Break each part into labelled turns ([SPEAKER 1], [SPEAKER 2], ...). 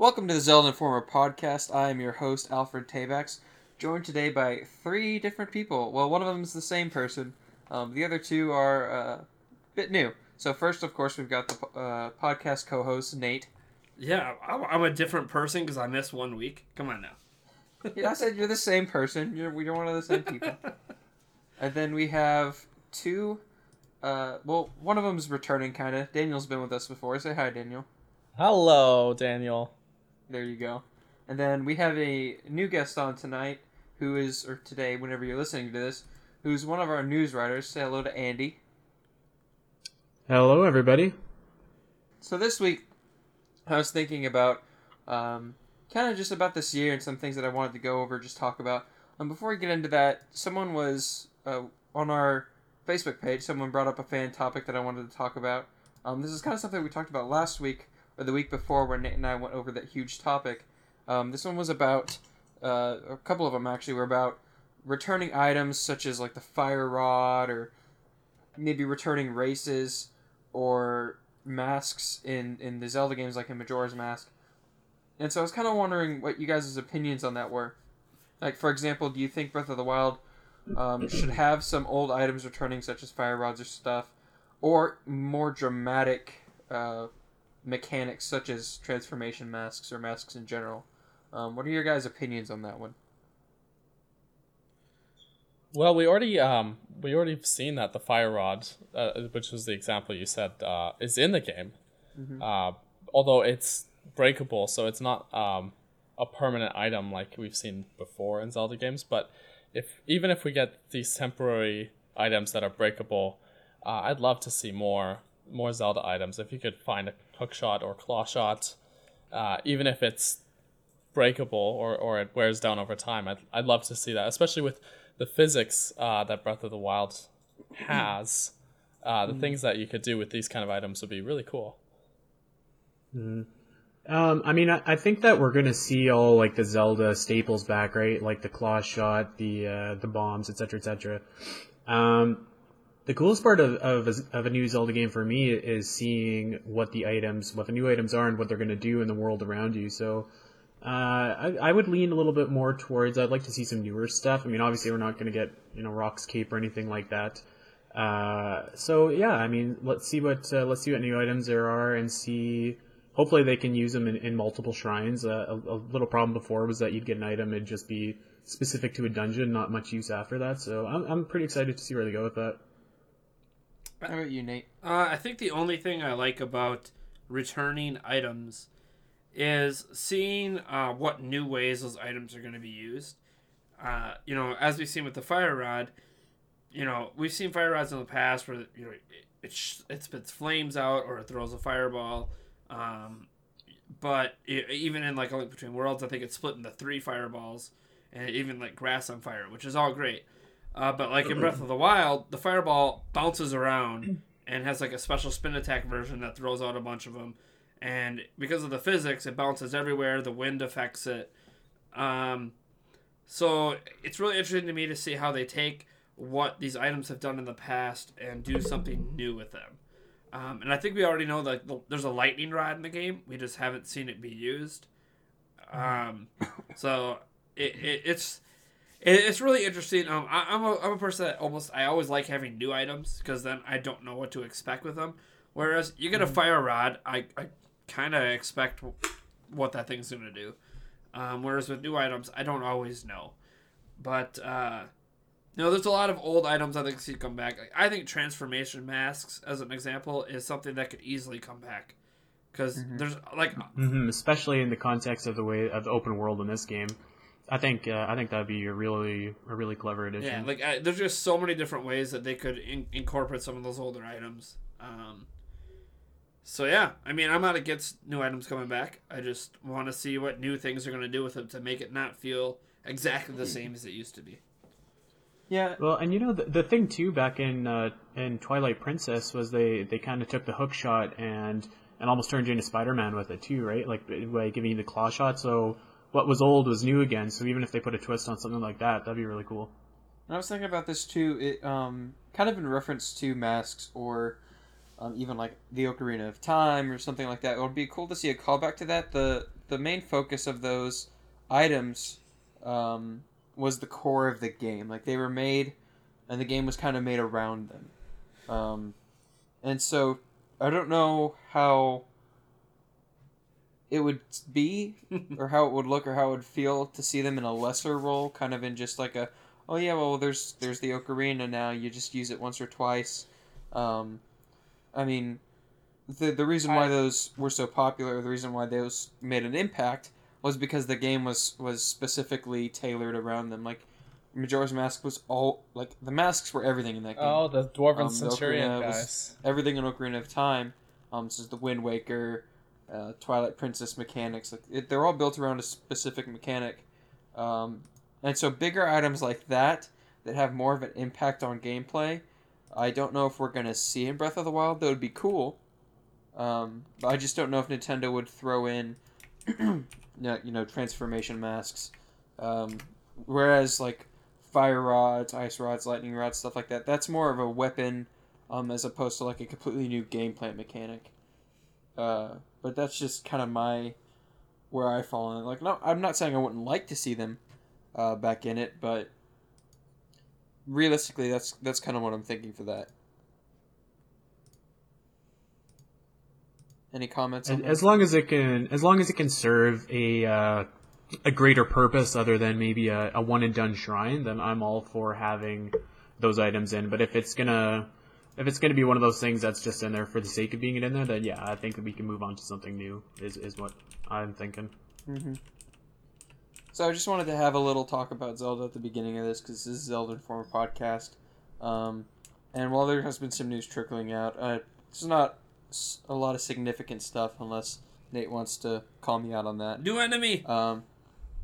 [SPEAKER 1] Welcome to the Zelda Informer podcast. I am your host, Alfred Tabax, joined today by three different people. Well, one of them is the same person. Um, the other two are uh, a bit new. So first, of course, we've got the uh, podcast co-host Nate.
[SPEAKER 2] Yeah, I'm I'm a different person because I missed one week. Come on now.
[SPEAKER 1] Yeah, I said you're the same person. You're we're one of the same people. and then we have two. Uh, well, one of them's returning, kind of. Daniel's been with us before. Say hi, Daniel.
[SPEAKER 3] Hello, Daniel.
[SPEAKER 1] There you go. And then we have a new guest on tonight, who is, or today, whenever you're listening to this, who's one of our news writers. Say hello to Andy.
[SPEAKER 4] Hello, everybody.
[SPEAKER 1] So this week, I was thinking about um, kind of just about this year and some things that I wanted to go over, just talk about. Um, before we get into that, someone was uh, on our Facebook page. Someone brought up a fan topic that I wanted to talk about. Um, this is kind of something we talked about last week or the week before, where Nate and I went over that huge topic. Um, this one was about uh, a couple of them actually were about returning items such as like the fire rod or maybe returning races or masks in in the Zelda games like in Majora's Mask. And so I was kind of wondering what you guys' opinions on that were. Like for example, do you think Breath of the Wild um, should have some old items returning such as fire rods or stuff or more dramatic uh, mechanics such as transformation masks or masks in general? Um, what are your guys' opinions on that one?
[SPEAKER 3] Well, we already um we already seen that the fire rod, uh, which was the example you said, uh, is in the game. Uh, although it's breakable, so it's not um a permanent item like we've seen before in Zelda games. But if even if we get these temporary items that are breakable, uh, I'd love to see more more Zelda items. If you could find a hook shot or claw shot, uh, even if it's breakable or, or it wears down over time, I'd, I'd love to see that, especially with the physics uh, that Breath of the Wild has. Uh, the things that you could do with these kind of items would be really cool.
[SPEAKER 4] Um, I mean, I, I think that we're gonna see all like the Zelda staples back, right? Like the claw shot, the uh, the bombs, etc., etc. Um, the coolest part of, of of a new Zelda game for me is seeing what the items, what the new items are, and what they're gonna do in the world around you. So, uh, I, I would lean a little bit more towards. I'd like to see some newer stuff. I mean, obviously, we're not gonna get you know Roc's Cape or anything like that. Uh, so yeah, I mean, let's see what uh, let's see what new items there are, and see. Hopefully, they can use them in, in multiple shrines. Uh, a, a little problem before was that you'd get an item and just be specific to a dungeon, not much use after that. So I'm I'm pretty excited to see where they go with that.
[SPEAKER 1] How about you, Nate?
[SPEAKER 2] Uh, I think the only thing I like about returning items is seeing uh, what new ways those items are going to be used. Uh, you know, as we've seen with the fire rod, you know, we've seen fire rods in the past where you know it, it, it spits flames out or it throws a fireball. Um, but it, even in like a link between worlds, I think it's split into three fireballs, and even like grass on fire, which is all great. Uh, but like in Breath of the Wild, the fireball bounces around and has like a special spin attack version that throws out a bunch of them. And because of the physics, it bounces everywhere. The wind affects it. Um, so it's really interesting to me to see how they take what these items have done in the past and do something new with them. Um, and I think we already know that there's a lightning rod in the game. We just haven't seen it be used. Um, so it, it, it's it, it's really interesting. Um, I, I'm a I'm a person that almost I always like having new items because then I don't know what to expect with them. Whereas you get a fire rod, I, I kind of expect what that thing's gonna do. Um, whereas with new items, I don't always know. But uh, you know, there's a lot of old items I think see come back. Like, I think transformation masks, as an example, is something that could easily come back because there's like
[SPEAKER 4] hmm especially in the context of the way of the open world in this game. I think uh, I think that'd be a really a really clever addition.
[SPEAKER 2] Yeah,
[SPEAKER 4] addition.
[SPEAKER 2] like I, there's just so many different ways that they could in, incorporate some of those older items. Um, so yeah, I mean, I'm not against new items coming back. I just want to see what new things are going to do with them to make it not feel exactly the same as it used to be.
[SPEAKER 1] Yeah,
[SPEAKER 4] Well, and you know the, the thing too back in uh, in Twilight Princess was they, they kind of took the hook shot and and almost turned you into Spider Man with it too, right? Like by giving you the claw shot. So what was old was new again. So even if they put a twist on something like that, that'd be really cool.
[SPEAKER 1] And I was thinking about this too. It um kind of in reference to masks or um, even like the Ocarina of Time or something like that. It would be cool to see a callback to that. The the main focus of those items um, was the core of the game. Like they were made, and the game was kind of made around them. Um, and so I don't know how it would be, or how it would look, or how it would feel to see them in a lesser role, kind of in just like a, oh yeah, well there's there's the ocarina now. You just use it once or twice. Um, I mean, the the reason why
[SPEAKER 3] I-
[SPEAKER 1] those were so popular, the reason why those made an impact, was because the game was was specifically tailored around them. Like Majora's Mask was all like the masks were everything in that game.
[SPEAKER 3] Oh, the dwarven
[SPEAKER 1] Um,
[SPEAKER 3] centurion guys.
[SPEAKER 1] Everything in Ocarina of Time. Um, this is the Wind Waker, uh, Twilight Princess mechanics. Like it, they're all built around a specific mechanic. Um, and so bigger items like that that have more of an impact on gameplay. I don't know if we're gonna see in Breath of the Wild. That would be cool. Um, but I just don't know if Nintendo would throw in, you know, transformation masks. Um, whereas like fire rods, ice rods, lightning rods, stuff like that. That's more of a weapon, um, as opposed to like a completely new gameplay mechanic. Uh, but that's just kind of my where I fall in it. Like, no, I'm not saying I wouldn't like to see them uh, back in it, but realistically, that's that's kind of what I'm thinking for that. Any comments
[SPEAKER 4] as long as it can, as long as it can serve a uh, a greater purpose other than maybe a, a one and done shrine, then I'm all for having those items in. But if it's gonna if it's gonna be one of those things that's just in there for the sake of being it in there, then yeah, I think that we can move on to something new. Is is what I'm thinking.
[SPEAKER 1] hmm So I just wanted to have a little talk about Zelda at the beginning of this because this is Zelda Informer podcast. Um, and while there has been some news trickling out, uh, it's not a lot of significant stuff unless Nate wants to call me out on that.
[SPEAKER 2] New enemy.
[SPEAKER 1] Um,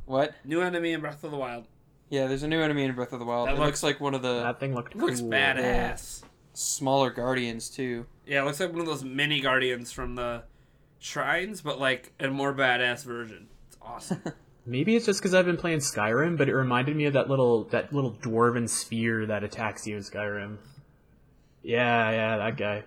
[SPEAKER 1] what?
[SPEAKER 2] New enemy in Breath of the Wild.
[SPEAKER 1] Yeah, there's a new enemy in Breath of the Wild.
[SPEAKER 2] That
[SPEAKER 1] it
[SPEAKER 2] looks-
[SPEAKER 1] looks like one of the
[SPEAKER 4] that thing looked
[SPEAKER 2] looks
[SPEAKER 4] cool.
[SPEAKER 2] badass.
[SPEAKER 1] Smaller guardians too.
[SPEAKER 2] Yeah, it looks like one of those mini guardians from the shrines, but like a more badass version. It's awesome.
[SPEAKER 4] Maybe it's just because I've been playing Skyrim, but it reminded me of that little that little dwarven sphere that attacks you in Skyrim. Yeah, yeah, that guy.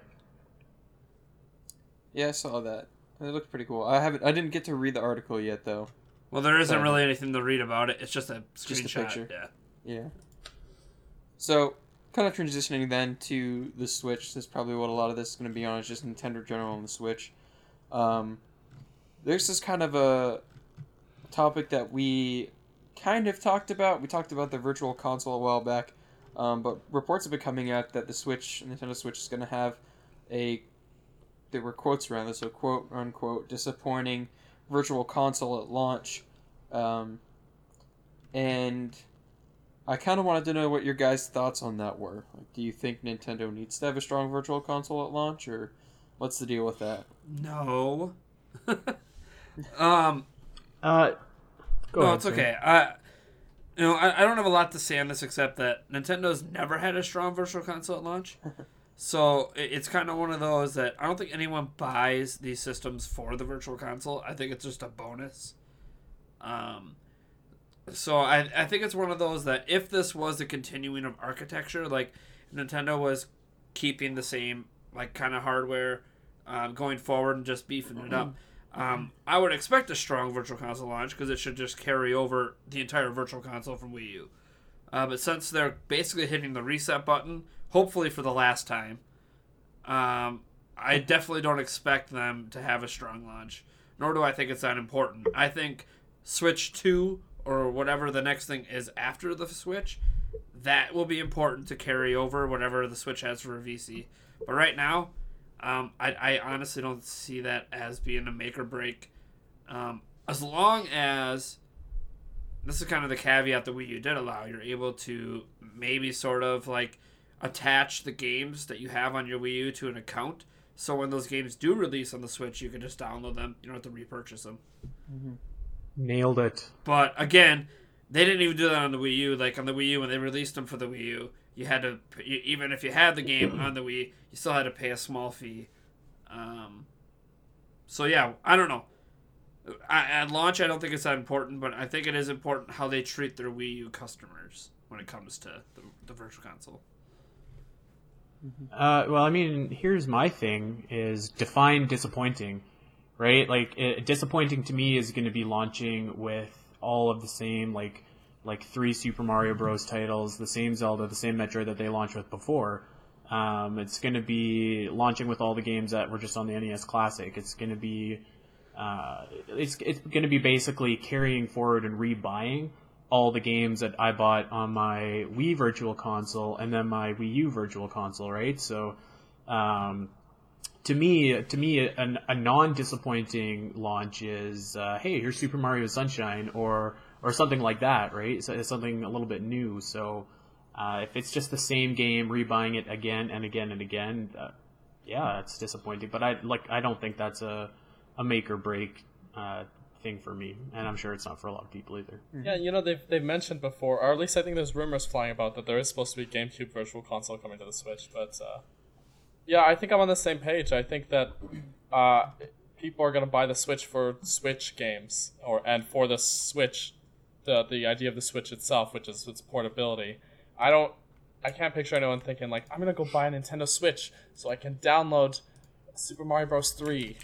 [SPEAKER 1] Yeah, I saw that. It looked pretty cool. I haven't. I didn't get to read the article yet though.
[SPEAKER 2] well, there isn't
[SPEAKER 1] Sorry.
[SPEAKER 2] really anything to read about it. It's just a
[SPEAKER 1] Just a
[SPEAKER 2] screenshot.
[SPEAKER 1] picture.
[SPEAKER 2] Yeah.
[SPEAKER 1] Yeah. So, kind of transitioning then to the Switch. That's probably what a lot of this is going to be on. Is just Nintendo General on the Switch. Um, this is kind of a topic that we kind of talked about. We talked about the Virtual Console a while back, um, but reports have been coming out that the Switch, Nintendo Switch, is going to have a there were quotes around this, so quote unquote disappointing Virtual Console at launch. Um, and I kind of wanted to know what your guys' thoughts on that were. Like, do you think Nintendo needs to have a strong virtual console at launch, or what's the deal with that?
[SPEAKER 2] No. um.
[SPEAKER 4] Uh, go
[SPEAKER 2] no,
[SPEAKER 4] ahead,
[SPEAKER 2] it's
[SPEAKER 4] Sam.
[SPEAKER 2] okay. I, you know, I, I don't have a lot to say on this except that Nintendo's never had a strong virtual console at launch. so it, it's kind of one of those that I don't think anyone buys these systems for the virtual console. I think it's just a bonus. Um, so I, I think it's one of those that if this was a continuing of architecture, like Nintendo was keeping the same like kind of hardware um, going forward and just beefing it up. Um, I would expect a strong Virtual Console launch because it should just carry over the entire Virtual Console from Wii U. Uh, but since they're basically hitting the reset button, hopefully for the last time, um, I definitely don't expect them to have a strong launch. Nor do I think it's that important. I think Switch 2 or whatever the next thing is after the Switch, that will be important to carry over whatever the Switch has for a VC. But right now, um, I, I honestly don't see that as being a make or break. Um, as long as this is kind of the caveat that Wii U did allow, you're able to maybe sort of like attach the games that you have on your Wii U to an account. So when those games do release on the Switch, you can just download them. You don't have to repurchase them.
[SPEAKER 4] Nailed it.
[SPEAKER 2] But again, they didn't even do that on the Wii U. Like on the Wii U, when they released them for the Wii U, you had to you- even if you had the game on the Wii, you still had to pay a small fee. Um, so yeah, I don't know. I, at launch, I don't think it's that important, but I think it is important how they treat their Wii U customers when it comes to the, the Virtual Console.
[SPEAKER 4] Uh, well, I mean, here's my thing: is define disappointing. Right? Like it, disappointing to me is going to be launching with all of the same like like three Super Mario Bros. titles, the same Zelda, the same Metroid that they launched with before. Um, it's going to be launching with all the games that were just on the NES Classic. It's going to be uh, it's it's going to be basically carrying forward and rebuying all the games that I bought on my Wii Virtual Console and then my Wii U Virtual Console, right? So, um, to me, to me, a, a non-disappointing launch is, uh, hey, here's Super Mario Sunshine, or or something like that, right? So it's something a little bit new. So, uh, if it's just the same game, rebuying it again and again and again, uh, yeah, it's disappointing. But I like, I don't think that's a a make or break uh, thing for me, and I'm sure it's not for a lot of people either.
[SPEAKER 3] Yeah, you know they've they've mentioned before, or at least I think there's rumors flying about that there is supposed to be GameCube Virtual Console coming to the Switch. But uh, yeah, I think I'm on the same page. I think that uh, people are gonna buy the Switch for Switch games, or and for the Switch, the the idea of the Switch itself, which is its portability. I don't. I can't picture anyone thinking like I'm gonna go buy a Nintendo Switch so I can download Super Mario Bros. Three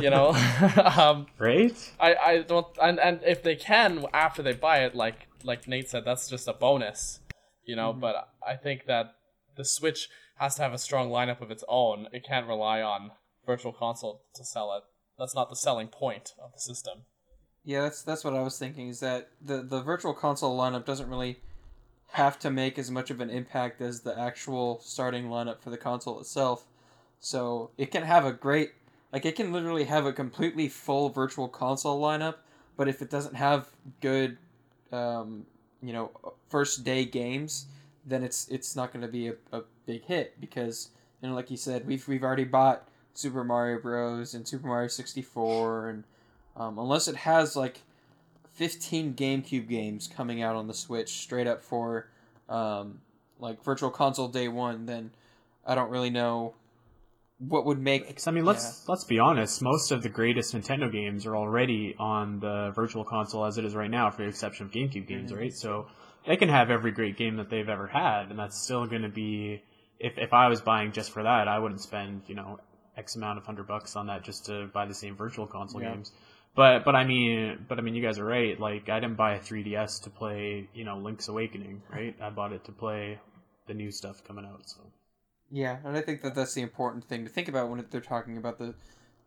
[SPEAKER 3] you know um,
[SPEAKER 4] right
[SPEAKER 3] i i don't and and if they can after they buy it like like nate said that's just a bonus you know mm-hmm. but i think that the switch has to have a strong lineup of its own it can't rely on virtual console to sell it. That's not the selling point of the system.
[SPEAKER 1] Yeah that's that's what i was thinking is that the the virtual console lineup doesn't really have to make as much of an impact as the actual starting lineup for the console itself. So it can have a great like it can literally have a completely full virtual console lineup, but if it doesn't have good, um, you know, first day games, then it's it's not going to be a, a big hit because you know, like you said, we've we've already bought Super Mario Bros. and Super Mario sixty four, and um, unless it has like fifteen GameCube games coming out on the Switch straight up for um, like Virtual Console Day One, then I don't really know what would make
[SPEAKER 4] Cause, I mean let's yeah. let's be honest most of the greatest Nintendo games are already on the virtual console as it is right now for the exception of GameCube games mm-hmm. right so they can have every great game that they've ever had and that's still going to be if if I was buying just for that I wouldn't spend you know x amount of hundred bucks on that just to buy the same virtual console yeah. games but but I mean but I mean you guys are right like I didn't buy a 3DS to play you know Link's Awakening right I bought it to play the new stuff coming out so
[SPEAKER 1] yeah, and I think that that's the important thing to think about when they're talking about the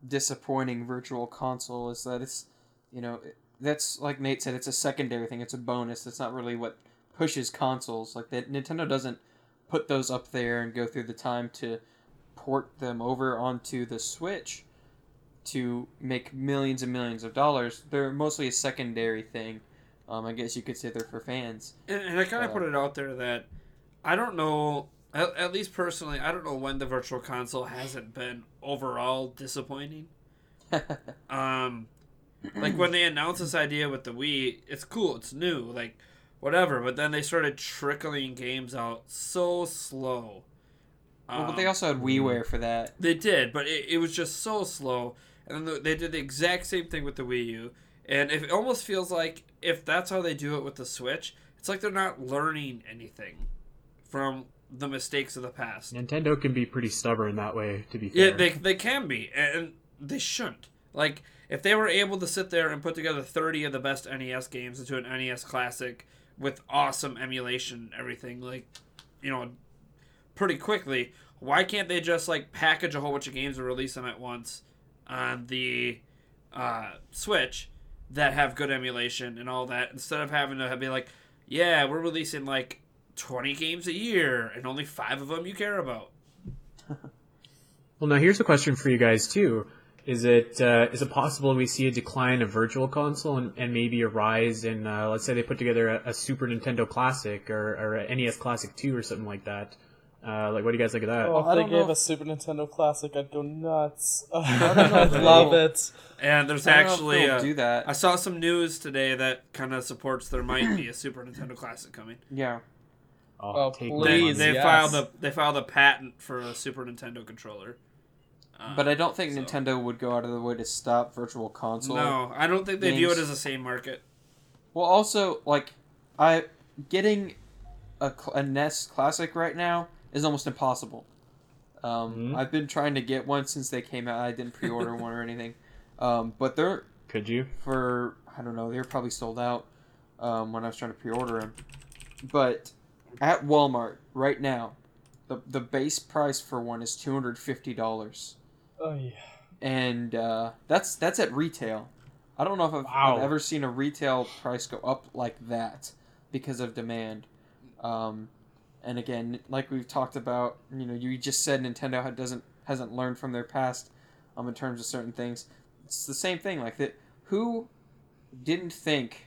[SPEAKER 1] disappointing virtual console is that it's, you know, that's like Nate said, it's a secondary thing. It's a bonus. That's not really what pushes consoles. Like that, Nintendo doesn't put those up there and go through the time to port them over onto the Switch to make millions and millions of dollars. They're mostly a secondary thing. Um, I guess you could say they're for fans.
[SPEAKER 2] And, and I kind of uh, put it out there that I don't know at, at least personally, I don't know when the virtual console hasn't been overall disappointing. um, like when they announced this idea with the Wii, it's cool, it's new, like whatever. But then they started trickling games out so slow.
[SPEAKER 1] Well, but they um, also had WiiWare for that.
[SPEAKER 2] They did, but it, it was just so slow. And then they did the exact same thing with the Wii U. And it almost feels like if that's how they do it with the Switch, it's like they're not learning anything from the mistakes of the past.
[SPEAKER 4] Nintendo can be pretty stubborn that way, to be fair.
[SPEAKER 2] Yeah, they, they can be, and they shouldn't. Like, if they were able to sit there and put together 30 of the best NES games into an NES Classic with awesome emulation everything, like, you know, pretty quickly, why can't they just, like, package a whole bunch of games and release them at once on the uh, Switch that have good emulation and all that, instead of having to be like, yeah, we're releasing, like, 20 games a year and only five of them you care about.
[SPEAKER 4] well, now here's a question for you guys too. Is it uh, is it possible we see a decline of Virtual Console and, and maybe a rise in uh, let's say they put together a, a Super Nintendo Classic or, or a NES Classic Two or something like that? Uh, like, what do you guys think of that?
[SPEAKER 3] Oh, if they gave if... a Super Nintendo Classic, I'd go nuts. I'd love it.
[SPEAKER 2] And there's actually uh, do that. I saw some news today that kind of supports there might be a Super Nintendo Classic coming.
[SPEAKER 1] Yeah.
[SPEAKER 3] Oh, oh please!
[SPEAKER 2] They, they
[SPEAKER 3] yes.
[SPEAKER 2] filed a they filed a patent for a Super Nintendo controller.
[SPEAKER 1] Uh, but I don't think so. Nintendo would go out of the way to stop Virtual Console.
[SPEAKER 2] No, I don't think they games. view it as the same market.
[SPEAKER 1] Well, also like, I getting a, a NES Classic right now is almost impossible. Um, mm-hmm. I've been trying to get one since they came out. I didn't pre-order one or anything. Um, but they're
[SPEAKER 4] Could you?
[SPEAKER 1] for I don't know. They were probably sold out um, when I was trying to pre-order them. But at Walmart right now, the the base price for one is two hundred fifty dollars,
[SPEAKER 3] Oh yeah.
[SPEAKER 1] and uh, that's that's at retail. I don't know if I've,
[SPEAKER 4] Wow.
[SPEAKER 1] I've ever seen a retail price go up like that because of demand. Um, and again, like we've talked about, you know, you just said Nintendo doesn't hasn't learned from their past, um, in terms of certain things. It's the same thing. Like that, who didn't think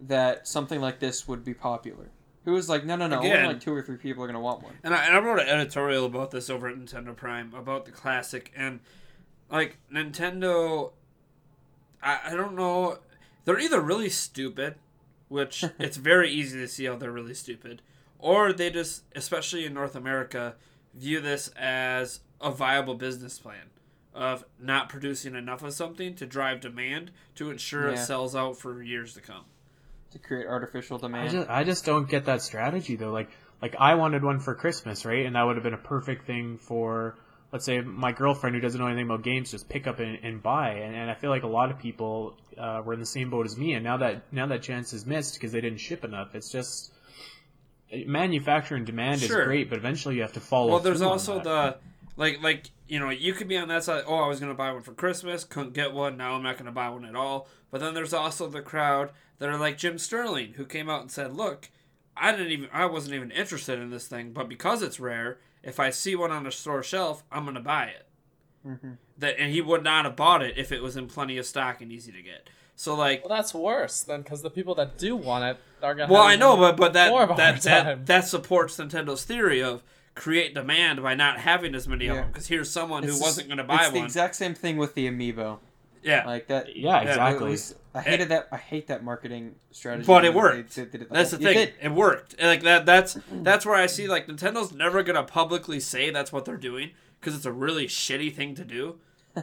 [SPEAKER 1] that something like this would be popular? Who was like, no, no, no, only like two or three people are gonna want one.
[SPEAKER 2] And I, and I wrote an editorial about this over at Nintendo Prime about the classic and like Nintendo. I, I don't know. They're either really stupid, which it's very easy to see how they're really stupid, or they just, especially in North America, view this as a viable business plan of not producing enough of something to drive demand to ensure it sells out for years to come.
[SPEAKER 1] To create artificial
[SPEAKER 4] I
[SPEAKER 1] demand.
[SPEAKER 4] just, I just don't get that strategy though. Like, like I wanted one for Christmas, right? And that would have been a perfect thing for, let's say, my girlfriend who doesn't know anything about games, just pick up and, and buy. And, and I feel like a lot of people uh, were in the same boat as me. And now that now that chance is missed because they didn't ship enough. It's just manufacturing demand
[SPEAKER 2] Sure.
[SPEAKER 4] is great, but eventually you have to follow.
[SPEAKER 2] Well, there's also the like like you know you could be on that side. Oh, I was gonna buy one for Christmas, couldn't get one. Now I'm not gonna buy one at all. But then there's also the crowd that are like Jim Sterling, who came out and said, "Look, I didn't even I wasn't even interested in this thing, but because it's rare, if I see one on a store shelf, I'm gonna buy it."
[SPEAKER 1] Mhm.
[SPEAKER 2] That and he would not have bought it if it was in plenty of stock and easy to get. So like
[SPEAKER 3] Well, that's worse then, because the people that do want it are gonna.
[SPEAKER 2] Well,
[SPEAKER 3] have
[SPEAKER 2] I know, but but that
[SPEAKER 3] more of a
[SPEAKER 2] that, that that supports Nintendo's theory of create demand by not having as many of them. Because here's someone who
[SPEAKER 1] It's-
[SPEAKER 2] wasn't going to buy one.
[SPEAKER 1] it's the exact same thing with the amiibo.
[SPEAKER 2] Yeah,
[SPEAKER 1] Like that.
[SPEAKER 4] yeah,
[SPEAKER 1] it
[SPEAKER 4] exactly.
[SPEAKER 1] was- I hated that. I hate that marketing strategy.
[SPEAKER 2] but it worked.
[SPEAKER 1] they- they did the
[SPEAKER 2] that's the
[SPEAKER 1] whole- it
[SPEAKER 2] thing.
[SPEAKER 1] did.
[SPEAKER 2] It worked. And, Like that. That's that's where I see like Nintendo's never going to publicly say that's what they're doing because it's a really shitty thing to do.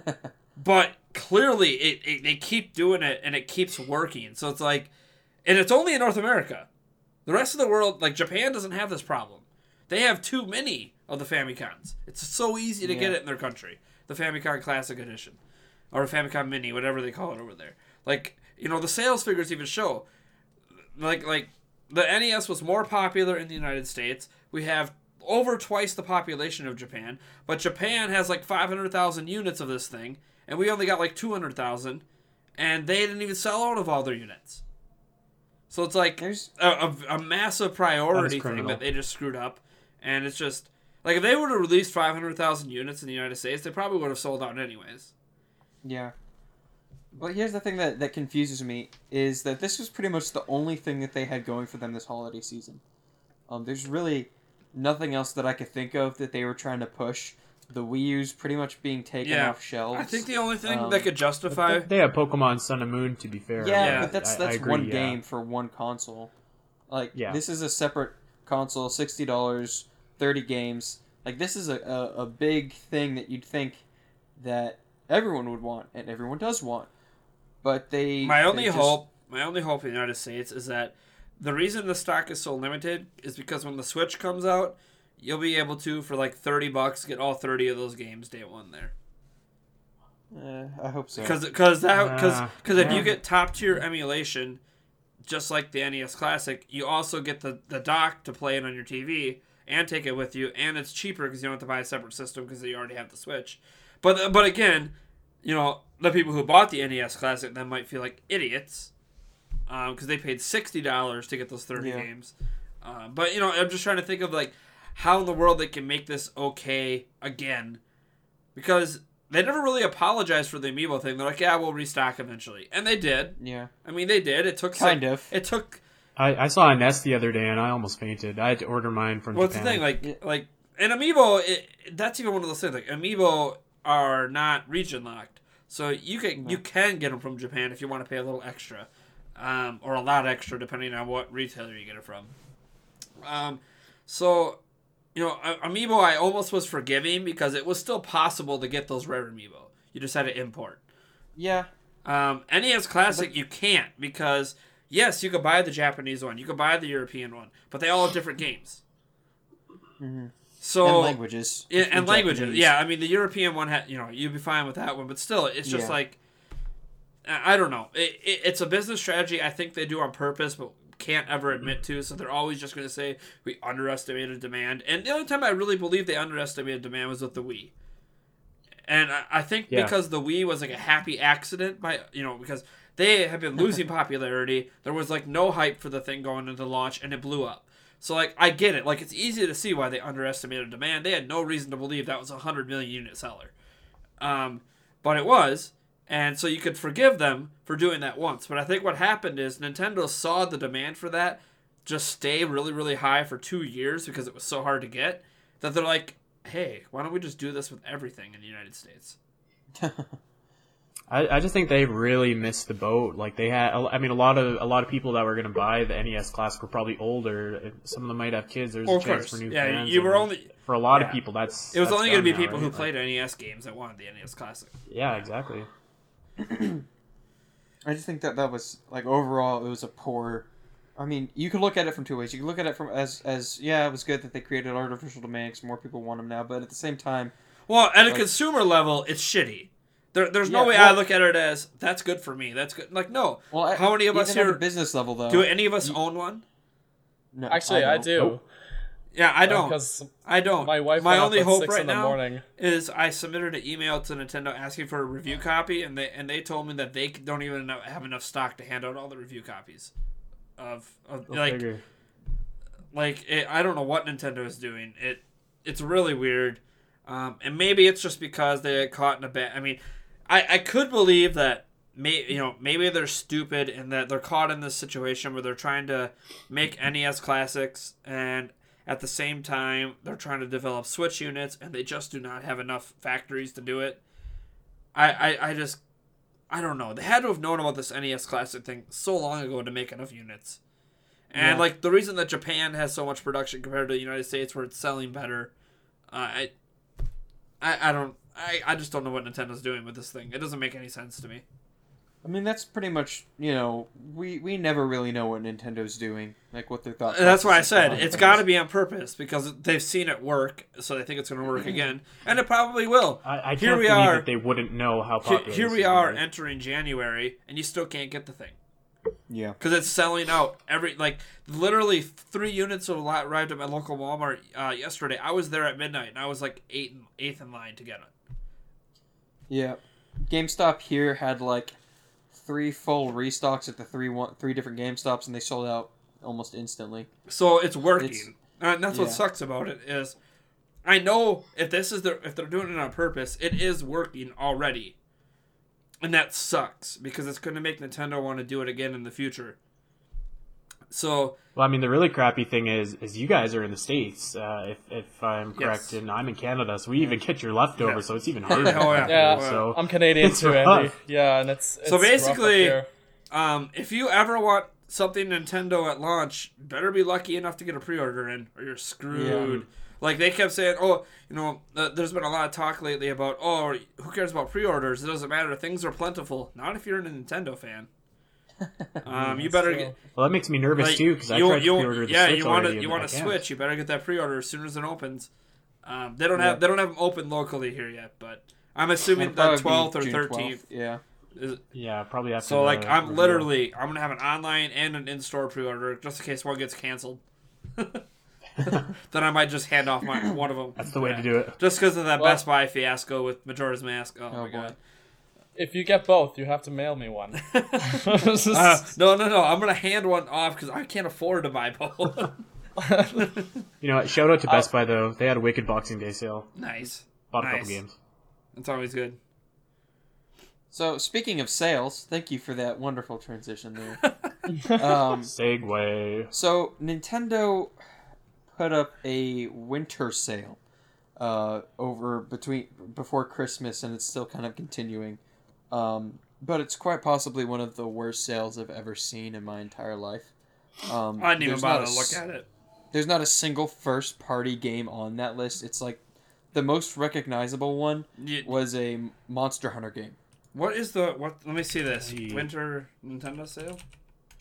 [SPEAKER 2] but clearly, it, it they keep doing it and it keeps working. So it's like, and it's only in North America. The rest of the world, like Japan, doesn't have this problem. They have too many of the Famicoms. It's so easy to get it in their country. The Famicom Classic Edition, or a Famicom Mini, whatever they call it over there. Like you know, the sales figures even show. Like like the NES was more popular in the United States. We have over twice the population of Japan, but Japan has like 500,000 units of this thing, and we only got like 200,000, and they didn't even sell out of all their units. So it's like
[SPEAKER 1] There's
[SPEAKER 2] a, a, a massive priority thing
[SPEAKER 4] criminal.
[SPEAKER 2] that they just screwed up, and it's just like if they would have released 500,000 units in the United States, they probably would have sold out anyways.
[SPEAKER 1] Yeah. But here's the thing that, that confuses me is that this was pretty much the only thing that they had going for them this holiday season. Um, there's really nothing else that I could think of that they were trying to push. The Wii U's pretty much being taken
[SPEAKER 2] Yeah.
[SPEAKER 1] off shelves.
[SPEAKER 2] I think the only thing
[SPEAKER 1] Um,
[SPEAKER 2] that could justify
[SPEAKER 4] They have Pokemon Sun and Moon, to be fair.
[SPEAKER 1] yeah,
[SPEAKER 2] Yeah.
[SPEAKER 1] but that's
[SPEAKER 4] I- I
[SPEAKER 1] that's
[SPEAKER 4] agree,
[SPEAKER 1] one
[SPEAKER 4] yeah.
[SPEAKER 1] game for one console. Like
[SPEAKER 4] Yeah.
[SPEAKER 1] this is a separate console, sixty dollars, thirty games. Like this is a, a, a big thing that you'd think that everyone would want and everyone does want. But they
[SPEAKER 2] My
[SPEAKER 1] they
[SPEAKER 2] only
[SPEAKER 1] just-
[SPEAKER 2] hope, my only hope in the United States is that the reason the stock is so limited is because when the Switch comes out, you'll be able to for like thirty bucks get all thirty of those games day one there.
[SPEAKER 1] Uh, I hope so.
[SPEAKER 2] Because because that because
[SPEAKER 4] Nah.
[SPEAKER 2] because if
[SPEAKER 1] Yeah.
[SPEAKER 2] you get top tier emulation, just like the NES Classic, you also get the the dock to play it on your TV and take it with you, and it's cheaper because you don't have to buy a separate system because you already have the Switch. But but again, you know the people who bought the NES Classic then might feel like idiots because they paid sixty dollars to get those thirty
[SPEAKER 1] Yeah.
[SPEAKER 2] games. Uh, but you know, I'm just trying to think of like how in the world they can make this okay again, because they never really apologized for the amiibo thing. They're like, yeah, we'll restock eventually, and they did.
[SPEAKER 1] yeah,
[SPEAKER 2] I mean, they did. It took
[SPEAKER 1] kind
[SPEAKER 2] like,
[SPEAKER 1] of.
[SPEAKER 2] It took.
[SPEAKER 4] I, I saw a NES the other day and I almost fainted. I had to order mine from
[SPEAKER 2] What's
[SPEAKER 4] Japan.
[SPEAKER 2] the thing? Like, like an amiibo. It, that's even one of those things. Like amiibo are not region locked, so you can you can get them from Japan if you want to pay a little extra, um, or a lot extra depending on what retailer you get it from. Um, so you know, amiibo I almost was forgiving because it was still possible to get those rare amiibo. You just had to import.
[SPEAKER 1] yeah,
[SPEAKER 2] Um, NES Classic you can't because yes, you could buy the Japanese one, you could buy the European one, but they all have different games.
[SPEAKER 1] Mhm.
[SPEAKER 2] So
[SPEAKER 1] and languages.
[SPEAKER 2] yeah, and languages.
[SPEAKER 1] Japanese.
[SPEAKER 2] Yeah, I mean the European one had you know you'd be fine with that one, but still it's just
[SPEAKER 1] Yeah.
[SPEAKER 2] like I I don't know. It, it, it's a business strategy. I think they do on purpose, but can't ever mm-hmm. admit to. So they're always just going to say we underestimated demand. And the only time I really believe they underestimated demand was with the Wii. And I, I think
[SPEAKER 4] Yeah.
[SPEAKER 2] because the Wii was like a happy accident by you know because they have been losing popularity. There was like no hype for the thing going into launch, and it blew up. So like I get it. Like it's easy to see why they underestimated demand. They had no reason to believe that was a hundred million unit seller. Um, but it was, and so you could forgive them for doing that once. But I think what happened is Nintendo saw the demand for that just stay really, really high for two years because it was so hard to get that they're like, hey, why don't we just do this with everything in the United States?
[SPEAKER 4] I, I just think they really missed the boat. Like they had, I mean, a lot of a lot of people that were going to buy the NES Classic were probably older. Some of them might have kids. There's
[SPEAKER 2] Well,
[SPEAKER 4] a chance
[SPEAKER 2] course.
[SPEAKER 4] for new
[SPEAKER 2] Yeah,
[SPEAKER 4] fans.
[SPEAKER 2] you were only-
[SPEAKER 4] for a lot
[SPEAKER 2] yeah.
[SPEAKER 4] of people. That's
[SPEAKER 2] It was
[SPEAKER 4] that's
[SPEAKER 2] only going to be
[SPEAKER 4] now,
[SPEAKER 2] people who
[SPEAKER 4] right?
[SPEAKER 2] played NES games that wanted the NES Classic.
[SPEAKER 4] Yeah, exactly.
[SPEAKER 1] I just think that that was like overall it was a poor. I mean, you could look at it from two ways. You could look at it from as as yeah, it was good that they created artificial demand because more people want them now. But at the same time,
[SPEAKER 2] Well, at a
[SPEAKER 1] Like-
[SPEAKER 2] consumer level, it's shitty. There, there's no
[SPEAKER 1] Yeah,
[SPEAKER 2] way I look at it as that's good for me. That's good. Like no.
[SPEAKER 1] well, I-
[SPEAKER 2] How many of us here
[SPEAKER 1] a business level though?
[SPEAKER 2] do any of us
[SPEAKER 1] you-
[SPEAKER 2] own one?
[SPEAKER 1] No,
[SPEAKER 3] Actually, I,
[SPEAKER 1] don't.
[SPEAKER 3] do.
[SPEAKER 4] Nope.
[SPEAKER 2] Yeah, I don't.
[SPEAKER 3] Because
[SPEAKER 2] I don't.
[SPEAKER 3] my wife
[SPEAKER 2] My only hope
[SPEAKER 3] six
[SPEAKER 2] right
[SPEAKER 3] in the
[SPEAKER 2] now
[SPEAKER 3] morning.
[SPEAKER 2] is I submitted an email to Nintendo asking for a review copy, and they and they told me that they don't even have enough stock to hand out all the review copies. Of, of like
[SPEAKER 4] figure.
[SPEAKER 2] like it, I don't know what Nintendo is doing. It it's really weird, um, and maybe it's just because they got caught in a bad. I mean, I I could believe that. May, you know maybe they're stupid and that they're caught in this situation where they're trying to make NES classics and at the same time they're trying to develop Switch units and they just do not have enough factories to do it. I I, I just I don't know. They had to have known about this NES classic thing so long ago to make enough units. And
[SPEAKER 1] Yeah.
[SPEAKER 2] like the reason that Japan has so much production compared to the United States, where it's selling better, uh, I, I, I don't, I, I just don't know what Nintendo's doing with this thing. It doesn't make any sense to me.
[SPEAKER 1] I mean, that's pretty much you know we we never really know what Nintendo's doing, like what their thoughts.
[SPEAKER 2] That's why I said it's got to be on purpose because they've seen it work, so they think it's going to work again, and it probably will.
[SPEAKER 4] I, I
[SPEAKER 2] Here
[SPEAKER 4] can't
[SPEAKER 2] we
[SPEAKER 4] believe
[SPEAKER 2] are.
[SPEAKER 4] that they wouldn't know how
[SPEAKER 2] Here,
[SPEAKER 4] popular.
[SPEAKER 2] here
[SPEAKER 4] this
[SPEAKER 2] we are
[SPEAKER 4] right?
[SPEAKER 2] entering January, and you still can't get the thing.
[SPEAKER 1] Yeah.
[SPEAKER 2] because it's selling out every like literally three units of lot arrived at my local Walmart uh, yesterday. I was there at midnight and I was like eight eighth in line to get it.
[SPEAKER 1] Yeah, GameStop here had like three full restocks at the three one three different GameStops, and they sold out almost instantly.
[SPEAKER 2] So it's working,
[SPEAKER 1] It's-
[SPEAKER 2] and that's what sucks about it is I know if this is their if they're doing it on purpose, it is working already, and that sucks because it's going to make Nintendo want to do it again in the future. So
[SPEAKER 4] Well, I mean, the really crappy thing is, is you guys are in the states. Uh, if if I'm correct,
[SPEAKER 2] Yes.
[SPEAKER 4] and I'm in Canada, so we even get your leftovers,
[SPEAKER 2] Yeah.
[SPEAKER 4] so it's even harder.
[SPEAKER 2] Oh, yeah.
[SPEAKER 3] Yeah,
[SPEAKER 4] So
[SPEAKER 3] I'm Canadian too,
[SPEAKER 4] rough.
[SPEAKER 3] Andy. Yeah, and it's, it's
[SPEAKER 2] So basically-
[SPEAKER 3] here.
[SPEAKER 2] Um, if you ever want something Nintendo at launch, better be lucky enough to get a pre-order in, or you're screwed. Like they kept saying, oh, you know, uh, there's been a lot of talk lately about, oh, who cares about pre-orders? It doesn't matter. Things are plentiful. Not if you're a Nintendo fan. Um, you better get.
[SPEAKER 4] Well, that makes me nervous
[SPEAKER 2] Like,
[SPEAKER 4] too because I tried to pre-order the
[SPEAKER 2] yeah,
[SPEAKER 4] Switch
[SPEAKER 2] you want
[SPEAKER 4] already
[SPEAKER 2] to you want
[SPEAKER 4] I
[SPEAKER 2] to switch. You better get that pre-order as soon as it opens. Um, they don't
[SPEAKER 1] Yeah.
[SPEAKER 2] have they don't have them open locally here yet, but I'm assuming the 12th or
[SPEAKER 1] June
[SPEAKER 2] 13th.
[SPEAKER 1] 12th, Yeah.
[SPEAKER 2] Is,
[SPEAKER 4] Yeah, probably after.
[SPEAKER 2] so
[SPEAKER 4] the
[SPEAKER 2] like I'm
[SPEAKER 4] reveal.
[SPEAKER 2] literally I'm gonna have an online and an in-store pre-order just in case one gets canceled. then I might just hand off my one of them.
[SPEAKER 4] That's the way to do it.
[SPEAKER 2] Just because of that
[SPEAKER 3] Well-
[SPEAKER 2] Best Buy fiasco with Majora's Mask. Oh,
[SPEAKER 1] Oh,
[SPEAKER 2] my
[SPEAKER 1] boy.
[SPEAKER 2] god.
[SPEAKER 3] If you get both, you have to mail me one.
[SPEAKER 2] Uh, no, no, no. I'm gonna hand one off because I can't afford to buy both.
[SPEAKER 4] You know, what, shout out to Best Buy though. They had a wicked Boxing Day sale.
[SPEAKER 2] nice.
[SPEAKER 4] Bought a
[SPEAKER 2] Nice.
[SPEAKER 4] couple games.
[SPEAKER 2] It's always good.
[SPEAKER 1] So speaking of sales, thank you for that wonderful transition there. um,
[SPEAKER 4] segue.
[SPEAKER 1] so Nintendo put up a winter sale uh, over between before Christmas, and it's still kind of continuing. Um, but it's quite possibly one of the worst sales I've ever seen in my entire life. Um,
[SPEAKER 2] I didn't even
[SPEAKER 1] there's
[SPEAKER 2] bother
[SPEAKER 1] a
[SPEAKER 2] to
[SPEAKER 1] s-
[SPEAKER 2] look at it.
[SPEAKER 1] There's not a single first party game on that list. It's like the most recognizable one
[SPEAKER 2] You-
[SPEAKER 1] was a Monster Hunter game.
[SPEAKER 2] what is the what? Let me see this winter Nintendo sale.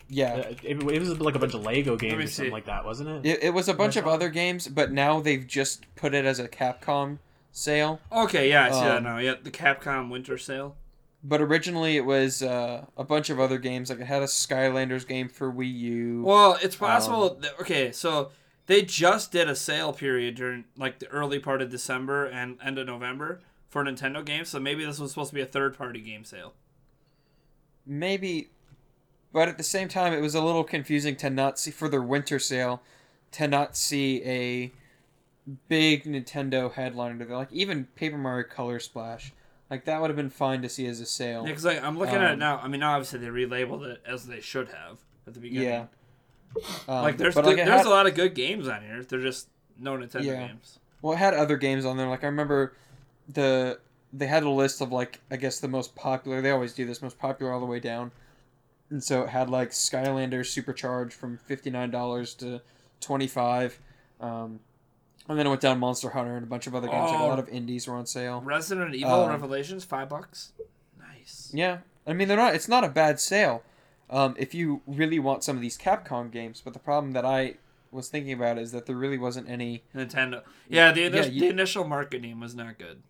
[SPEAKER 1] Yeah,
[SPEAKER 4] It, it was like a bunch of Lego games or something like that, wasn't it?
[SPEAKER 1] It, it was a bunch of other games, but now they've just put it as a Capcom sale.
[SPEAKER 2] Okay, yeah, I see that
[SPEAKER 1] Um,
[SPEAKER 2] now. Yeah, the Capcom winter sale.
[SPEAKER 1] But originally it was uh, a bunch of other games. Like it had a Skylanders game for Wii U.
[SPEAKER 2] Well, it's possible. that, okay, so they just did a sale period during like the early part of December and end of November for Nintendo games. So maybe this was supposed to be a third party game sale.
[SPEAKER 1] maybe but at the same time it was a little confusing to not see for their winter sale to not see a big nintendo headliner to like even paper mario color splash like that would have been fine to see as a sale
[SPEAKER 2] Yeah, because like, I'm looking at it
[SPEAKER 1] Um,
[SPEAKER 2] now. I mean, obviously they relabeled it as they should have at the beginning.
[SPEAKER 1] yeah Um,
[SPEAKER 2] Like there's
[SPEAKER 1] it
[SPEAKER 2] there's
[SPEAKER 1] had-
[SPEAKER 2] a lot of good games on here. They're just no Nintendo
[SPEAKER 1] Yeah.
[SPEAKER 2] games.
[SPEAKER 1] well it had other games on there like i remember the they had a list of like i guess the most popular they always do this most popular all the way down and so it had like skylanders supercharged from $59 to 25 um, and then it went down monster hunter and a bunch of other games like a
[SPEAKER 2] Oh.
[SPEAKER 1] lot of indies were on sale
[SPEAKER 2] Resident Evil
[SPEAKER 1] Um,
[SPEAKER 2] Revelations, five bucks. Nice.
[SPEAKER 1] Yeah, I mean they're not. It's not a bad sale, um, if you really want some of these Capcom games. But the problem that I was thinking about is that there really wasn't any.
[SPEAKER 2] Nintendo. Yeah, the,
[SPEAKER 1] Yeah,
[SPEAKER 2] the,
[SPEAKER 1] you-
[SPEAKER 2] initial marketing was not good.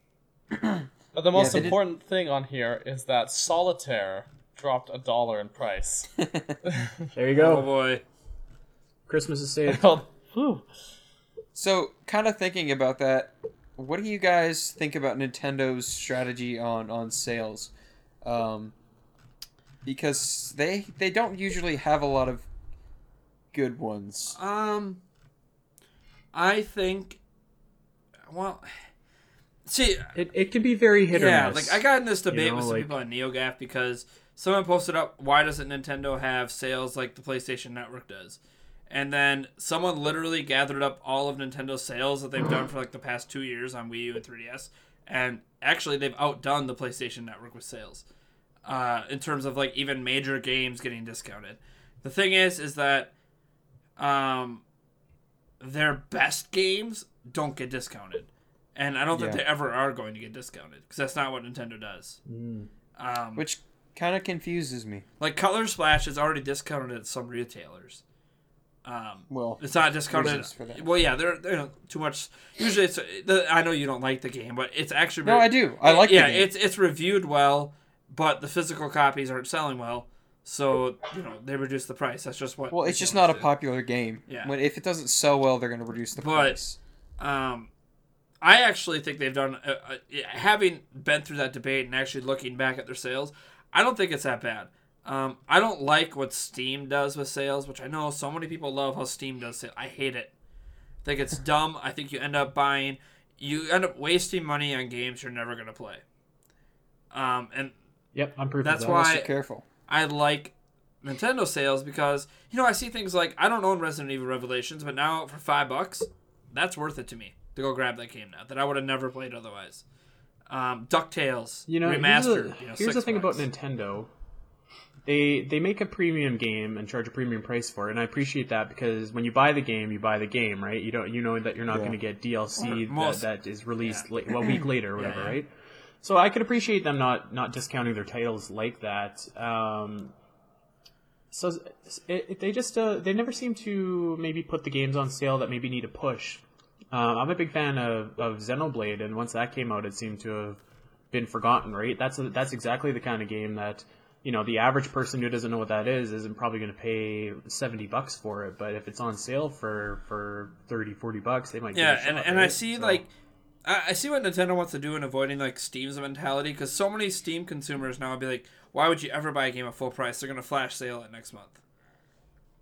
[SPEAKER 3] But the most
[SPEAKER 1] they did-
[SPEAKER 3] important thing on here is that Solitaire dropped a dollar in price.
[SPEAKER 4] There you go.
[SPEAKER 2] Oh boy.
[SPEAKER 4] Christmas is saved.
[SPEAKER 3] Well, whew.
[SPEAKER 1] So, kind of thinking about that, what do you guys think about Nintendo's strategy on on sales? Um, because they they don't usually have a lot of good ones.
[SPEAKER 2] Um, I think. Well, see,
[SPEAKER 4] It, it can be very hit
[SPEAKER 2] yeah,
[SPEAKER 4] or miss.
[SPEAKER 2] like I got in this debate
[SPEAKER 4] know,
[SPEAKER 2] with some
[SPEAKER 4] like-
[SPEAKER 2] people on NeoGaf because someone posted up, "Why doesn't Nintendo have sales like the PlayStation Network does?" And then someone literally gathered up all of Nintendo's sales that they've done for like the past two years on Wii U and 3DS, and actually they've outdone the PlayStation Network with sales, uh, in terms of like even major games getting discounted. The thing is, is that, um, their best games don't get discounted, and I don't think
[SPEAKER 1] Yeah.
[SPEAKER 2] they ever are going to get discounted because that's not what Nintendo does.
[SPEAKER 4] Mm.
[SPEAKER 2] Um,
[SPEAKER 1] which kind of confuses me.
[SPEAKER 2] like Color Splash is already discounted at some retailers. Um,
[SPEAKER 1] Well,
[SPEAKER 2] it's not discounted.
[SPEAKER 1] reasons for that.
[SPEAKER 2] Well, yeah, they're they're too much. Usually, it's the, I know you don't like the game, but it's actually
[SPEAKER 1] no, I do. I like. It. Yeah,
[SPEAKER 2] it's it's reviewed well, but the physical copies aren't selling well, so you know they reduce the price. That's just what.
[SPEAKER 1] Well, it's just not a popular game.
[SPEAKER 2] Yeah.
[SPEAKER 1] When if it doesn't sell well, they're going to reduce the
[SPEAKER 2] But-
[SPEAKER 1] price.
[SPEAKER 2] Um, I actually think they've done. Uh, uh, having been through that debate and actually looking back at their sales, I don't think it's that bad. Um, I don't like what Steam does with sales, which I know so many people love how Steam does it. I hate it. I think it's dumb. I think you end up buying, you end up wasting money on games you're never gonna play. Um, and
[SPEAKER 4] Yep, I'm proof
[SPEAKER 2] That's
[SPEAKER 4] of that.
[SPEAKER 2] why-
[SPEAKER 1] so careful.
[SPEAKER 2] I like Nintendo sales because you know I see things like I don't own Resident Evil Revelations, but now for five bucks, that's worth it to me to go grab that game now that I would have never played otherwise. Um, Ducktales
[SPEAKER 4] You know,
[SPEAKER 2] remastered.
[SPEAKER 4] here's, the,
[SPEAKER 2] you know,
[SPEAKER 4] here's the
[SPEAKER 2] six
[SPEAKER 4] thing
[SPEAKER 2] bucks.
[SPEAKER 4] about Nintendo. They they make a premium game and charge a premium price for it, and I appreciate that because when you buy the game, you buy the game, right? You don't you know that you're not
[SPEAKER 1] Yeah.
[SPEAKER 4] going to get DLC that, that is released la- a week later or whatever,
[SPEAKER 2] yeah.
[SPEAKER 4] right? So I can appreciate them not not discounting their titles like that. Um, so it, it, they just uh, they never seem to maybe put the games on sale that maybe need a push. Um, I'm a big fan of, of Xenoblade, and once that came out, it seemed to have been forgotten. Right? That's a, that's exactly the kind of game that you know the average person who doesn't know what that is isn't probably going to pay 70 bucks for it. But if it's on sale for for 30, 40 bucks, they might.
[SPEAKER 2] Yeah,
[SPEAKER 4] it a
[SPEAKER 2] and,
[SPEAKER 4] shot,
[SPEAKER 2] and I see
[SPEAKER 4] So-
[SPEAKER 2] like I, see what Nintendo wants to do in avoiding like Steam's mentality because so many Steam consumers now will be like, why would you ever buy a game at full price? They're gonna flash sale it next month.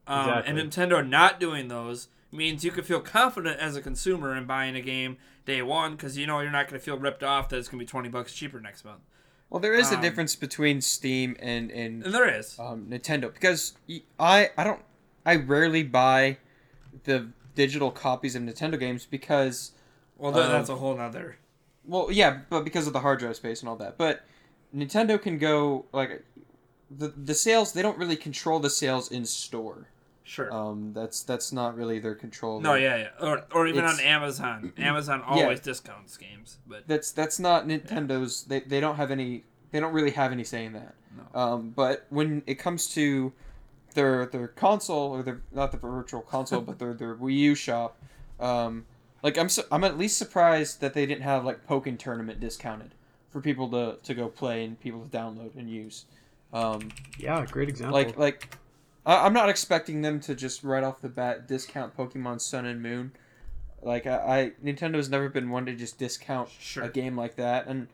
[SPEAKER 2] Um, And Nintendo not doing those means you can feel confident as a consumer in buying a game day one because you know you're not going to feel ripped off that it's going to be 20 bucks cheaper next month.
[SPEAKER 1] Well, there is a
[SPEAKER 2] Um,
[SPEAKER 1] difference between Steam and and
[SPEAKER 2] And there is.
[SPEAKER 1] um, Nintendo because I I don't I rarely buy the digital copies of Nintendo games because
[SPEAKER 2] Well, that,
[SPEAKER 1] um,
[SPEAKER 2] that's a whole nother.
[SPEAKER 1] well yeah but because of the hard drive space and all that but Nintendo can go like the the sales they don't really control the sales in store
[SPEAKER 2] Sure.
[SPEAKER 1] um that's that's not really their control
[SPEAKER 2] no, yeah, yeah. Or, or even
[SPEAKER 1] It's-
[SPEAKER 2] on Amazon. Amazon always discounts games, but
[SPEAKER 1] that's that's not Nintendo's. They, they don't have any. They don't really have any say in that.
[SPEAKER 2] No.
[SPEAKER 1] Um, but when it comes to their their console or their not the virtual console, but their their Wii U shop, um, like I'm su- I'm at least surprised that they didn't have like Pokken tournament discounted for people to, to go play and people to download and use. Um,
[SPEAKER 4] Yeah, great example.
[SPEAKER 1] like like I, I'm not expecting them to just right off the bat discount Pokemon Sun and Moon. Like I, I Nintendo's never been one to just discount
[SPEAKER 2] Sure.
[SPEAKER 1] a game like that, and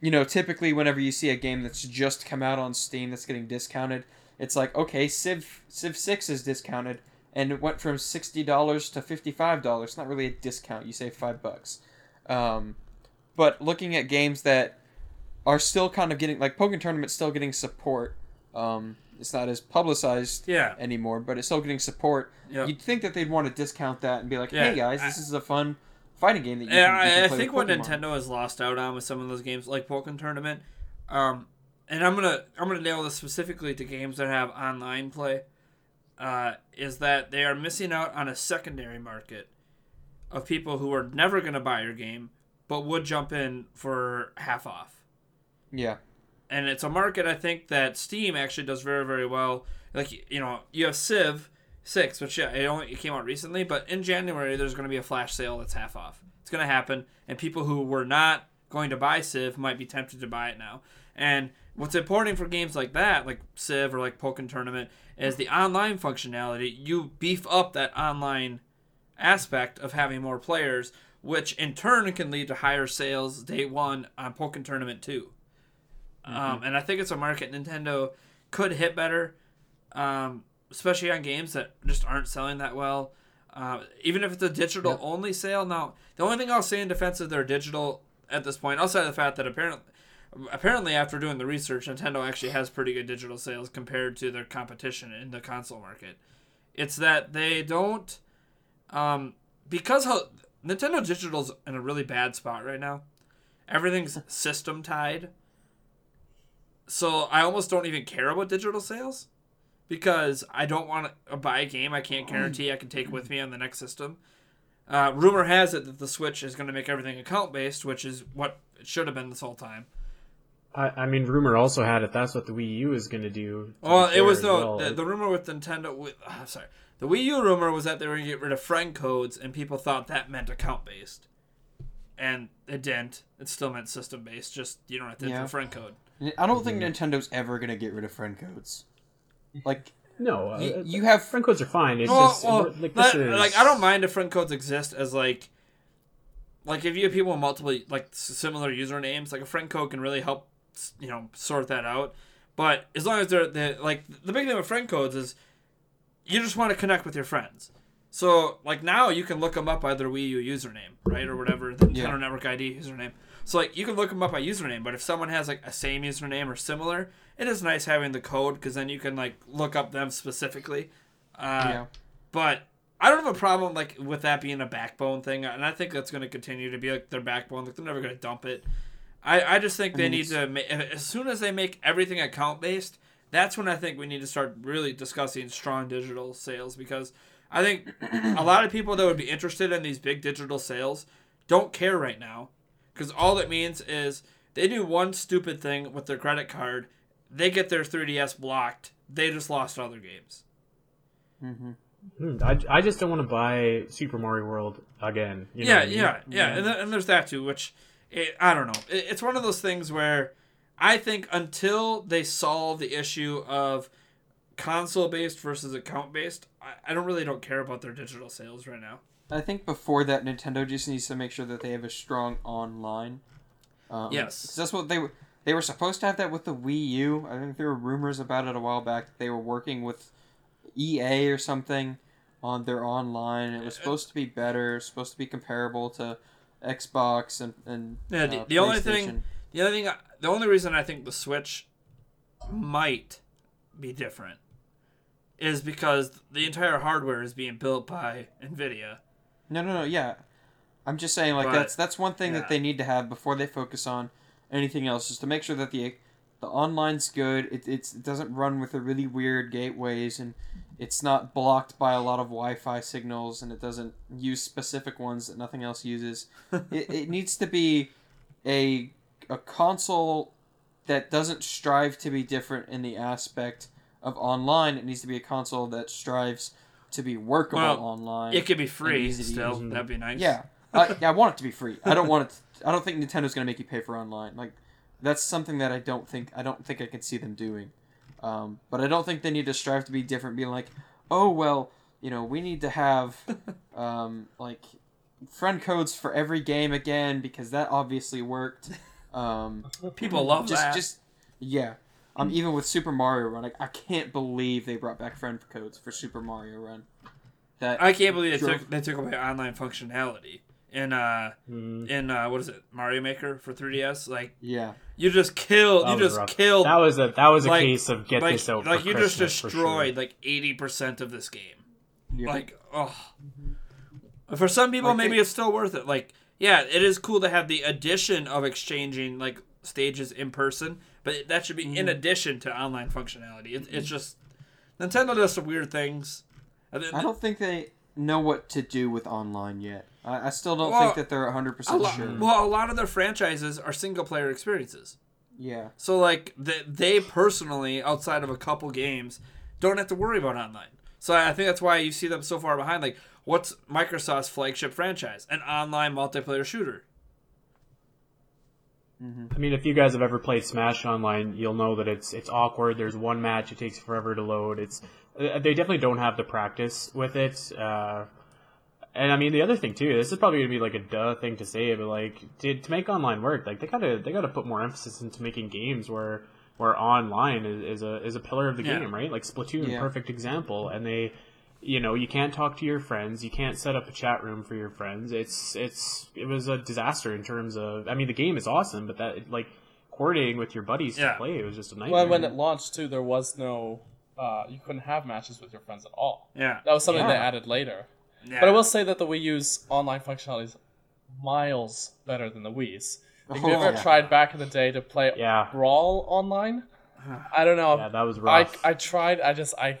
[SPEAKER 1] you know typically whenever you see a game that's just come out on Steam that's getting discounted, it's like okay Civ Civ Six is discounted and it went from sixty dollars to fifty five dollars. It's not really a discount; you save five bucks. Um, but looking at games that are still kind of getting like Pokken Tournament's still getting support. Um, it's not as publicized
[SPEAKER 2] Yeah.
[SPEAKER 1] anymore, but it's still getting support.
[SPEAKER 2] Yep.
[SPEAKER 1] You'd think that they'd want to discount that and be like,
[SPEAKER 2] Yeah,
[SPEAKER 1] "Hey guys, this is a fun fighting game that you
[SPEAKER 2] Yeah,
[SPEAKER 1] can, you can
[SPEAKER 2] I, I think what Nintendo has lost out on with some of those games, like Pokken Tournament, um, and I'm gonna I'm gonna nail this specifically to games that have online play, uh, is that they are missing out on a secondary market of people who are never gonna buy your game, but would jump in for half off.
[SPEAKER 1] Yeah,
[SPEAKER 2] and it's a market I think that Steam actually does very very well. Like you know, you have Civ Six, which yeah, it only it came out recently, but in January there's going to be a flash sale that's half off. It's going to happen, and people who were not going to buy Civ might be tempted to buy it now. And what's important for games like that, like Civ or like Pokken Tournament, is the online functionality. You beef up that online aspect of having more players, which in turn can lead to higher sales day one on Pokken Tournament 2. Um, and I think it's a market Nintendo could hit better, um, especially on games that just aren't selling that well. Uh, even if it's a digital
[SPEAKER 1] Yep.
[SPEAKER 2] only sale. Now, the only thing I'll say in defense of their digital at this point, outside of the fact that apparently, apparently after doing the research, Nintendo actually has pretty good digital sales compared to their competition in the console market. It's that they don't, um, because how Nintendo Digital's in a really bad spot right now. Everything's system tied. So I almost don't even care about digital sales because I don't want to buy a game I can't guarantee I can take with me on the next system. Uh, rumor has it that the Switch is going to make everything account based, which is what it should have been this whole time.
[SPEAKER 4] I, I mean, rumor also had it. That's what the Wii U is going to do. to
[SPEAKER 2] Well, it was
[SPEAKER 4] as
[SPEAKER 2] the,
[SPEAKER 4] well.
[SPEAKER 2] the the rumor with Nintendo. With uh, sorry, the Wii U rumor was that they were going to get rid of friend codes, and people thought that meant account based, and it didn't. It still meant system based. Just you don't have to
[SPEAKER 1] Yeah.
[SPEAKER 2] enter friend code.
[SPEAKER 1] I don't think Nintendo's ever gonna get rid of friend codes. Like
[SPEAKER 4] no, uh,
[SPEAKER 1] you, you have
[SPEAKER 4] friend codes are fine. It's
[SPEAKER 2] Well,
[SPEAKER 4] just
[SPEAKER 2] well,
[SPEAKER 4] like
[SPEAKER 2] that-
[SPEAKER 4] this is
[SPEAKER 2] like I don't mind if friend codes exist as like, like if you have people with multiple like similar usernames, like a friend code can really help, you know, sort that out. But as long as they're, they like the big thing with friend codes is, you just want to connect with your friends. So like now you can look them up by their Wii U username, right, or whatever the Nintendo
[SPEAKER 1] Yeah.
[SPEAKER 2] Network ID username. So like you can look them up by username, but if someone has like a same username or similar, it is nice having the code because then you can like look up them specifically. Uh,
[SPEAKER 1] yeah.
[SPEAKER 2] but I don't have a problem like with that being a backbone thing, and I think that's going to continue to be like their backbone. Like they're never going to dump it. I, I just think they need to ma- as soon as they make everything account based. That's when I think we need to start really discussing strong digital sales because I think a lot of people that would be interested in these big digital sales don't care right now because all it means is they do one stupid thing with their credit card, they get their 3DS blocked, they just lost all their games.
[SPEAKER 1] Mm-hmm.
[SPEAKER 4] Hmm, I, I just don't want to buy Super Mario World again. You know
[SPEAKER 2] yeah,
[SPEAKER 4] I mean?
[SPEAKER 2] yeah, yeah, And, th- and there's that too, which it, I don't know. It, it's one of those things where I think until they solve the issue of console based versus account based, I, I don't really don't care about their digital sales right now.
[SPEAKER 1] I think before that, Nintendo just needs to make sure that they have a strong online. Um,
[SPEAKER 2] Yes.
[SPEAKER 1] that's what they were. They were supposed to have that with the Wii U. I think there were rumors about it a while back. They were working with EA or something on their online. It was supposed to be better. Supposed to be comparable to Xbox and and
[SPEAKER 2] Yeah, the-
[SPEAKER 1] uh,
[SPEAKER 2] the only thing-. The other thing, I- the only reason I think the Switch might be different is because the entire hardware is being built by Nvidia.
[SPEAKER 1] No, no, no. Yeah, I'm just saying like
[SPEAKER 2] But-
[SPEAKER 1] that's that's one thing
[SPEAKER 2] yeah.
[SPEAKER 1] that they need to have before they focus on anything else, is to make sure that the the online's good. It it's, it doesn't run with the really weird gateways, and it's not blocked by a lot of Wi-Fi signals, and it doesn't use specific ones that nothing else uses. it, it needs to be a a console that doesn't strive to be different in the aspect of online. It needs to be a console that strives to be workable
[SPEAKER 2] Well,
[SPEAKER 1] online.
[SPEAKER 2] It could be free still.
[SPEAKER 4] use.
[SPEAKER 2] That'd be nice.
[SPEAKER 1] Yeah, I, yeah, I want it to be free. I don't want it. I don't think Nintendo's gonna make you pay for online. Like, that's something that I don't think I don't think I can see them doing. Um, but I don't think they need to strive to be different, being like, oh well, you know, we need to have um, like friend codes for every game again because that obviously worked. Um,
[SPEAKER 2] People love
[SPEAKER 1] just
[SPEAKER 2] that.
[SPEAKER 1] just yeah. Um, even with Super Mario Run, I, I can't believe they brought back friend codes for Super Mario Run. That
[SPEAKER 2] I can't believe they
[SPEAKER 1] Drove-
[SPEAKER 2] took they took away online functionality in uh
[SPEAKER 4] Mm,
[SPEAKER 2] in uh what is it Mario Maker for 3DS. Like
[SPEAKER 1] yeah.
[SPEAKER 2] you just killed
[SPEAKER 4] that
[SPEAKER 2] you just
[SPEAKER 4] rough.
[SPEAKER 2] killed
[SPEAKER 4] That was a that was a
[SPEAKER 2] like-
[SPEAKER 4] case of get
[SPEAKER 2] like
[SPEAKER 4] this out.
[SPEAKER 2] like
[SPEAKER 4] for
[SPEAKER 2] you just
[SPEAKER 4] Christmas for sure.
[SPEAKER 2] destroyed like eighty percent of this game.
[SPEAKER 1] yeah.
[SPEAKER 2] Like oh, for some people
[SPEAKER 1] Like
[SPEAKER 2] maybe
[SPEAKER 1] they-
[SPEAKER 2] it's still worth it. Like yeah, it is cool to have the addition of exchanging like stages in person, but that should be
[SPEAKER 1] Mm-hmm.
[SPEAKER 2] in addition to online functionality. It, it's just Nintendo does some weird things. And then-
[SPEAKER 1] I don't think they know what to do with online yet. I, I still don't
[SPEAKER 2] Well,
[SPEAKER 1] think that they're 100%
[SPEAKER 2] lot,
[SPEAKER 1] sure.
[SPEAKER 2] well, a lot of their franchises are single player experiences.
[SPEAKER 1] Yeah.
[SPEAKER 2] So like they, they personally, outside of a couple games, don't have to worry about online. So I think that's why you see them so far behind. Like, what's Microsoft's flagship franchise? An online multiplayer shooter.
[SPEAKER 4] I mean, if you guys have ever played Smash Online, you'll know that it's it's awkward. There's one match; it takes forever to load. It's uh, they definitely don't have the practice with it. Uh, and I mean, the other thing too, this is probably gonna be like a duh thing to say, but like to, to make online work, like they gotta they gotta put more emphasis into making games where where online is, is a is a pillar of the
[SPEAKER 2] Yeah.
[SPEAKER 4] game, right? Like Splatoon,
[SPEAKER 1] Yeah.
[SPEAKER 4] perfect example, and they. You know, you can't talk to your friends. You can't set up a chat room for your friends. It's it's it was a disaster in terms of. I mean, the game is awesome, but that like coordinating with your buddies
[SPEAKER 2] Yeah.
[SPEAKER 4] to play, it was just a nightmare.
[SPEAKER 3] Well, when it launched too, there was no, uh, you couldn't have matches with your friends at all.
[SPEAKER 2] Yeah.
[SPEAKER 3] That was something they added later.
[SPEAKER 2] yeah.
[SPEAKER 3] But I will say that the Wii U's online functionality is miles better than the Wii's. If you
[SPEAKER 1] Oh,
[SPEAKER 3] ever
[SPEAKER 1] yeah.
[SPEAKER 3] tried back in the day to play
[SPEAKER 4] Yeah.
[SPEAKER 3] Brawl online, I don't know.
[SPEAKER 4] yeah, that was
[SPEAKER 3] I. I tried. I just I.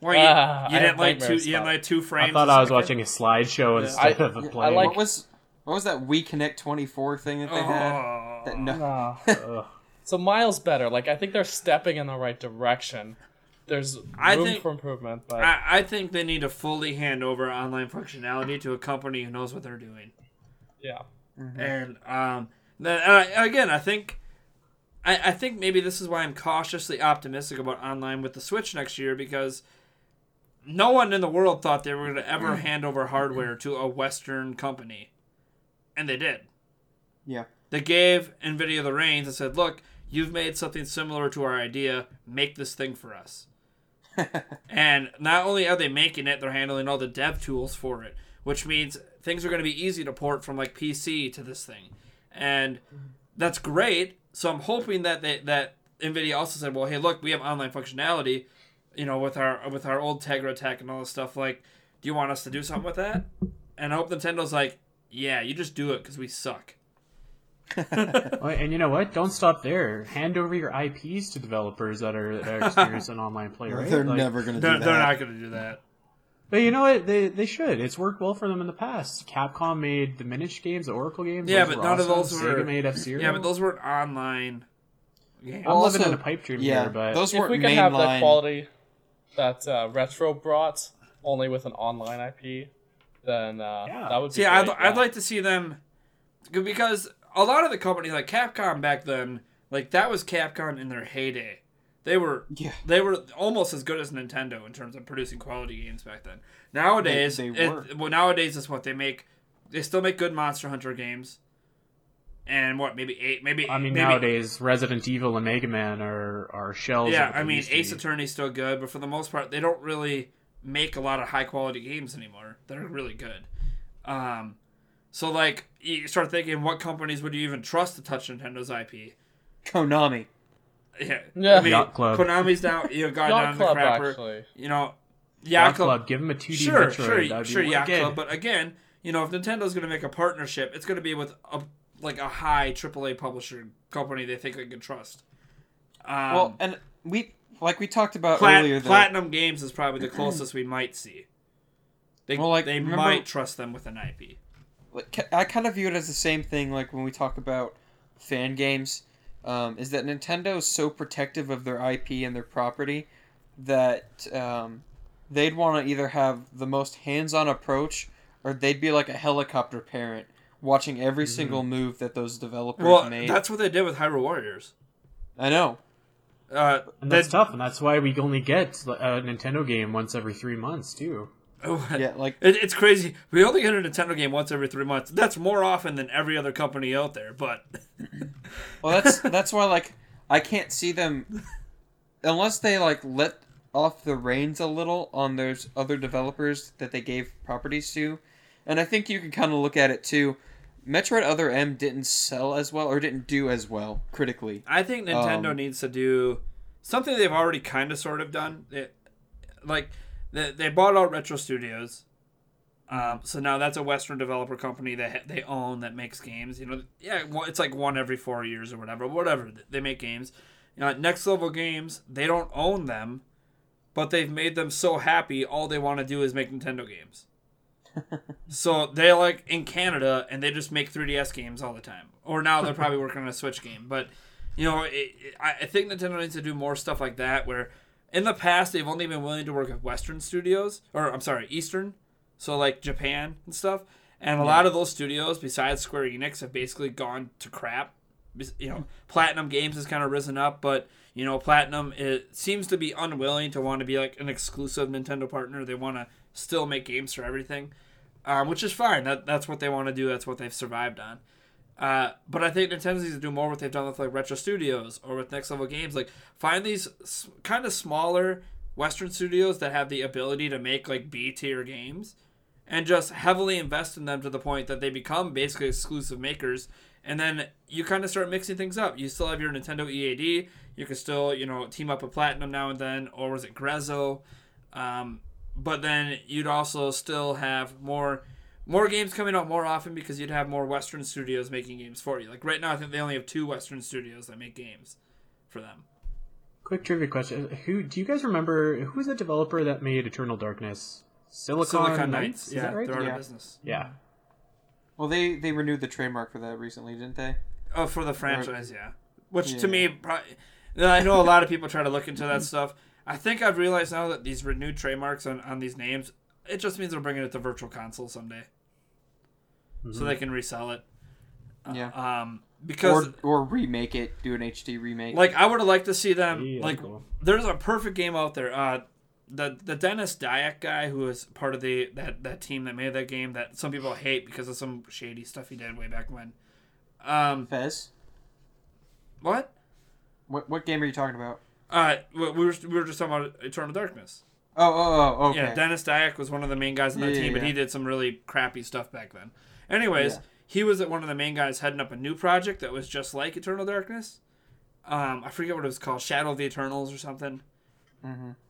[SPEAKER 2] Where you,
[SPEAKER 3] Ah,
[SPEAKER 2] you didn't
[SPEAKER 3] have
[SPEAKER 2] like two. You didn't like two frames.
[SPEAKER 4] I
[SPEAKER 2] thought
[SPEAKER 4] I was
[SPEAKER 2] second?
[SPEAKER 4] watching a slideshow instead
[SPEAKER 3] I-
[SPEAKER 4] of a
[SPEAKER 1] yeah,
[SPEAKER 4] play.
[SPEAKER 3] I like-
[SPEAKER 1] what was what was that Wii Connect twenty four thing that they had?
[SPEAKER 2] Oh.
[SPEAKER 1] That no,
[SPEAKER 3] Nah. So miles better. Like I think they're stepping in the right direction. There's
[SPEAKER 2] I
[SPEAKER 3] room
[SPEAKER 2] think-
[SPEAKER 3] for improvement, but
[SPEAKER 2] I, I think they need to fully hand over online functionality to a company who knows what they're doing.
[SPEAKER 3] yeah.
[SPEAKER 2] And um, then and I, again, I think, I, I think maybe this is why I'm cautiously optimistic about online with the Switch next year because no one in the world thought they were going to ever mm. hand over hardware to a Western company, and they did.
[SPEAKER 1] yeah,
[SPEAKER 2] They gave Nvidia the reins and said, "Look, you've made something similar to our idea. Make this thing for us." and not only are they making it, they're handling all the dev tools for it, which means things are going to be easy to port from like PC to this thing, and that's great. So I'm hoping that they, that Nvidia also said, "Well, hey, look, we have online functionality, you know, with our with our old Tegra Tech and all this stuff. Like, do you want us to do something with that?" And I hope Nintendo's like, "Yeah, you just do it because we suck."
[SPEAKER 4] Well, and you know what? Don't stop there. Hand over your IPs to developers that are that are experienced in online play. Right?
[SPEAKER 1] they're
[SPEAKER 4] Like-
[SPEAKER 1] never gonna do that.
[SPEAKER 2] they're not going to do that.
[SPEAKER 4] But you know what? They they should. It's worked well for them in the past. Capcom made the Minish games, the Oracle games.
[SPEAKER 2] Yeah, but
[SPEAKER 4] were
[SPEAKER 2] none of
[SPEAKER 4] awesome.
[SPEAKER 2] those were-
[SPEAKER 4] made F Zero.
[SPEAKER 2] Yeah, but those weren't online games.
[SPEAKER 4] I'm
[SPEAKER 1] Also-
[SPEAKER 4] living in a pipe dream
[SPEAKER 1] yeah,
[SPEAKER 4] here, but
[SPEAKER 1] those
[SPEAKER 3] If
[SPEAKER 1] weren't
[SPEAKER 3] we can have that quality that uh, retro brought only with an online IP, then uh,
[SPEAKER 4] Yeah.
[SPEAKER 3] that would be.
[SPEAKER 2] See, I'd,
[SPEAKER 3] great,
[SPEAKER 2] I'd like to see them because a lot of the companies like Capcom back then, like that was Capcom in their heyday. They were
[SPEAKER 1] Yeah.
[SPEAKER 2] they were almost as good as Nintendo in terms of producing quality games back then. Nowadays,
[SPEAKER 1] They- they
[SPEAKER 2] it-
[SPEAKER 1] were.
[SPEAKER 2] well, nowadays is what they make. They still make good Monster Hunter games, and what maybe eight, maybe
[SPEAKER 4] I mean,
[SPEAKER 2] maybe,
[SPEAKER 4] nowadays Resident Evil and Mega Man are are shells.
[SPEAKER 2] Yeah, I mean Ace. Attorney's still good, but for the most part, they don't really make a lot of high quality games anymore. They're really good. Um, so like you start thinking, what companies would you even trust to touch Nintendo's IP?
[SPEAKER 1] Konami.
[SPEAKER 2] Yeah,
[SPEAKER 3] Yeah.
[SPEAKER 2] I mean,
[SPEAKER 4] Yacht Club.
[SPEAKER 2] Konami's down. You know, got
[SPEAKER 3] Yacht
[SPEAKER 2] down
[SPEAKER 3] Club
[SPEAKER 2] the crapper.
[SPEAKER 3] actually.
[SPEAKER 2] You know,
[SPEAKER 4] Yacht
[SPEAKER 2] Yacht Club.
[SPEAKER 4] Club. Give them a 2D
[SPEAKER 2] Sure,
[SPEAKER 4] Metroid.
[SPEAKER 2] sure, sure, Yacht
[SPEAKER 4] wicked.
[SPEAKER 2] Club. But again, you know, if Nintendo's going to make a partnership, it's going to be with a like a high AAA publisher company they think they can trust. Um,
[SPEAKER 1] Well, and we like we talked about
[SPEAKER 2] Plat-
[SPEAKER 1] earlier. That,
[SPEAKER 2] Platinum Games is probably the closest we might see. They,
[SPEAKER 1] Well, like,
[SPEAKER 2] they
[SPEAKER 1] remember-
[SPEAKER 2] might trust them with an IP.
[SPEAKER 1] like, I kind of view it as the same thing. Like when we talk about fan games, um, is that Nintendo is so protective of their IP and their property that um, they'd want to either have the most hands-on approach or they'd be like a helicopter parent watching every single move that those developers
[SPEAKER 2] Well,
[SPEAKER 1] made.
[SPEAKER 2] that's what they did with Hyrule Warriors.
[SPEAKER 1] I know.
[SPEAKER 2] Uh,
[SPEAKER 4] And that's
[SPEAKER 2] they-
[SPEAKER 4] tough, and that's why we only get a Nintendo game once every three months too.
[SPEAKER 2] Oh,
[SPEAKER 1] Yeah, like
[SPEAKER 2] It, it's crazy. We only get a Nintendo game once every three months. That's more often than every other company out there. But
[SPEAKER 1] Well, that's that's why like I can't see them unless they like let off the reins a little on those other developers that they gave properties to. And I think you can kind of look at it too. Metroid Other M didn't sell as well or didn't do as well critically.
[SPEAKER 2] I think Nintendo
[SPEAKER 1] Um,
[SPEAKER 2] needs to do something they've already kind of sort of done. It, like they, they bought out Retro Studios. Um, so now that's a Western developer company that ha- they own that makes games. You know, yeah, it's like one every four years or whatever. Whatever they make games. You know, next level games they don't own them, but they've made them so happy. All they want to do is make Nintendo games. So they like in Canada and they just make 3DS games all the time. Or now they're probably working on a Switch game, but you know, it, it, I I think Nintendo needs to do more stuff like that. Where in the past they've only been willing to work with Western studios, or I'm sorry, Eastern, so like Japan and stuff. And a lot of those studios, besides Square Enix, have basically gone to crap. You know, Platinum Games has kind of risen up, but you know, Platinum it seems to be unwilling to want to be like an exclusive Nintendo partner. They want to still make games for everything, um, which is fine. That that's what they want to do. That's what they've survived on. Uh, but I think Nintendo needs to do more what they've done with like Retro Studios or with Next Level Games. Like find these s- kind of smaller Western studios that have the ability to make like B tier games, and just heavily invest in them to the point that they become basically exclusive makers. And then you kind of start mixing things up. You still have your Nintendo EAD. You can still you know team up with Platinum now and then, or was it Grezzo? Um, but then you'd also still have more more games coming out more often because you'd have more Western studios making games for you. Like right now, I think they only have two Western studios that make games for them.
[SPEAKER 4] Quick trivia question: Who do you guys remember? Who was the developer that made Eternal Darkness? Silicon,
[SPEAKER 2] Silicon
[SPEAKER 4] Knights.
[SPEAKER 2] Knights,
[SPEAKER 4] Is
[SPEAKER 2] yeah,
[SPEAKER 4] that right?
[SPEAKER 2] they're out
[SPEAKER 1] Yeah.
[SPEAKER 2] of business.
[SPEAKER 4] Yeah.
[SPEAKER 1] Well, they they renewed the trademark for that recently, didn't they?
[SPEAKER 2] Oh, for the franchise, yeah. Which to
[SPEAKER 1] Yeah.
[SPEAKER 2] me, probably, I know a lot of people try to look into that stuff. I think I've realized now that these renewed trademarks on, on these names, it just means they're bringing it to Virtual Console someday, so they can resell it.
[SPEAKER 1] Yeah.
[SPEAKER 2] Um, because
[SPEAKER 1] Or or remake it, do an HD remake.
[SPEAKER 2] Like I would have liked to see them
[SPEAKER 4] Yeah,
[SPEAKER 2] like
[SPEAKER 4] cool.
[SPEAKER 2] there's a perfect game out there. Uh the the Denis Dyack guy who was part of the that, that team that made that game that some people hate because of some shady stuff he did way back when. Um
[SPEAKER 1] Fez.
[SPEAKER 2] what?
[SPEAKER 1] What what game are you talking about?
[SPEAKER 2] Uh we we were, we were just talking about Eternal Darkness.
[SPEAKER 1] Oh oh oh okay.
[SPEAKER 2] Yeah, Denis Dyack was one of the main guys on that
[SPEAKER 1] Yeah,
[SPEAKER 2] team,
[SPEAKER 1] yeah,
[SPEAKER 2] but he did some really crappy stuff back then. Anyways,
[SPEAKER 1] Yeah.
[SPEAKER 2] he was one of the main guys heading up a new project that was just like Eternal Darkness. Um, I forget what it was called, Shadow of the Eternals or something.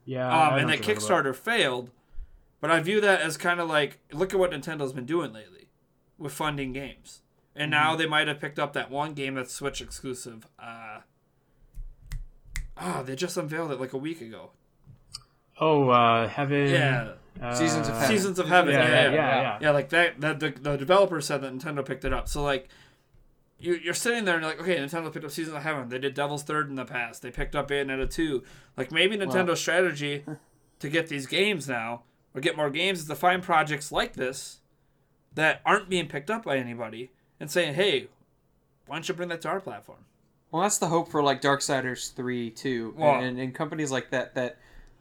[SPEAKER 4] Yeah.
[SPEAKER 2] Um, and
[SPEAKER 4] what
[SPEAKER 2] that
[SPEAKER 4] you're.
[SPEAKER 2] Kickstarter failed, but I view that as kind of like look at what Nintendo's been doing lately with funding games, and now
[SPEAKER 4] Mm-hmm.
[SPEAKER 2] they might have picked up that one game that's Switch exclusive. Uh, oh, they just unveiled it like a week ago.
[SPEAKER 4] Oh, uh, Heaven.
[SPEAKER 2] Yeah,
[SPEAKER 4] uh,
[SPEAKER 1] Seasons of Heaven.
[SPEAKER 2] Seasons of Heaven.
[SPEAKER 4] Yeah,
[SPEAKER 2] Yeah,
[SPEAKER 4] yeah,
[SPEAKER 2] yeah,
[SPEAKER 4] yeah. yeah.
[SPEAKER 2] Yeah, like that. That the, the developer said that Nintendo picked it up. So like, you you're sitting there and you're like, okay, Nintendo picked up Seasons of Heaven. They did Devil's Third in the past. They picked up Bayonetta two. Like maybe Nintendo's strategy to get these games now or get more games is to find projects like this that aren't being picked up by anybody and saying, hey, why don't you bring that to our platform?
[SPEAKER 1] Well, that's the hope for like Darksiders three too,
[SPEAKER 2] Well-
[SPEAKER 1] and, and, and companies like that that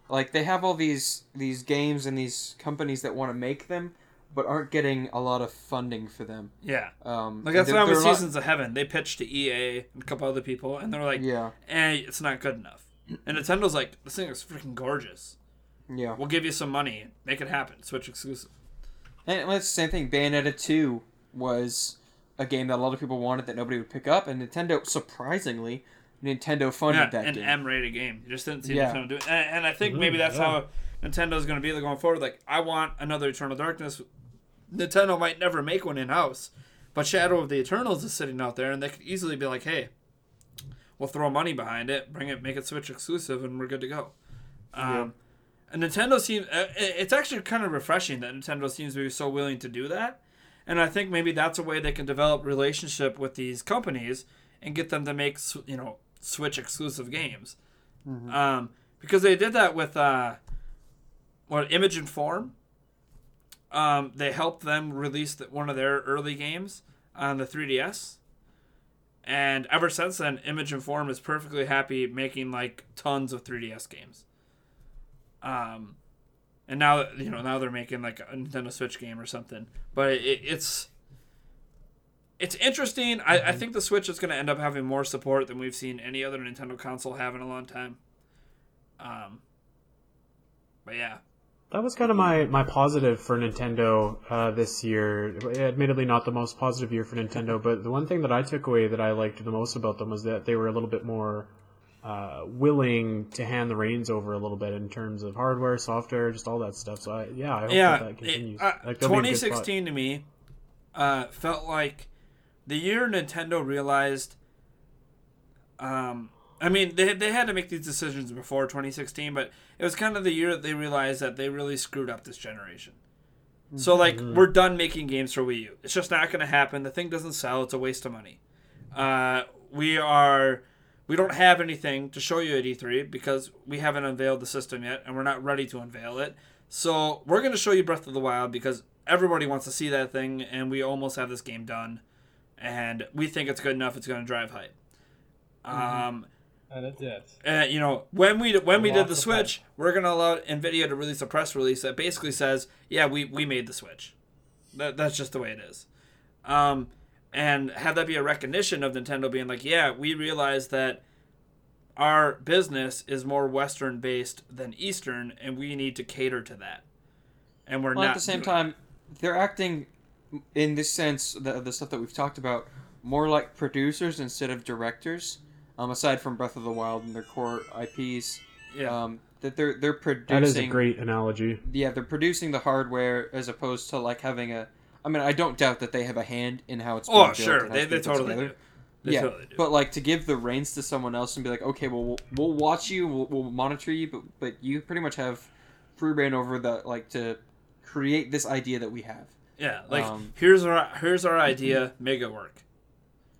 [SPEAKER 1] like they have all these these games and these companies that want to make them, but aren't getting a lot of funding for them.
[SPEAKER 2] Yeah.
[SPEAKER 1] Um,
[SPEAKER 2] Like that's why with Seasons of Heaven, they pitched to EA and a couple other people, and they're like,
[SPEAKER 1] Yeah,
[SPEAKER 2] "Eh, it's not good enough." And Nintendo's like, "This thing is freaking gorgeous.
[SPEAKER 1] yeah,
[SPEAKER 2] We'll give you some money, make it happen. Switch exclusive."
[SPEAKER 1] and it's the same thing. Bayonetta two was a game that a lot of people wanted that nobody would pick up, and Nintendo surprisingly, Nintendo funded
[SPEAKER 2] Yeah,
[SPEAKER 1] that
[SPEAKER 2] an
[SPEAKER 1] game.
[SPEAKER 2] M-rated game. You just didn't see
[SPEAKER 1] Yeah.
[SPEAKER 2] Nintendo do it, and, and I think maybe that's how Nintendo's going to be going forward. Like, I want another Eternal Darkness. Nintendo might never make one in house, but Shadow of the Eternals is sitting out there, and they could easily be like, "Hey, we'll throw money behind it, bring it, make it Switch exclusive, and we're good to go." Um, and Nintendo seems uh, it- it's actually kind of refreshing that Nintendo seems to be so willing to do that. And I think maybe that's a way they can develop relationship with these companies and get them to make you know Switch exclusive games. Um, because they did that with uh, what Image and Form. Um, they helped them release the, one of their early games on the 3DS. And ever since then, Image and Form is perfectly happy making like tons of 3DS games. Um, and now you know now they're making like a Nintendo Switch game or something. But it, it's it's interesting. I, I think the Switch is going to end up having more support than we've seen any other Nintendo console have in a long time. Um, but yeah,
[SPEAKER 4] That was kind of my, my positive for Nintendo uh, this year. Admittedly, not the most positive year for Nintendo, but the one thing that I took away that I liked the most about them was that they were a little bit more uh, willing to hand the reins over a little bit in terms of hardware, software, just all that stuff. So I, yeah, I hope
[SPEAKER 2] yeah.
[SPEAKER 4] that, that continues.
[SPEAKER 2] it- uh,
[SPEAKER 4] Like, they'll be in a good spot.
[SPEAKER 2] 2016 to me uh, felt like the year Nintendo realized. Um, I mean, they they had to make these decisions before 2016, but it was kind of the year that they realized that they really screwed up this generation. So like, we're done making games for Wii U. It's just not going to happen. The thing doesn't sell. It's a waste of money. Uh, we are. We don't have anything to show you at E3 because we haven't unveiled the system yet, and we're not ready to unveil it. So we're going to show you Breath of the Wild because everybody wants to see that thing, and we almost have this game done, and we think it's good enough. It's going to drive hype. Um,
[SPEAKER 3] And it did.
[SPEAKER 2] And you know, when we when we did the Switch, we're gonna allow Nvidia to release a press release that basically says, "Yeah, we we made the Switch." That that's just the way it is. Um, and have that be a recognition of Nintendo being like, "Yeah, we realize that our business is more Western based than Eastern, and we need to cater to that." And we're
[SPEAKER 1] Well,
[SPEAKER 2] not
[SPEAKER 1] at the same
[SPEAKER 2] doing it."
[SPEAKER 1] time, they're acting in this sense, the, the stuff that we've talked about, more like producers instead of directors. Um, aside from Breath of the Wild and their core IPs,
[SPEAKER 2] Yeah.
[SPEAKER 1] um, that they're they're producing.
[SPEAKER 4] That is a great analogy.
[SPEAKER 1] Yeah, they're producing the hardware as opposed to like having a. I mean, I don't doubt that they have a hand in how it's. being
[SPEAKER 2] oh,
[SPEAKER 1] built
[SPEAKER 2] sure, they,
[SPEAKER 1] it's
[SPEAKER 2] they totally
[SPEAKER 1] together.
[SPEAKER 2] do. They
[SPEAKER 1] yeah,
[SPEAKER 2] totally do.
[SPEAKER 1] but like to give the reins to someone else and be like, okay, well, we'll, we'll watch you, we'll, we'll monitor you, but but you pretty much have free reign over the like to create this idea that we have.
[SPEAKER 2] yeah, like
[SPEAKER 1] um,
[SPEAKER 2] here's our here's our idea, make it work.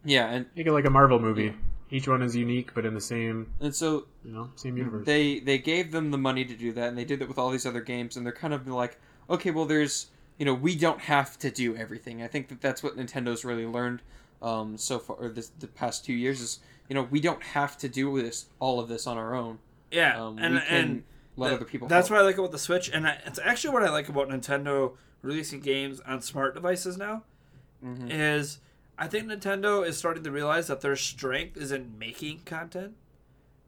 [SPEAKER 1] Yeah, and
[SPEAKER 4] Make it like a Marvel movie. Each one is unique, but in the same,
[SPEAKER 1] and so
[SPEAKER 4] you know, same universe.
[SPEAKER 1] they they gave them the money to do that, and they did it with all these other games, and they're kind of like, okay, well, there's you know, we don't have to do everything. I think that that's what Nintendo's really learned um, so far, or this the past two years is, you know, we don't have to do this all of this on our own.
[SPEAKER 2] Yeah,
[SPEAKER 1] Um,
[SPEAKER 2] and and
[SPEAKER 1] let
[SPEAKER 2] That-
[SPEAKER 1] other people.
[SPEAKER 2] That's
[SPEAKER 1] help.
[SPEAKER 2] what I like about the Switch, and I, it's actually what I like about Nintendo releasing games on smart devices now.
[SPEAKER 1] Mhm.
[SPEAKER 2] Is I think Nintendo is starting to realize that their strength is in making content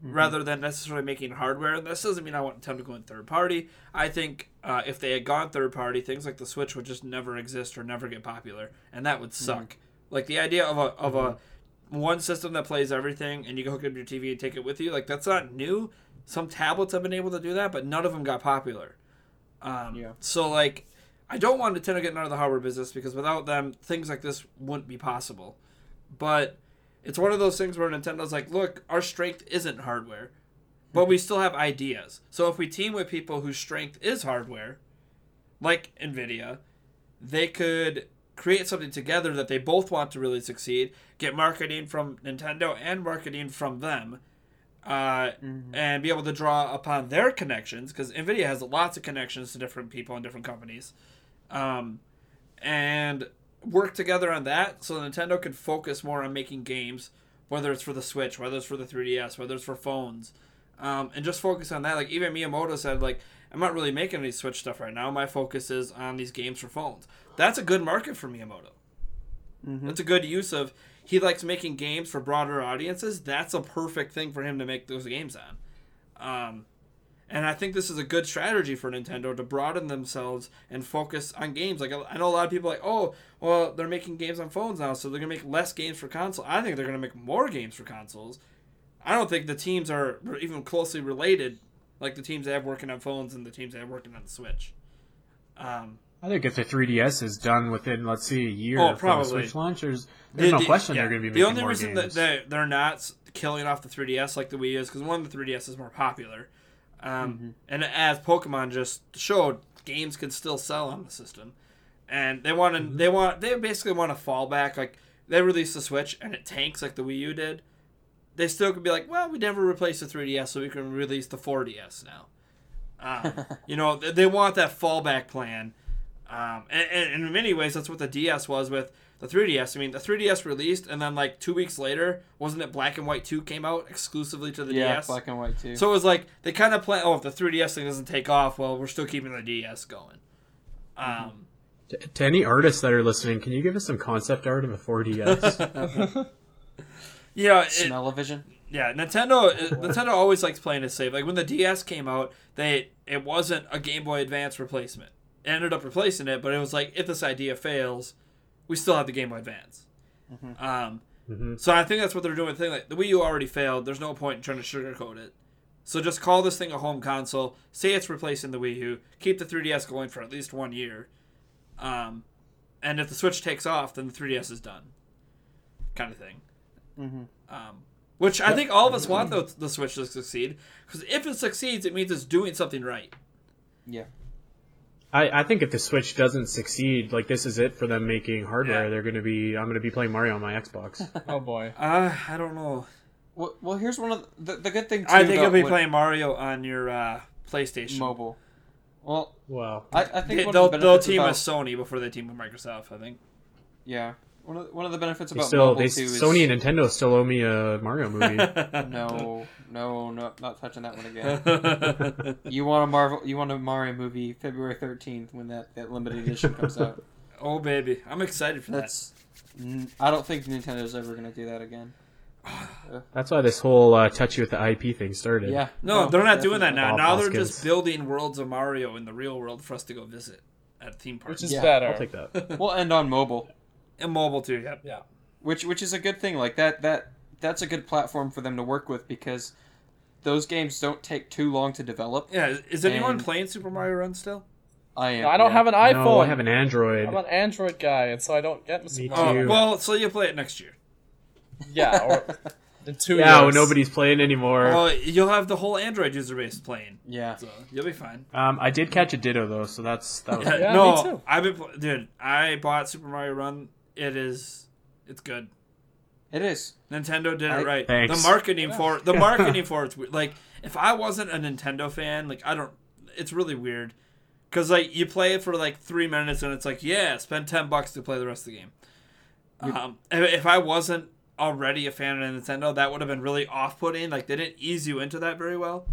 [SPEAKER 1] Mm-hmm.
[SPEAKER 2] rather than necessarily making hardware. And this doesn't mean I want Nintendo going third party. I think uh, if they had gone third party, things like the Switch would just never exist or never get popular, and that
[SPEAKER 1] Mm-hmm.
[SPEAKER 2] would suck. Like the idea of a of a one system that plays everything and you can hook it up to your TV and take it with you. Like that's not new. Some tablets have been able to do that, but none of them got popular. Um,
[SPEAKER 1] Yeah.
[SPEAKER 2] So like, I don't want Nintendo getting out of the hardware business because without them, things like this wouldn't be possible. But it's one of those things where Nintendo's like, look, our strength isn't hardware, but we still have ideas. So if we team with people whose strength is hardware, like Nvidia, they could create something together that they both want to really succeed, get marketing from Nintendo and marketing from them, uh, and be able to draw upon their connections because Nvidia has lots of connections to different people and different companies, um, and work together on that so Nintendo can focus more on making games, whether it's for the Switch, whether it's for the 3DS, whether it's for phones, um, and just focus on that. Like even Miyamoto said, like I'm not really making any Switch stuff right now. My focus is on these games for phones. That's a good market for Miyamoto. That's a good use of. He likes making games for broader audiences. That's a perfect thing for him to make those games on. Um, and I think this is a good strategy for Nintendo to broaden themselves and focus on games. Like I know a lot of people are like, oh, well, they're making games on phones now, so they're gonna make less games for console. I think they're gonna make more games for consoles. I don't think the teams are even closely related, like the teams they have working on phones and the teams they have working on the Switch. Um,
[SPEAKER 4] I think if the 3DS is done within, let's say, a year
[SPEAKER 2] Oh,
[SPEAKER 4] from. Switch launch, there's, there's
[SPEAKER 2] The-
[SPEAKER 4] no
[SPEAKER 2] the-
[SPEAKER 4] question
[SPEAKER 2] yeah.
[SPEAKER 4] they're going to be making more.
[SPEAKER 2] the only reason
[SPEAKER 4] games.
[SPEAKER 2] that they they're not killing off the 3ds like the Wii is because one of the 3ds is more popular, um,
[SPEAKER 4] Mm-hmm.
[SPEAKER 2] and as Pokemon just showed, games can still sell on the system, and they want to
[SPEAKER 4] Mm-hmm.
[SPEAKER 2] they want they basically want to fall back like they release the Switch and it tanks like the Wii U did. They still could be like, well, we never replaced the 3DS, so we can release the 4DS now. Um, you know, they, they want that fallback plan. Um, and, and in many ways, that's what the DS was with the 3DS. I mean, the 3DS released, and then like two weeks later, wasn't it Black and White 2 came out exclusively to the
[SPEAKER 1] yeah,
[SPEAKER 2] DS?
[SPEAKER 1] black and white 2.
[SPEAKER 2] So it was like they kind of plan. Oh, if the 3DS thing doesn't take off, well, we're still keeping the DS going. Um,
[SPEAKER 4] To, to any artists that are listening, can you give us some concept art of a 4DS?
[SPEAKER 2] yeah, it,
[SPEAKER 1] Smell-o-vision.
[SPEAKER 2] yeah. Nintendo, uh, Nintendo always likes playing it safe. Like when the DS came out, they it wasn't a Game Boy Advance replacement. It ended up replacing it, but it was like if this idea fails, we still have the Game Boy Advance. Um, so I think that's what they're doing. The thing like the Wii U already failed. There's no point in trying to sugarcoat it. So just call this thing a home console. Say it's replacing the Wii U. Keep the 3DS going for at least one year. Um, and if the Switch takes off, then the 3DS is done. Kind of thing. Um, which I think all of us want the, the Switch to succeed. Because if it succeeds, it means it's doing something right.
[SPEAKER 1] Yeah.
[SPEAKER 4] I, I think if the Switch doesn't succeed, like this is it for them making hardware.
[SPEAKER 2] Yeah.
[SPEAKER 4] They're going to be. I'm going to be playing Mario on my Xbox.
[SPEAKER 3] Oh boy.
[SPEAKER 2] Uh, I don't know.
[SPEAKER 1] Well, well, here's one of the, the good thing too.
[SPEAKER 2] I think
[SPEAKER 1] about
[SPEAKER 2] you'll be
[SPEAKER 1] what-
[SPEAKER 2] playing Mario on your uh, PlayStation.
[SPEAKER 1] mobile. Well,
[SPEAKER 4] wow.
[SPEAKER 1] I, I think
[SPEAKER 2] they, they'll,
[SPEAKER 1] of the
[SPEAKER 2] they'll team
[SPEAKER 1] about,
[SPEAKER 2] with Sony before they team with Microsoft. I think.
[SPEAKER 1] yeah. One of, one of the benefits
[SPEAKER 4] They
[SPEAKER 1] about
[SPEAKER 4] still,
[SPEAKER 1] mobile
[SPEAKER 4] they
[SPEAKER 1] too is
[SPEAKER 4] Sony and Nintendo still owe me a Mario movie.
[SPEAKER 1] no, no, no, not touching that one again. You want a Marvel? You want a Mario movie February thirteenth when that, that limited edition comes out?
[SPEAKER 2] oh baby, I'm excited for
[SPEAKER 1] That's. n- I don't think Nintendo's ever gonna do that again.
[SPEAKER 4] That's why this whole uh, touch you with the IP thing started.
[SPEAKER 1] Yeah.
[SPEAKER 2] that. No, they're not doing that now.
[SPEAKER 4] Bob
[SPEAKER 2] Now they're
[SPEAKER 4] Hoskins.
[SPEAKER 2] just building worlds of Mario in the real world for us to go visit at theme parks.
[SPEAKER 3] Which is
[SPEAKER 1] Yeah,
[SPEAKER 3] better.
[SPEAKER 4] I'll take that.
[SPEAKER 1] We'll end on mobile,
[SPEAKER 2] and mobile too. Yep.
[SPEAKER 3] Yeah.
[SPEAKER 1] which which is a good thing. Like that that that's a good platform for them to work with because those games don't take too long to develop.
[SPEAKER 2] Yeah. Is anyone
[SPEAKER 1] And-
[SPEAKER 2] playing Super Mario Run still?
[SPEAKER 1] I am.
[SPEAKER 3] I don't
[SPEAKER 1] yeah.
[SPEAKER 3] have an iPhone.
[SPEAKER 4] No, I have an Android.
[SPEAKER 3] I'm an Android guy, and so I don't get
[SPEAKER 4] Me
[SPEAKER 3] Super
[SPEAKER 4] too.
[SPEAKER 3] Mario.
[SPEAKER 2] Oh, well, so you play it next year.
[SPEAKER 3] Yeah, or in two
[SPEAKER 4] yeah,
[SPEAKER 3] years.
[SPEAKER 4] nobody's playing anymore.
[SPEAKER 2] Well, you'll have the whole Android user base playing,
[SPEAKER 1] Yeah.
[SPEAKER 2] so you'll be fine.
[SPEAKER 4] Um, I did catch a Ditto though, so that's that was.
[SPEAKER 3] Yeah,
[SPEAKER 2] no,
[SPEAKER 3] me too.
[SPEAKER 2] I've been, dude. I bought Super Mario Run. It is, it's good.
[SPEAKER 1] It is.
[SPEAKER 2] Nintendo did
[SPEAKER 1] I-
[SPEAKER 2] it right.
[SPEAKER 4] Thanks.
[SPEAKER 2] The marketing for the marketing for it's weird. like if I wasn't a Nintendo fan, like I don't. It's really weird because like you play it for like three minutes and it's like yeah, spend ten bucks to play the rest of the game. Um, if, if I wasn't already a fan of Nintendo, that would have been really off-putting. Like they didn't ease you into that very well.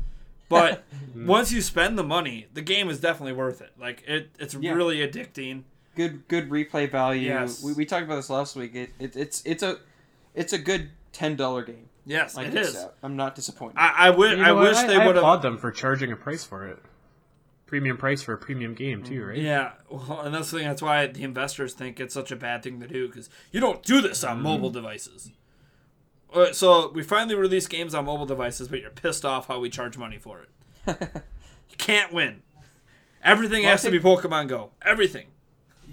[SPEAKER 2] But once you spend the money, the game is definitely worth it. Like it, it's
[SPEAKER 1] Yeah.
[SPEAKER 2] really addicting.
[SPEAKER 1] Good good replay value.
[SPEAKER 2] Yes.
[SPEAKER 1] We, we talked about this last week. It, it it's it's a it's a good ten dollar game.
[SPEAKER 2] Yes,
[SPEAKER 1] Like
[SPEAKER 2] it
[SPEAKER 1] it's,
[SPEAKER 2] is.
[SPEAKER 1] uh, I'm not disappointed.
[SPEAKER 2] I, I, wi-
[SPEAKER 4] You
[SPEAKER 2] I
[SPEAKER 4] know what?
[SPEAKER 2] wish they would have.
[SPEAKER 4] applaud them for charging a price for it. Premium price for a premium game too, right?
[SPEAKER 2] Yeah, well, and that's the thing. That's why the investors think it's such a bad thing to do because you don't do this on mobile devices. Uh, So we finally release games on mobile devices, but you're pissed off how we charge money for it. You can't win. Everything
[SPEAKER 1] Well, I
[SPEAKER 2] has to be Pokemon Go. Everything.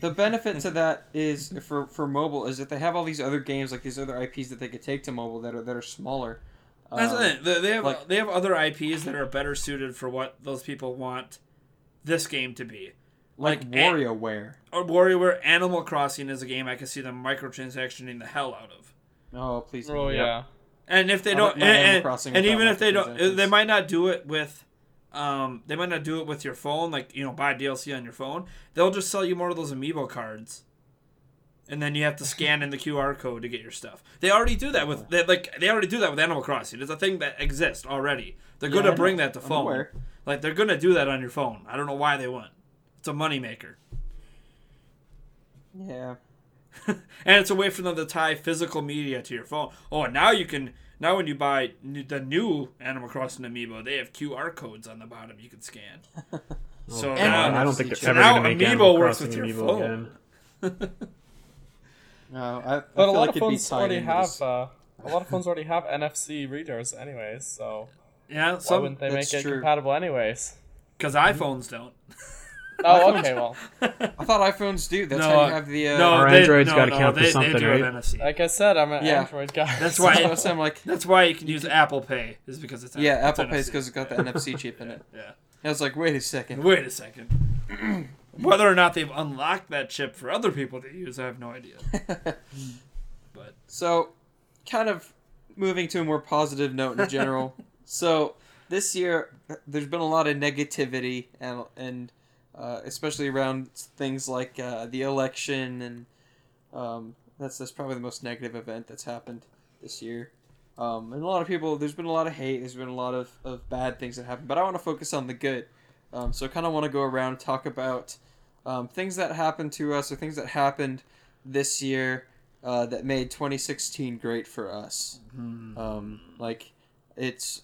[SPEAKER 1] The benefit to that is for for mobile is that they have all these other games like these other IPs that they could take to mobile that are that are smaller.
[SPEAKER 2] That's
[SPEAKER 1] Um,
[SPEAKER 2] the thing. They- They have
[SPEAKER 1] like-
[SPEAKER 2] they have other IPs that are better suited for what those people want this game to be.
[SPEAKER 1] like
[SPEAKER 2] like,
[SPEAKER 1] WarioWare.
[SPEAKER 2] Or WarioWare Animal Crossing is a game I can see them microtransactioning the hell out of.
[SPEAKER 1] Oh please.
[SPEAKER 3] Oh
[SPEAKER 1] don't.
[SPEAKER 3] yeah.
[SPEAKER 2] And if they don't,
[SPEAKER 1] like my
[SPEAKER 2] and, and even if they don't, they might not do it with, um, they might not do it with your phone. Like you know, buy DLC on your phone. They'll just sell you more of those amiibo cards, and then you have to scan in the QR code to get your stuff. They already do that with, they, like they already do that with Animal Crossing. It's a thing that exists already. They're
[SPEAKER 1] Yeah,
[SPEAKER 2] gonna bring that to phone.
[SPEAKER 1] aware.
[SPEAKER 2] Like they're gonna do that on your phone. I don't know why they wouldn't. It's a moneymaker.
[SPEAKER 1] Yeah.
[SPEAKER 2] and it's a way for them to tie physical media to your phone. Oh, and now you can now when you buy n- the new Animal Crossing amiibo, they have QR codes on the bottom you can scan. so
[SPEAKER 1] And
[SPEAKER 2] now,
[SPEAKER 4] I don't think
[SPEAKER 1] NFC
[SPEAKER 4] they're ever
[SPEAKER 2] Now
[SPEAKER 4] going to make
[SPEAKER 2] Amiibo
[SPEAKER 4] Animal
[SPEAKER 2] works
[SPEAKER 4] Crossing
[SPEAKER 2] with your
[SPEAKER 4] Amiibo
[SPEAKER 2] phone.
[SPEAKER 4] again.
[SPEAKER 1] No, I, I
[SPEAKER 3] But
[SPEAKER 1] feel
[SPEAKER 3] a lot
[SPEAKER 1] like
[SPEAKER 3] of phones already have uh, a lot of phones already have NFC readers, anyways. So
[SPEAKER 2] yeah,
[SPEAKER 3] why
[SPEAKER 2] some
[SPEAKER 3] wouldn't they make it
[SPEAKER 1] true.
[SPEAKER 3] compatible anyways?
[SPEAKER 2] because iPhones don't.
[SPEAKER 3] Oh, okay. Well,
[SPEAKER 1] I thought iPhones do. That's
[SPEAKER 2] No,
[SPEAKER 1] how you have the. Uh,
[SPEAKER 2] no,
[SPEAKER 4] Our
[SPEAKER 2] they,
[SPEAKER 4] Android's
[SPEAKER 2] no,
[SPEAKER 4] gotta
[SPEAKER 2] no,
[SPEAKER 4] count for
[SPEAKER 2] they,
[SPEAKER 4] something,
[SPEAKER 2] they do
[SPEAKER 4] right?
[SPEAKER 2] have NFC.
[SPEAKER 3] like I said, I'm an
[SPEAKER 1] Yeah.
[SPEAKER 3] Android guy.
[SPEAKER 2] That's why-
[SPEAKER 1] so I'm like,
[SPEAKER 2] That's why you can use Apple Pay is because it's
[SPEAKER 1] yeah,
[SPEAKER 2] it's
[SPEAKER 1] Apple Pay
[SPEAKER 2] NFC.
[SPEAKER 1] because it's got the NFC chip in it.
[SPEAKER 2] Yeah.
[SPEAKER 1] I was like, wait a second.
[SPEAKER 2] Wait a second. Whether or not they've unlocked that chip for other people to use, I have no idea. But
[SPEAKER 1] So, kind of moving to a more positive note in general. so this year, there's been a lot of negativity and and uh, especially around things like uh, the election and um, That's that's probably the most negative event that's happened this year. Um, and a lot of people, there's been a lot of hate. There's been a lot of, of bad things that happened. But I want to focus on the good. Um, so I kind of want to go around and talk about um, things that happened to us or things that happened this year uh, that made 2016 great for us. Um, like it's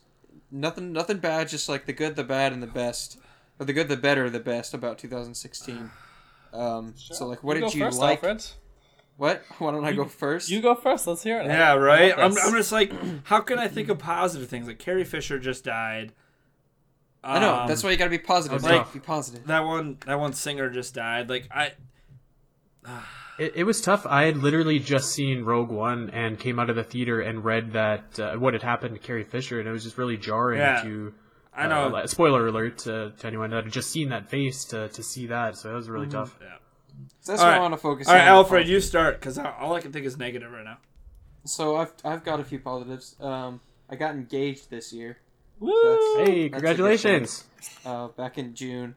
[SPEAKER 1] nothing nothing bad, just like the good, the bad, and the best, or the good, the better, the best about 2016. Um, So like, what
[SPEAKER 3] You
[SPEAKER 1] did
[SPEAKER 3] go
[SPEAKER 1] you
[SPEAKER 3] first,
[SPEAKER 1] like?
[SPEAKER 3] Alfred.
[SPEAKER 1] What? Why don't I go first?
[SPEAKER 3] You go first. Let's hear it.
[SPEAKER 2] Yeah,
[SPEAKER 3] I- I
[SPEAKER 2] right. I'm. I'm just like, how can I think of positive things? Like Carrie Fisher just died.
[SPEAKER 1] I know.
[SPEAKER 2] Um,
[SPEAKER 1] that's why you gotta be positive.
[SPEAKER 4] That was
[SPEAKER 1] Like,
[SPEAKER 4] tough.
[SPEAKER 1] be positive.
[SPEAKER 2] that one. That one singer just died. Like I.
[SPEAKER 4] It, it was tough. I had literally just seen Rogue One and came out of the theater and read that uh, what had happened to Carrie Fisher, and it was just really jarring
[SPEAKER 2] Yeah.
[SPEAKER 4] to.
[SPEAKER 2] I know.
[SPEAKER 4] Uh, spoiler alert to, to anyone that had just seen that face to, to see that. So that was really tough.
[SPEAKER 2] Yeah.
[SPEAKER 1] So that's
[SPEAKER 2] All
[SPEAKER 1] what
[SPEAKER 2] right.
[SPEAKER 1] I want to focus
[SPEAKER 2] All
[SPEAKER 1] on.
[SPEAKER 2] All
[SPEAKER 1] right,
[SPEAKER 2] Alfred, you start because all I can think is negative right now.
[SPEAKER 1] So I've I've got a few positives. Um, I got engaged this year.
[SPEAKER 3] Woo!
[SPEAKER 1] That's-
[SPEAKER 4] Hey,
[SPEAKER 1] That's
[SPEAKER 4] congratulations!
[SPEAKER 1] uh, back in June.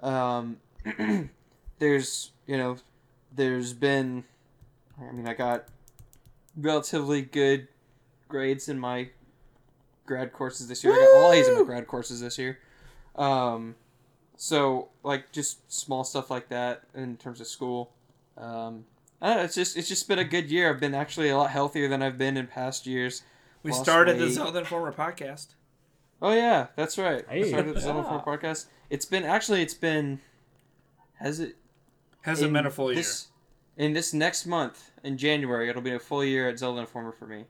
[SPEAKER 1] Um, there's you know, there's been, I mean, I got relatively good grades in my grad courses this year. I got all A's in my grad courses this year. Um, so like just small stuff like that in terms of school. Um, I don't know, it's just it's just been a good year. I've been actually a lot healthier than I've been in past years.
[SPEAKER 2] We
[SPEAKER 1] Lost
[SPEAKER 2] started the
[SPEAKER 1] weight.
[SPEAKER 2] Zelda Informer podcast.
[SPEAKER 1] Oh yeah, that's right. I
[SPEAKER 4] Hey.
[SPEAKER 1] started the Zelda
[SPEAKER 3] Yeah.
[SPEAKER 1] 4 podcast. It's been actually it's been has it
[SPEAKER 2] Hasn't
[SPEAKER 1] in
[SPEAKER 2] been a full year.
[SPEAKER 1] this, In this next month in January, it'll be a full year at Zelda Informer for me.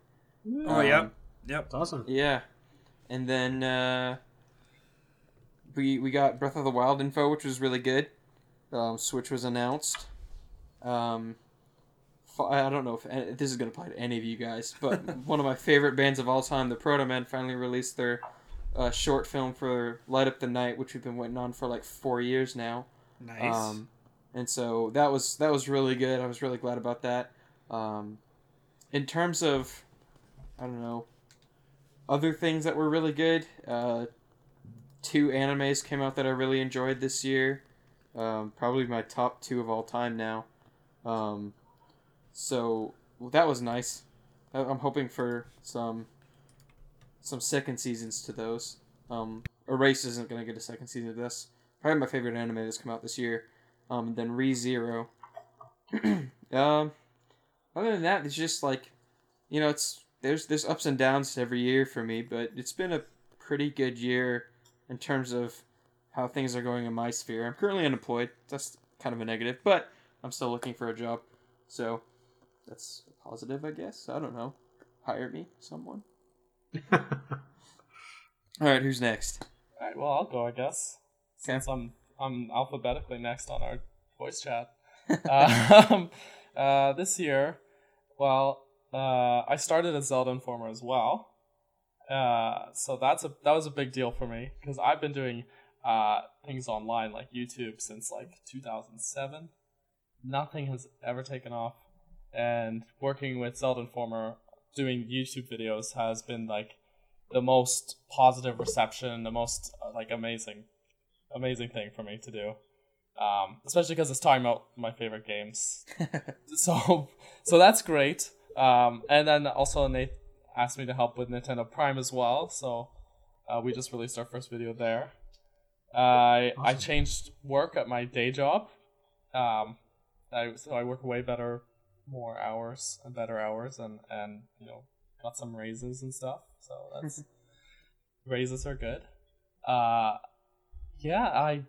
[SPEAKER 2] Oh
[SPEAKER 1] Um,
[SPEAKER 2] yep, yep.
[SPEAKER 4] It's awesome.
[SPEAKER 1] Yeah, and then uh, we we got Breath of the Wild info, which was really good. Um, Switch was announced. Um, I don't know if this is gonna apply to any of you guys, but one of my favorite bands of all time, the Protomen, finally released their uh, short film for Light Up the Night, which we've been waiting on for like four years now.
[SPEAKER 2] Nice.
[SPEAKER 1] Um, and so that was that was really good. I was really glad about that. Um, in terms of, I don't know, other things that were really good. Uh, two animes came out that I really enjoyed this year. Um, probably my top two of all time now. Um, so well, that was nice. I- I'm hoping for some some second seasons to those. Um, Erase isn't gonna get a second season of this. Probably my favorite anime that's come out this year. Um, then Re Zero. um, other than that, it's just like, you know, it's there's there's ups and downs every year for me, but it's been a pretty good year in terms of how things are going in my sphere. I'm currently unemployed. That's kind of a negative, but I'm still looking for a job, so that's positive, I guess. I don't know. Hire me, someone. All right, who's next?
[SPEAKER 3] All right, well, I'll go, I guess. Since I'm I'm alphabetically next on our voice chat. um, uh, this year, well, uh, I started as Zelda Informer as well. Uh, so that's a that was a big deal for me because I've been doing uh, things online like YouTube since like 2007. Nothing has ever taken off, and working with Zelda Informer doing YouTube videos has been like the most positive reception, the most uh, like amazing, amazing thing for me to do. Um, especially because it's talking about my favorite games. so, so that's great. Um, and then also Nate asked me to help with Nintendo Prime as well. So, uh, we just released our first video there. I I changed work at my day job. Um, I so I work way better, more hours and better hours, and and you know got some raises and stuff. So that's raises are good. Uh, yeah, I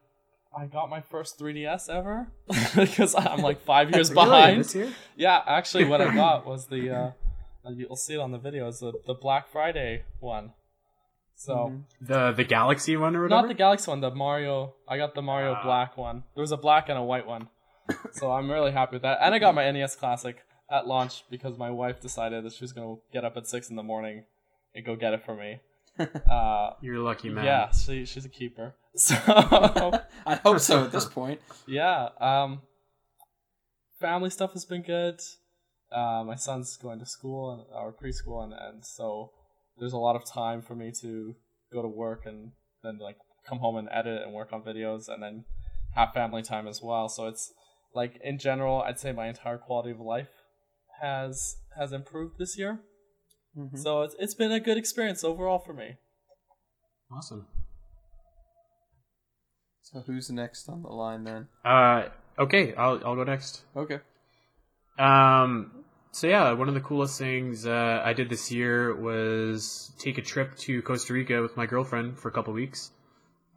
[SPEAKER 3] I got my first 3DS ever because I'm like five years
[SPEAKER 4] Really?
[SPEAKER 3] behind.
[SPEAKER 4] This year?
[SPEAKER 3] Yeah, actually, what I got was the uh, uh, you'll see it on the video is the, the Black Friday one. So
[SPEAKER 4] The the Galaxy one or whatever.
[SPEAKER 3] not the Galaxy one, the Mario. I got the Mario Black one. There was a black and a white one, so I'm really happy with that. And I got my NES Classic at launch because my wife decided that she was gonna get up at six in the morning and go get it for me. Uh,
[SPEAKER 4] You're a lucky man.
[SPEAKER 3] yeah, she she's a keeper. So
[SPEAKER 1] I hope so at this point.
[SPEAKER 3] yeah, um, family stuff has been good. Uh, my son's going to school and or preschool, and, and so there's a lot of time for me to go to work and then like come home and edit and work on videos, and then have family time as well. So it's like in general, I'd say my entire quality of life has has improved this year.
[SPEAKER 1] Mhm.
[SPEAKER 3] So it's, it's been a good experience overall for me.
[SPEAKER 4] Awesome.
[SPEAKER 1] So who's next on the line then?
[SPEAKER 4] Uh, okay, I'll I'll go next.
[SPEAKER 1] Okay.
[SPEAKER 4] Um, so yeah, one of the coolest things uh, I did this year was take a trip to Costa Rica with my girlfriend for a couple weeks.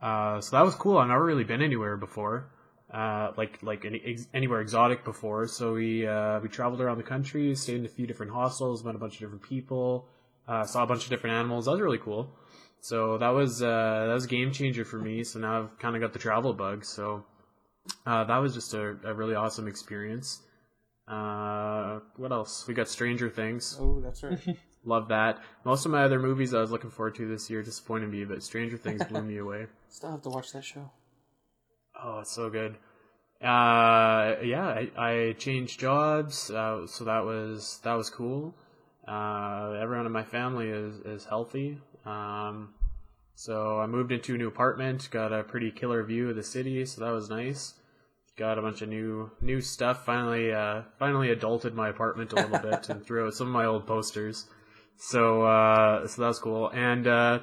[SPEAKER 4] Uh, so that was cool. I've never really been anywhere before, uh, like like any, ex- anywhere exotic before. So we uh, we traveled around the country, stayed in a few different hostels, met a bunch of different people, uh, saw a bunch of different animals. That was really cool. So that was uh, that was a game changer for me. So now I've kind of got the travel bug. So uh, that was just a, a really awesome experience. Uh, what else? We got Stranger Things.
[SPEAKER 1] Oh, that's right.
[SPEAKER 4] Love that. Most of my other movies I was looking forward to this year disappointed me, but Stranger Things blew me away.
[SPEAKER 1] Still have to watch that show.
[SPEAKER 4] Oh, it's so good. Uh, yeah, I, I changed jobs, uh, so that was that was cool. Uh, everyone in my family is is healthy. Um, so I moved into a new apartment, got a pretty killer view of the city, so that was nice. Got a bunch of new new stuff. Finally, uh, finally adulted my apartment a little bit and threw out some of my old posters. So uh, so that was cool. And uh,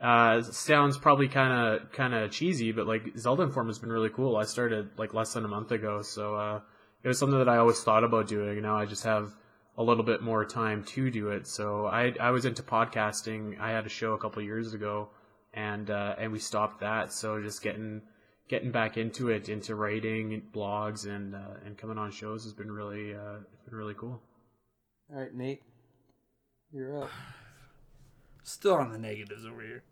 [SPEAKER 4] uh, sounds probably kind of kind of cheesy, but like Zelda Informer has been really cool. I started like less than a month ago, so uh, it was something that I always thought about doing. Now I just have a little bit more time to do it. So I I was into podcasting. I had a show a couple years ago, and uh, and we stopped that. So just getting getting back into it, into writing blogs and uh, and coming on shows has been really uh, been really cool.
[SPEAKER 1] All right, Nate, you're up.
[SPEAKER 2] Still on the negatives over here.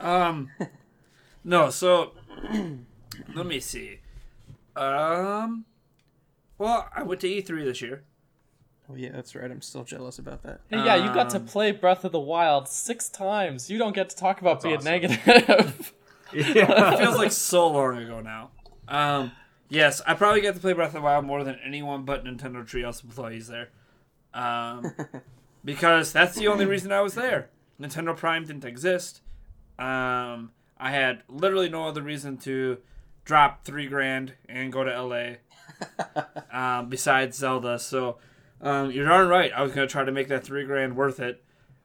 [SPEAKER 2] Um, no. So let me see. Um, well, I went to E3 this year.
[SPEAKER 1] Oh yeah, that's right. I'm still jealous about that.
[SPEAKER 3] Hey, yeah, you got to
[SPEAKER 2] Um,
[SPEAKER 3] play Breath of the Wild six times. You don't get to talk about being
[SPEAKER 4] awesome.
[SPEAKER 3] negative.
[SPEAKER 4] Yeah.
[SPEAKER 2] It feels like so long ago now. Um, yes, I probably get to play Breath of the Wild more than anyone but Nintendo Treehouse employees there. Um, because that's the only reason I was there. Nintendo Prime didn't exist. Um, I had literally no other reason to drop three grand and go to LA. um, besides Zelda, so um, you're darn right. I was gonna try to make that three grand worth it.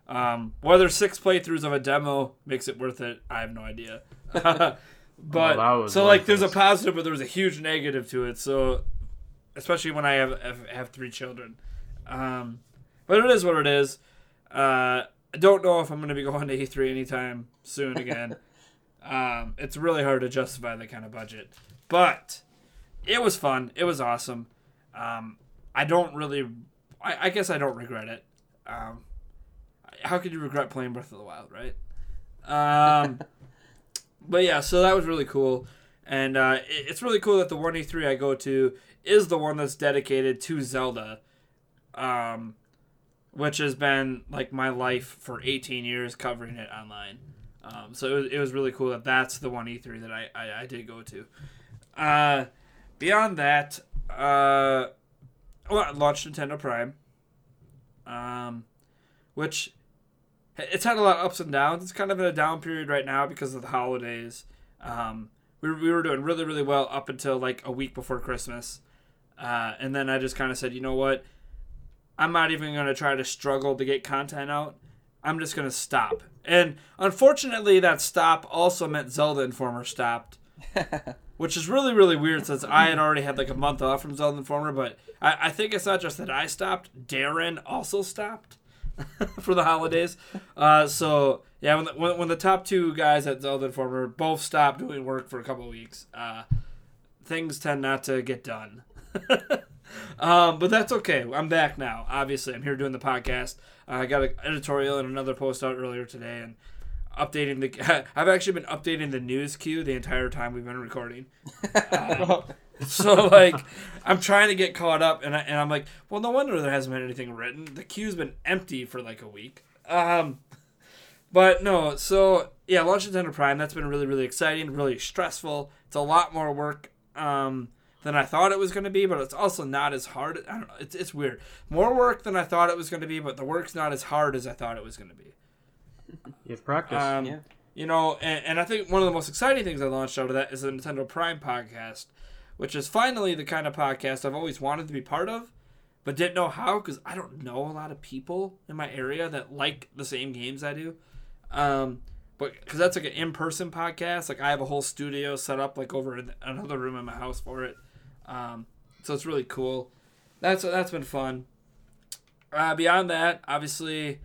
[SPEAKER 2] Um, whether six playthroughs of a demo makes it worth it, I have no idea. but
[SPEAKER 4] Well,
[SPEAKER 2] so like, there's a positive, but there was a huge negative to it. So, especially when I have have, have three children. Um, but it is what it is. Uh, I don't know if I'm going to be going to E3 anytime soon again. um, it's really hard to justify that kind of budget, but it was fun. It was awesome. Um, I don't really. I, I guess I don't regret it. Um, how could you regret playing Breath of the Wild, right? Um, but yeah, so that was really cool, and uh, it- it's really cool that the one E3 I go to is the one that's dedicated to Zelda, um, which has been like my life for 18 years covering it online. Um, so it was, it was really cool that that's the one E3 that I, I, I did go to. Uh, beyond that, uh, well, launched Nintendo Prime, um, which it's had a lot of ups and downs. It's kind of in a down period right now because of the holidays. Um, we, we were doing really, really well up until like a week before Christmas. Uh, and then I just kind of said, you know what? I'm not even going to try to struggle to get content out. I'm just going to stop. And unfortunately, that stop also meant Zelda Informer stopped, which is really, really weird since I had already had like a month off from Zelda Informer. But I, I think it's not just that I stopped, Darren also stopped for the holidays. Uh, so, yeah, when the, when, when the top two guys at Zelda Informer both stopped doing work for a couple weeks, uh, things tend not to get done. um, but that's okay. I'm back now. Obviously, I'm here doing the podcast. Uh, I got an editorial and another post out earlier today, and updating the. I've actually been updating the news queue the entire time we've been recording. Uh, so like, I'm trying to get caught up, and I, and I'm like, well, no wonder there hasn't been anything written. The queue's been empty for like a week. Um, but no, so yeah, launch Nintendo Prime. That's been really, really exciting, really stressful. It's a lot more work um, than I thought it was going to be, but it's also not as hard. I don't know. It's, it's weird. More work than I thought it was going to be, but the work's not as hard as I thought it was going to be.
[SPEAKER 4] You have practice.
[SPEAKER 2] Um,
[SPEAKER 1] Yeah.
[SPEAKER 2] You know, and, and I think one of the most exciting things I launched out of that is the Nintendo Prime podcast, which is finally the kind of podcast I've always wanted to be part of, but didn't know how because I don't know a lot of people in my area that like the same games I do. Um, but because that's like an in-person podcast, like I have a whole studio set up like over in another room in my house for it. Um, so it's really cool. That's that's been fun. Uh, beyond that, obviously,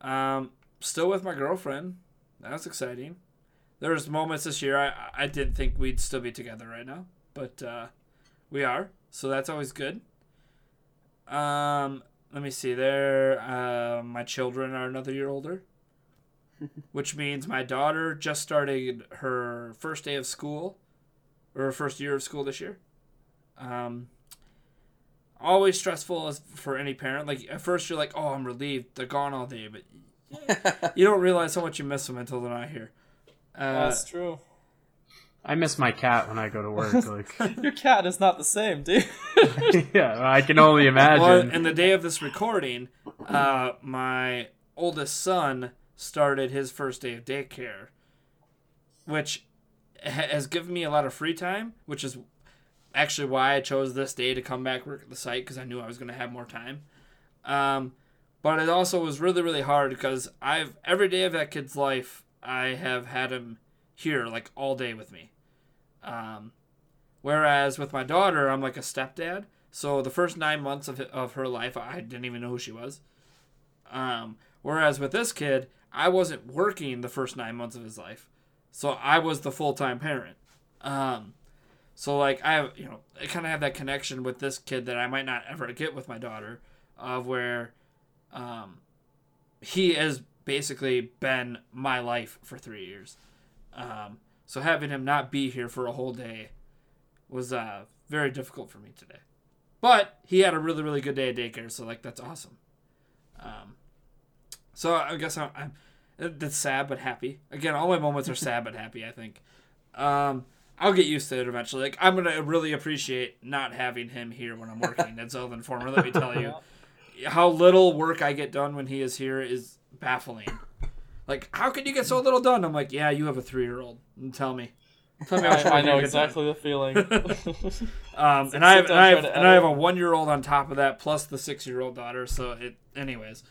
[SPEAKER 2] um, still with my girlfriend. That's exciting. There was moments this year I I didn't think we'd still be together right now, but uh, we are. So that's always good. Um, let me see. There, uh, my children are another year older, which means my daughter just started her first day of school, or her first year of school this year. Um, always stressful as for any parent. Like at first you're like, oh, I'm relieved they're gone all day, but you don't realize how much you miss them until they're not here. Uh,
[SPEAKER 3] That's true.
[SPEAKER 4] I miss my cat when I go to work. Like,
[SPEAKER 3] Your cat is not the same, dude.
[SPEAKER 4] yeah, I can only imagine.
[SPEAKER 2] well, and the day of this recording, uh, my oldest son started his first day of daycare, which has given me a lot of free time, which is actually why I chose this day to come back work at the site because I knew I was going to have more time. Um, but it also was really really hard because I've every day of that kid's life I have had him here like all day with me. Um, whereas with my daughter, I'm like a stepdad. So the first nine months of of her life, I didn't even know who she was. Um, whereas with this kid, I wasn't working the first nine months of his life, so I was the full time parent. Um, so like I have, you know, I kind of have that connection with this kid that I might not ever get with my daughter, of where, um, he has basically been my life for three years. Um, so having him not be here for a whole day was uh, very difficult for me today. But he had a really really good day at daycare, so like that's awesome. Um, so I guess I'm, I'm that's sad but happy. Again, all my moments are sad but happy. I think. Um, I'll get used to it eventually. Like I'm gonna really appreciate not having him here when I'm working at Zelda Informer. Let me tell you, how little work I get done when he is here is baffling. Like, how can you get so little done? I'm like, yeah, you have a three year old. Tell me. Tell me how
[SPEAKER 3] I, I know
[SPEAKER 2] you get done.
[SPEAKER 3] exactly the feeling.
[SPEAKER 2] Um, and I have, and I have, and I have a one year old on top of that, plus the six year old daughter. So it, anyways,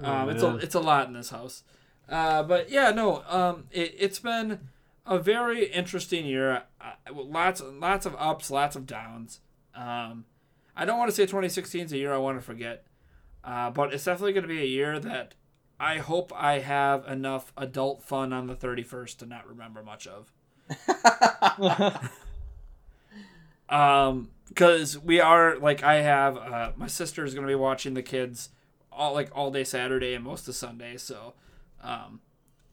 [SPEAKER 2] um, it's a it's a lot in this house. Uh, but yeah, no, um, it it's been a very interesting year. Uh, lots lots of ups, lots of downs. Um, I don't want to say 2016 is a year I want to forget, uh, but it's definitely going to be a year that I hope I have enough adult fun on the 31st to not remember much of. um because we are like i have uh my sister is gonna be watching the kids all like all day saturday and most of sunday so um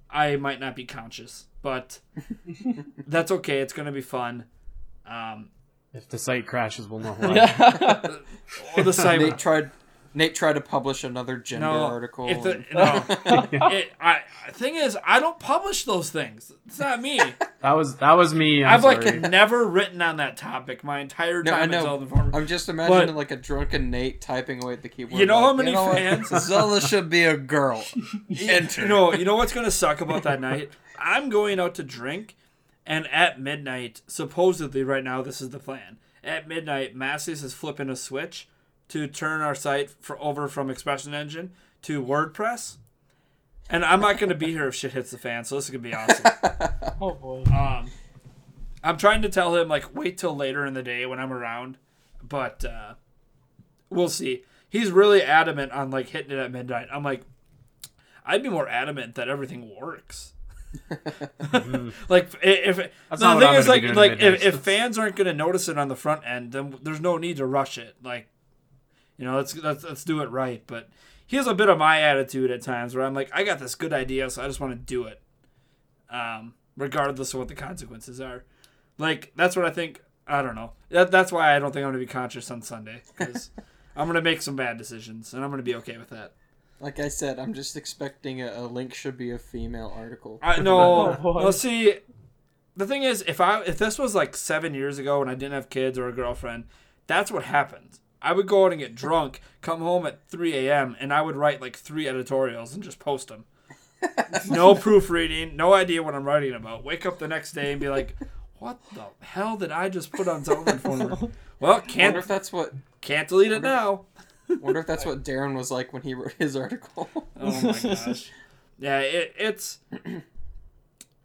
[SPEAKER 2] i might not be conscious but that's okay it's gonna be fun um
[SPEAKER 4] if the site crashes, we'll know why.
[SPEAKER 3] yeah.
[SPEAKER 2] the site
[SPEAKER 1] Nate tried. Nate tried to publish another gender
[SPEAKER 2] no
[SPEAKER 1] article.
[SPEAKER 2] if the,
[SPEAKER 1] and-
[SPEAKER 2] no it, I thing is i don't publish those things it's not me
[SPEAKER 4] That was that was me. I'm
[SPEAKER 2] i've like never written on that topic my entire
[SPEAKER 1] No,
[SPEAKER 2] time
[SPEAKER 1] I
[SPEAKER 2] at
[SPEAKER 1] know.
[SPEAKER 2] Zelda Informer.
[SPEAKER 1] I'm just imagining
[SPEAKER 2] But-
[SPEAKER 1] like a drunken Nate typing away at the keyboard.
[SPEAKER 2] You know
[SPEAKER 1] like,
[SPEAKER 2] how many
[SPEAKER 1] what?
[SPEAKER 2] fans-
[SPEAKER 1] Zelda should be a girl. Enter.
[SPEAKER 2] You know, you know what's gonna suck about that night? I'm going out to drink, and at midnight, supposedly right now, this is the plan. At midnight, Massey's is flipping a switch to turn our site for over from Expression Engine to WordPress. And I'm not gonna be here if shit hits the fan, so this is gonna be awesome.
[SPEAKER 3] oh boy.
[SPEAKER 2] Um, I'm trying to tell him like wait till later in the day when I'm around, but uh, we'll see. He's really adamant on like hitting it at midnight. I'm like, I'd be more adamant that everything works. like i- if the thing is like like if, if fans aren't gonna notice it on the front end, then there's no need to rush it. Like, you know, let's let's let's do it right. But he has a bit of my attitude at times where I'm like, I got this good idea, so I just want to do it, um, regardless of what the consequences are. Like that's what I think. I don't know. That, that's why I don't think I'm gonna be conscious on Sunday because I'm gonna make some bad decisions and I'm gonna be okay with that.
[SPEAKER 1] Like I said, I'm just expecting a, a link should be a female article.
[SPEAKER 2] I no.
[SPEAKER 3] Oh, boy.
[SPEAKER 2] well, see, the thing is, if I if this was like seven years ago and I didn't have kids or a girlfriend, that's what happened. I would go out and get drunk, come home at 3 a.m., and I would write like three editorials and just post them. no proofreading, no idea what I'm writing about. Wake up the next day and be like, "What the hell did I just put on Zelda Informer?" Well, can't
[SPEAKER 1] if that's what.
[SPEAKER 2] can't delete it now.
[SPEAKER 1] Wonder if that's what Darren was like when he wrote his article.
[SPEAKER 2] Oh my gosh. Yeah, it, it's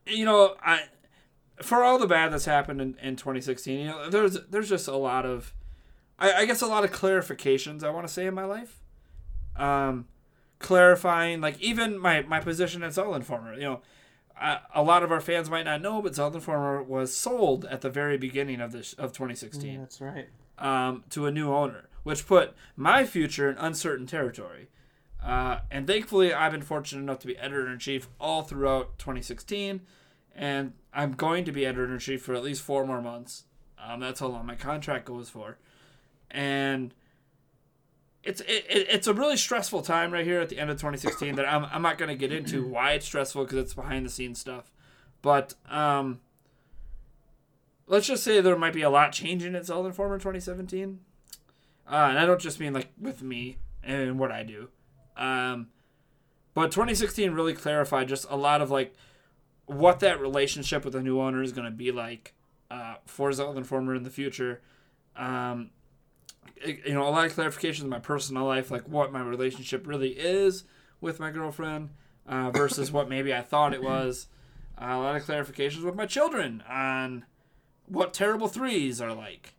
[SPEAKER 2] you know I for all the bad that's happened in, in 2016. You know, there's there's just a lot of I, I guess a lot of clarifications I want to say in my life. Um, clarifying like even my my position as Zelda Informer. You know, a, a lot of our fans might not know, but Zelda Informer was sold at the very beginning of this of 2016
[SPEAKER 1] that's right.
[SPEAKER 2] um, to a new owner, which put my future in uncertain territory. Uh, and thankfully, I've been fortunate enough to be editor in chief all throughout 2016, and I'm going to be editor in chief for at least four more months. Um, that's how long my contract goes for, and it's it, it, it's a really stressful time right here at the end of 2016 that I'm I'm not going to get into why it's stressful because it's behind the scenes stuff, but um, let's just say there might be a lot changing at Zelda Informer 2017. Uh, and I don't just mean like with me and what I do. Um, but 2016 really clarified just a lot of like what that relationship with the new owner is going to be like uh, for Zelda Informer in the future. Um, you know, a lot of clarifications in my personal life, like what my relationship really is with my girlfriend uh, versus what maybe I thought it was. Uh, a lot of clarifications with my children on what terrible threes are like.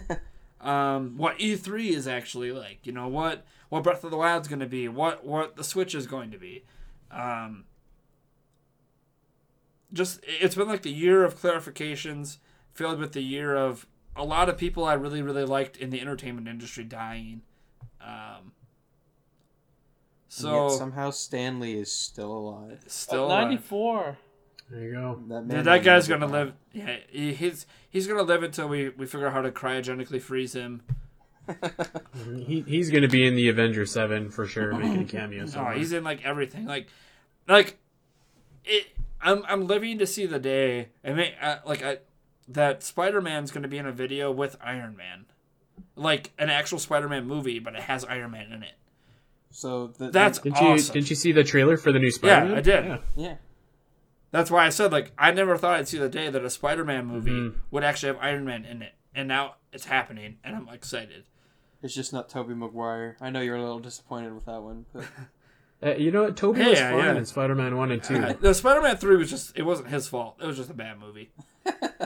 [SPEAKER 2] um, what E3 is actually like. You know what what Breath of the Wild's going to be. What what the Switch is going to be. Um, just it's been like the year of clarifications, filled with the year of a lot of people I really really liked in the entertainment industry dying. Um,
[SPEAKER 1] And yet
[SPEAKER 2] so
[SPEAKER 1] somehow Stan Lee is still alive.
[SPEAKER 2] still
[SPEAKER 3] 94.
[SPEAKER 4] There you go.
[SPEAKER 1] That, man
[SPEAKER 2] Dude, that guy's gonna
[SPEAKER 1] die.
[SPEAKER 2] live. Yeah, he, he's he's gonna live until we, we figure out how to cryogenically freeze him.
[SPEAKER 4] He, he's going to be in the Avenger 7 for sure, making a cameo
[SPEAKER 2] Oh, he's in like everything. Like, like it. I'm I'm living to see the day. I mean, uh, like I, that Spider Man's gonna be in a video with Iron Man, like an actual Spider Man movie, but it has Iron Man in it.
[SPEAKER 1] So the,
[SPEAKER 2] That's
[SPEAKER 4] Didn't you
[SPEAKER 2] awesome.
[SPEAKER 4] didn't you see the trailer for the new Spider-Man?
[SPEAKER 2] Yeah, I did.
[SPEAKER 4] Yeah.
[SPEAKER 1] yeah.
[SPEAKER 2] That's why I said like I never thought I'd see the day that a Spider Man movie
[SPEAKER 4] Mhm.
[SPEAKER 2] would actually have Iron Man in it, and now it's happening, and I'm excited.
[SPEAKER 1] It's just not Tobey Maguire. I know you're a little disappointed with that one, but
[SPEAKER 4] Uh, you know what? Tobey
[SPEAKER 2] Yeah,
[SPEAKER 4] was
[SPEAKER 2] yeah,
[SPEAKER 4] fine
[SPEAKER 2] yeah.
[SPEAKER 4] in Spider-Man 1 and 2.
[SPEAKER 2] Uh, the Spider Man three was just it wasn't his fault. It was just a bad movie.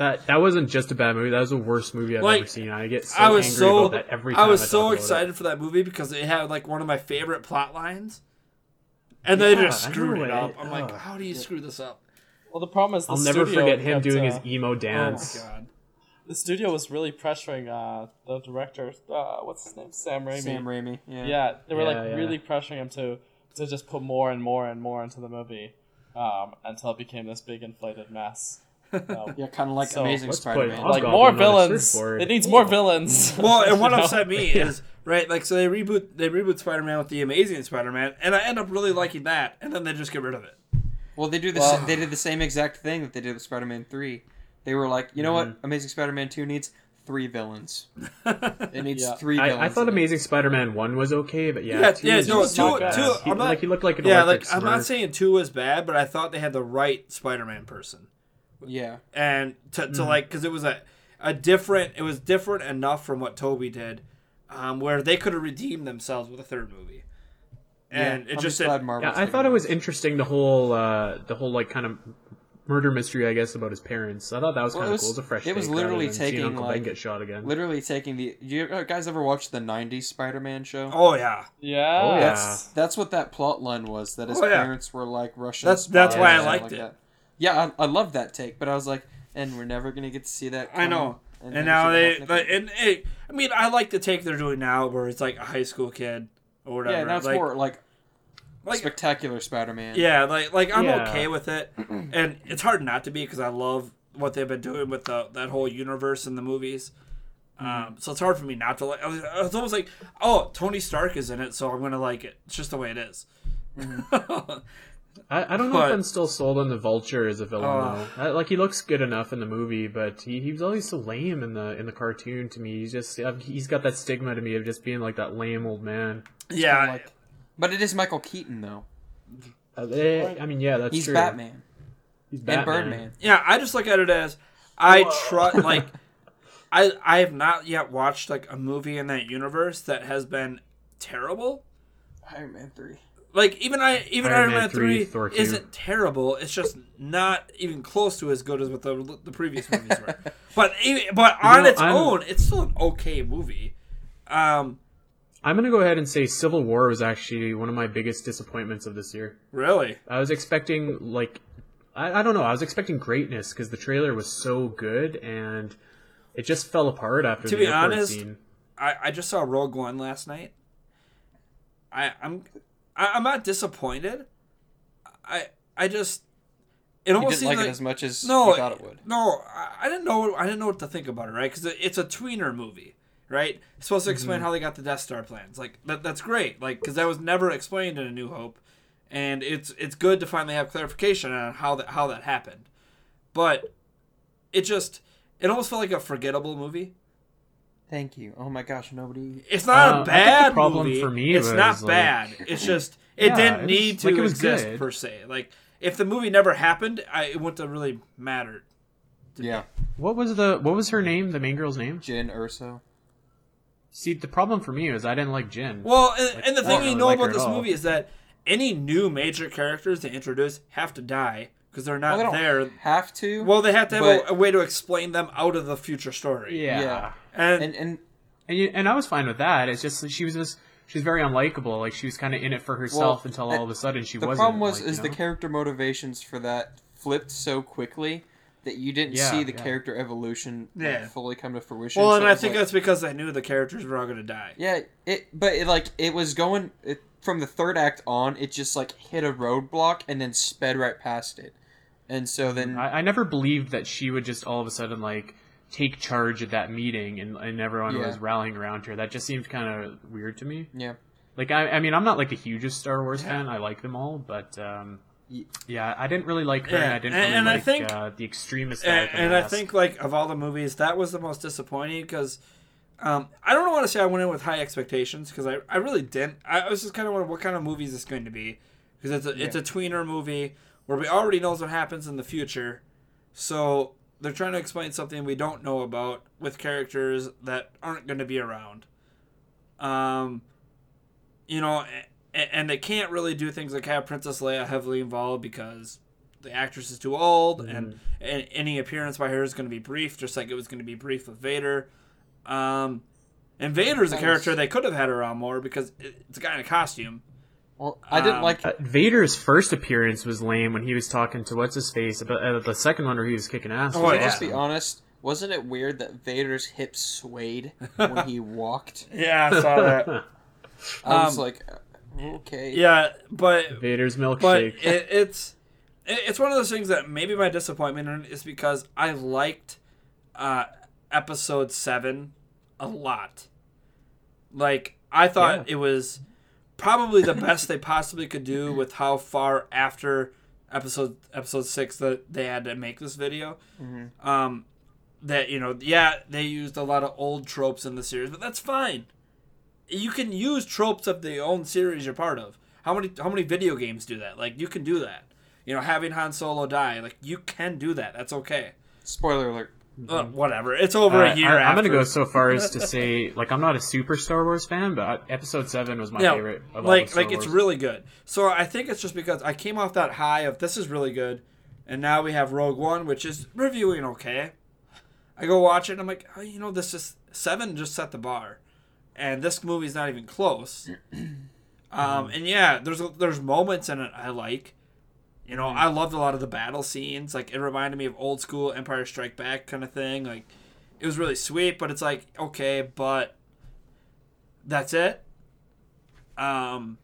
[SPEAKER 4] That that wasn't just a bad movie. That was the worst movie I've
[SPEAKER 2] Like,
[SPEAKER 4] ever seen. I get so
[SPEAKER 2] I was
[SPEAKER 4] angry
[SPEAKER 2] so
[SPEAKER 4] about that every time
[SPEAKER 2] I was
[SPEAKER 4] talk
[SPEAKER 2] so
[SPEAKER 4] about it.
[SPEAKER 2] excited for that movie because it had like one of my favorite plot lines, and they just screwed it
[SPEAKER 4] it-
[SPEAKER 2] up. I'm like, how do you screw this up?
[SPEAKER 3] Well, the problem is the
[SPEAKER 4] I'll never forget him
[SPEAKER 3] kept,
[SPEAKER 4] doing
[SPEAKER 3] uh,
[SPEAKER 4] his emo
[SPEAKER 2] Oh
[SPEAKER 4] dance.
[SPEAKER 2] my god!
[SPEAKER 3] The studio was really pressuring uh, the director. Uh, what's his name? Sam Raimi.
[SPEAKER 1] Sam Raimi. Yeah.
[SPEAKER 3] Yeah, they were
[SPEAKER 4] Yeah,
[SPEAKER 3] like
[SPEAKER 4] yeah.
[SPEAKER 3] really pressuring him to to just put more and more and more into the movie, um, until it became this big inflated mess. Um,
[SPEAKER 1] Yeah, kind of like
[SPEAKER 3] So,
[SPEAKER 1] Amazing Spider-Man.
[SPEAKER 3] Like more villains. It needs more villains.
[SPEAKER 2] Well, and what upset me is right, like so they reboot they reboot Spider Man with the Amazing Spider Man, and I end up really liking that, and then they just get rid of it.
[SPEAKER 1] Well, they do the
[SPEAKER 3] Well-
[SPEAKER 1] sa- they did the same exact thing that they did with Spider-Man Three. They were like, you know what, Amazing Spider-Man Two needs three villains. It needs
[SPEAKER 3] Yeah.
[SPEAKER 1] three villains.
[SPEAKER 4] I, I thought
[SPEAKER 1] in it.
[SPEAKER 4] Amazing Spider-Man 1 was okay, but yeah,
[SPEAKER 2] Yeah,
[SPEAKER 4] two
[SPEAKER 2] yeah, no,
[SPEAKER 3] two- two-
[SPEAKER 4] He,
[SPEAKER 2] I'm not-
[SPEAKER 4] like he looked like an
[SPEAKER 2] Yeah, like
[SPEAKER 4] electric
[SPEAKER 2] I'm not saying two was bad, but I thought they had the right Spider Man person.
[SPEAKER 1] Yeah.
[SPEAKER 2] and to,
[SPEAKER 4] Mm-hmm.
[SPEAKER 2] to like because it was a, a different it was different enough from what tobey did um, where they could have redeemed themselves with a third movie and
[SPEAKER 1] yeah.
[SPEAKER 2] it
[SPEAKER 1] I'm
[SPEAKER 2] just
[SPEAKER 1] glad
[SPEAKER 2] did,
[SPEAKER 4] Yeah, I thought it was interesting the whole uh, the whole like kind of murder mystery, I guess, about his parents. I thought that was
[SPEAKER 1] Well,
[SPEAKER 4] kind of cool. It was a fresh.
[SPEAKER 1] it was
[SPEAKER 4] take
[SPEAKER 1] literally taking,
[SPEAKER 4] Uncle Ben
[SPEAKER 1] like,
[SPEAKER 4] get shot again.
[SPEAKER 1] literally taking the. You uh, guys ever watch the '90s Spider-Man show?
[SPEAKER 2] oh yeah
[SPEAKER 3] yeah,
[SPEAKER 4] Oh, yeah.
[SPEAKER 1] That's that's what that plot line was. That his
[SPEAKER 2] Oh, yeah.
[SPEAKER 1] parents were like Russian.
[SPEAKER 2] That's- that's why I
[SPEAKER 1] or something
[SPEAKER 2] liked it.
[SPEAKER 1] that. Yeah, I, I loved that take, but I was like, and we're never gonna get to see that.
[SPEAKER 2] i know
[SPEAKER 1] come,
[SPEAKER 2] and, now they
[SPEAKER 1] happened
[SPEAKER 2] like, and it, i mean i like the take they're doing now where it's like a high school kid or whatever
[SPEAKER 1] yeah, now it's
[SPEAKER 2] like,
[SPEAKER 1] more like,
[SPEAKER 2] like
[SPEAKER 1] spectacular Spider-Man.
[SPEAKER 2] yeah like like i'm
[SPEAKER 4] Yeah.
[SPEAKER 2] okay with it and it's hard not to be because i love what they've been doing with the that whole universe in the movies Um, so it's hard for me not to like. I was- It's almost like, oh, Tony Stark is in it, so I'm gonna like it. It's just the way it is.
[SPEAKER 4] I, I don't know
[SPEAKER 2] But-
[SPEAKER 4] if I'm still sold on the Vulture as a villain
[SPEAKER 2] Oh.
[SPEAKER 4] though. I, like he looks good enough in the movie, but he, he was always so lame in the in the cartoon to me. He's just he's got that stigma to me of just being like that lame old man.
[SPEAKER 2] yeah,
[SPEAKER 1] like- But it is Michael Keaton though.
[SPEAKER 4] Uh, eh, I mean, yeah, that's
[SPEAKER 1] He's
[SPEAKER 4] true.
[SPEAKER 1] Batman
[SPEAKER 4] He's
[SPEAKER 1] and
[SPEAKER 4] Batman.
[SPEAKER 1] Birdman.
[SPEAKER 2] yeah. I just look at it as I trust like I I have not yet watched like a movie in that universe that has been terrible.
[SPEAKER 1] Iron Man three.
[SPEAKER 2] Like even I even
[SPEAKER 4] Iron
[SPEAKER 2] Iron,
[SPEAKER 4] Man
[SPEAKER 2] Man
[SPEAKER 4] 3,
[SPEAKER 2] three, isn't terrible. It's just not even close to as good as what the the previous movies were. But but on
[SPEAKER 4] know,
[SPEAKER 2] its
[SPEAKER 4] I'm-
[SPEAKER 2] own, it's still an okay movie. Um,
[SPEAKER 4] I'm gonna go ahead and say Civil War was actually one of my biggest disappointments of this year.
[SPEAKER 2] really,
[SPEAKER 4] I was expecting like I, I don't know, I was expecting greatness because the trailer was so good and it just fell apart after
[SPEAKER 2] To
[SPEAKER 4] the
[SPEAKER 2] be honest,
[SPEAKER 4] scene.
[SPEAKER 2] I, I just saw Rogue One last night. I I'm I, I'm not disappointed. I I just it
[SPEAKER 1] You
[SPEAKER 2] almost
[SPEAKER 1] didn't like
[SPEAKER 2] seemed
[SPEAKER 1] it as much as
[SPEAKER 2] no,
[SPEAKER 1] you thought it would.
[SPEAKER 2] No, I, I didn't know. I didn't know what to think about it. Right, because it's a tweener movie, right? It's supposed to explain mm-hmm. how they got the Death Star plans. Like that, that's great. Like because that was never explained in A New Hope, and it's it's good to finally have clarification on how that how that happened. But it just it almost felt like a forgettable movie.
[SPEAKER 1] Thank you. Oh my gosh, nobody.
[SPEAKER 2] It's not
[SPEAKER 4] Uh, I
[SPEAKER 2] a
[SPEAKER 4] think the
[SPEAKER 2] bad
[SPEAKER 4] problem
[SPEAKER 2] movie.
[SPEAKER 4] for me
[SPEAKER 2] it's not
[SPEAKER 4] like-
[SPEAKER 2] bad. It's just it
[SPEAKER 4] Yeah,
[SPEAKER 2] didn't
[SPEAKER 4] it was-
[SPEAKER 2] need to
[SPEAKER 4] like, it was
[SPEAKER 2] exist
[SPEAKER 4] good.
[SPEAKER 2] per se. Like if the movie never happened, I, it wouldn't have really mattered.
[SPEAKER 1] Yeah,
[SPEAKER 4] What was the what was her name? The main girl's name?
[SPEAKER 1] Jyn Erso.
[SPEAKER 4] See, the problem for me was I didn't like Jyn.
[SPEAKER 2] Well, and, and the thing
[SPEAKER 4] well,
[SPEAKER 2] you
[SPEAKER 4] I
[SPEAKER 2] know
[SPEAKER 4] like
[SPEAKER 2] about this
[SPEAKER 4] all.
[SPEAKER 2] movie is that any new major characters they introduce have to die because they're not
[SPEAKER 1] Well, they don't
[SPEAKER 2] there.
[SPEAKER 1] have to.
[SPEAKER 2] Well, they have to have a,
[SPEAKER 1] but-
[SPEAKER 2] a way to explain them out of the future story.
[SPEAKER 4] yeah.
[SPEAKER 1] yeah.
[SPEAKER 2] And,
[SPEAKER 1] and and
[SPEAKER 4] And you, and I was fine with that. It's just she was just she was very unlikable. Like she was kind of in it for herself
[SPEAKER 1] Well,
[SPEAKER 4] until all of a sudden she
[SPEAKER 1] the
[SPEAKER 4] wasn't.
[SPEAKER 1] The problem was
[SPEAKER 4] like,
[SPEAKER 1] is
[SPEAKER 4] you
[SPEAKER 1] the character motivations for that flipped so quickly that you didn't
[SPEAKER 4] Yeah,
[SPEAKER 1] see the
[SPEAKER 4] yeah.
[SPEAKER 1] character evolution like,
[SPEAKER 2] Yeah.
[SPEAKER 1] fully come to fruition.
[SPEAKER 2] well,
[SPEAKER 1] so
[SPEAKER 2] and
[SPEAKER 1] it
[SPEAKER 2] I
[SPEAKER 1] was
[SPEAKER 2] think
[SPEAKER 1] like-
[SPEAKER 2] that's because I knew the characters were all going to die.
[SPEAKER 1] Yeah, it but it like it was going it, from the third act on. It just like hit a roadblock and then sped right past it, and so then
[SPEAKER 4] I, I never believed that she would just all of a sudden like take charge at that meeting and, and everyone
[SPEAKER 1] Yeah.
[SPEAKER 4] was rallying around her. That just seemed kind of weird to me.
[SPEAKER 1] yeah,
[SPEAKER 4] Like I, I mean, I'm not like the hugest Star Wars fan. I like them all, but um, yeah, I didn't really like her. and I didn't really
[SPEAKER 2] and I
[SPEAKER 4] like
[SPEAKER 2] think-
[SPEAKER 4] uh, the extremist.
[SPEAKER 2] And, and I think like of all the movies, that was the most disappointing because um, I don't want to say I went in with high expectations because I, I really didn't. I was just kind of wondering what kind of movie is this going to be because it's a, it's a tweener movie where we already knows what happens in the future, so they're trying to explain something we don't know about with characters that aren't going to be around. Um, you know, and, and they can't really do things like have Princess Leia heavily involved because the actress is too old, and, and any appearance by her is going to be brief, just like it was going to be brief with Vader. Um, and Vader's a character they could have had around more because it's a guy in a costume.
[SPEAKER 1] Well, I didn't
[SPEAKER 2] Um,
[SPEAKER 1] like
[SPEAKER 4] Uh, Vader's first appearance was lame when he was talking to what's his face. But uh, the second one where he was kicking ass.
[SPEAKER 2] Oh,
[SPEAKER 4] was
[SPEAKER 2] yeah.
[SPEAKER 1] Let's be honest. Wasn't it weird that Vader's hips swayed when he walked?
[SPEAKER 2] Yeah, I saw that.
[SPEAKER 1] I was
[SPEAKER 2] Um,
[SPEAKER 1] like, okay.
[SPEAKER 2] yeah, but
[SPEAKER 4] Vader's
[SPEAKER 2] but
[SPEAKER 4] milkshake.
[SPEAKER 2] it, it's it- it's one of those things that maybe my disappointment is because I liked uh, episode seven a lot. Like I thought
[SPEAKER 4] Yeah.
[SPEAKER 2] it was probably the best they possibly could do with how far after episode episode six that they had to make this video. Um, that you know, yeah, they used a lot of old tropes in the series, but that's fine. You can use tropes of the own series you're part of. How many how many video games do that? Like you can do that. You know, having Han Solo die, like you can do that. That's okay.
[SPEAKER 1] Spoiler alert.
[SPEAKER 2] Uh, whatever. It's over
[SPEAKER 4] Uh,
[SPEAKER 2] a year
[SPEAKER 4] I, I'm gonna go so far as to say, like, I'm not a super Star Wars fan, but Episode Seven was my
[SPEAKER 2] Yeah,
[SPEAKER 4] favorite. Of all the
[SPEAKER 2] like like it's really good. So I think it's just because I came off that high of this is really good, and now we have Rogue One, which is reviewing okay. I go watch it, and I'm like, oh, you know, this is seven just set the bar, and this movie's not even close. um, and yeah, there's there's moments in it I like. You know, I loved a lot of the battle scenes. Like it reminded me of old school Empire Strike Back kind of thing. Like it was really sweet, but it's like okay, but that's it. Um,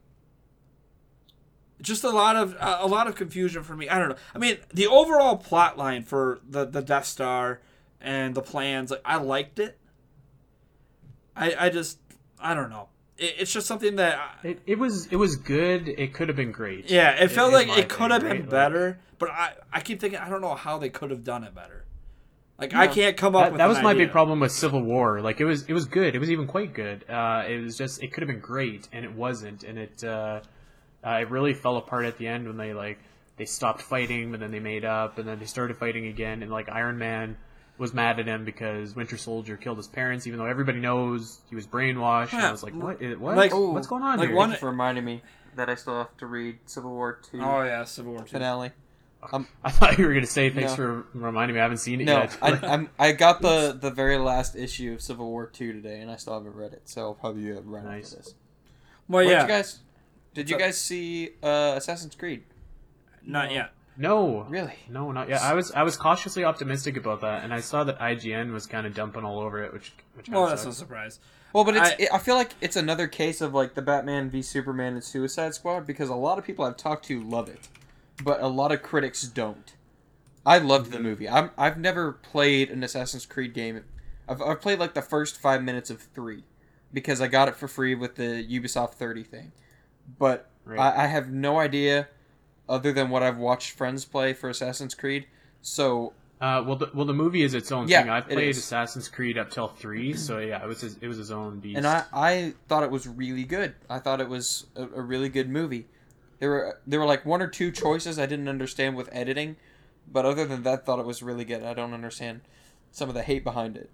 [SPEAKER 2] just a lot of uh, a lot of confusion for me. I don't know. I mean, the overall plot line for the the Death Star and the plans, like I liked it. I I just I don't know. It, it's just something that I,
[SPEAKER 4] It, it was it was good. It could have been great.
[SPEAKER 2] yeah, it felt like it could have been better, but I I keep thinking I don't know how they could have done it better. Like I can't come up
[SPEAKER 4] That,
[SPEAKER 2] with
[SPEAKER 4] that was my
[SPEAKER 2] idea.
[SPEAKER 4] big problem with Civil War. Like it was it was good. It was even quite good. Uh, it was just it could have been great, and it wasn't. And it uh, uh, it really fell apart at the end when they like they stopped fighting, but then they made up, and then they started fighting again. And like Iron Man, was mad at him because Winter Soldier killed his parents, even though everybody knows he was brainwashed. And I was like, what? i- What?
[SPEAKER 2] like-
[SPEAKER 4] What's going on
[SPEAKER 2] like
[SPEAKER 4] here?
[SPEAKER 2] one-
[SPEAKER 1] Thank you for reminding me that I still have to read Civil War Two.
[SPEAKER 2] Oh yeah, Civil War two.
[SPEAKER 1] finale.
[SPEAKER 4] I thought you were gonna say thanks
[SPEAKER 1] No.
[SPEAKER 4] for reminding me. I haven't seen it
[SPEAKER 1] No,
[SPEAKER 4] yet.
[SPEAKER 1] I, I'm I got the the very last issue of Civil War two today, and I still haven't read it, so I'll probably uh, run
[SPEAKER 4] Nice.
[SPEAKER 1] this.
[SPEAKER 2] Well,
[SPEAKER 1] What
[SPEAKER 2] yeah,
[SPEAKER 1] you guys? Did you guys see uh, Assassin's Creed?
[SPEAKER 2] not yet.
[SPEAKER 4] No,
[SPEAKER 1] Really?
[SPEAKER 4] no, not yet. I was I was cautiously optimistic about that, and I saw that IGN was kind of dumping all over it, which which
[SPEAKER 2] Well, that's no surprise.
[SPEAKER 1] Well, but it's
[SPEAKER 2] I-
[SPEAKER 1] I, I feel like it's another case of like the Batman v Superman and Suicide Squad because a lot of people I've talked to love it, but a lot of critics don't. I loved the mm-hmm. movie. I'm I've never played an Assassin's Creed game. I've I've played like the first five minutes of three, because I got it for free with the Ubisoft thirty thing, but
[SPEAKER 4] Right.
[SPEAKER 1] I, I have no idea, other than what I've watched friends play for Assassin's Creed. So
[SPEAKER 4] Uh, well, the, well, the movie is its own
[SPEAKER 1] Yeah,
[SPEAKER 4] thing. I've played. Assassin's Creed up till three, so yeah, it was his, it was his own beast.
[SPEAKER 1] and I, I thought it was really good. I thought it was a, a really good movie. There were there were like one or two choices I didn't understand with editing, but other than that, thought it was really good. I don't understand some of the hate behind it.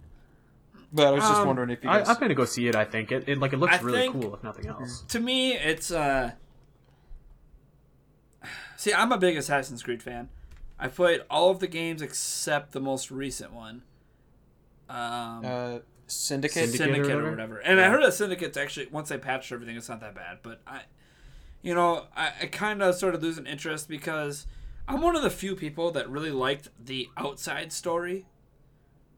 [SPEAKER 1] But I was just
[SPEAKER 2] Um,
[SPEAKER 1] wondering if you
[SPEAKER 4] I,
[SPEAKER 1] guys.
[SPEAKER 4] I'm gonna go see it. I think it, it like it looks
[SPEAKER 2] I
[SPEAKER 4] really
[SPEAKER 2] think-
[SPEAKER 4] cool, if nothing else.
[SPEAKER 2] To me, it's uh. See, I'm a big Assassin's Creed fan. I played all of the games except the most recent one. Um,
[SPEAKER 1] uh, Syndicate.
[SPEAKER 4] Syndicate.
[SPEAKER 2] Syndicate,
[SPEAKER 4] or
[SPEAKER 2] or
[SPEAKER 4] whatever?
[SPEAKER 2] whatever. And I heard that Syndicate's actually once they patched everything, it's not that bad. But I, you know, I, I kind of sort of lose an interest because I'm one of the few people that really liked the outside story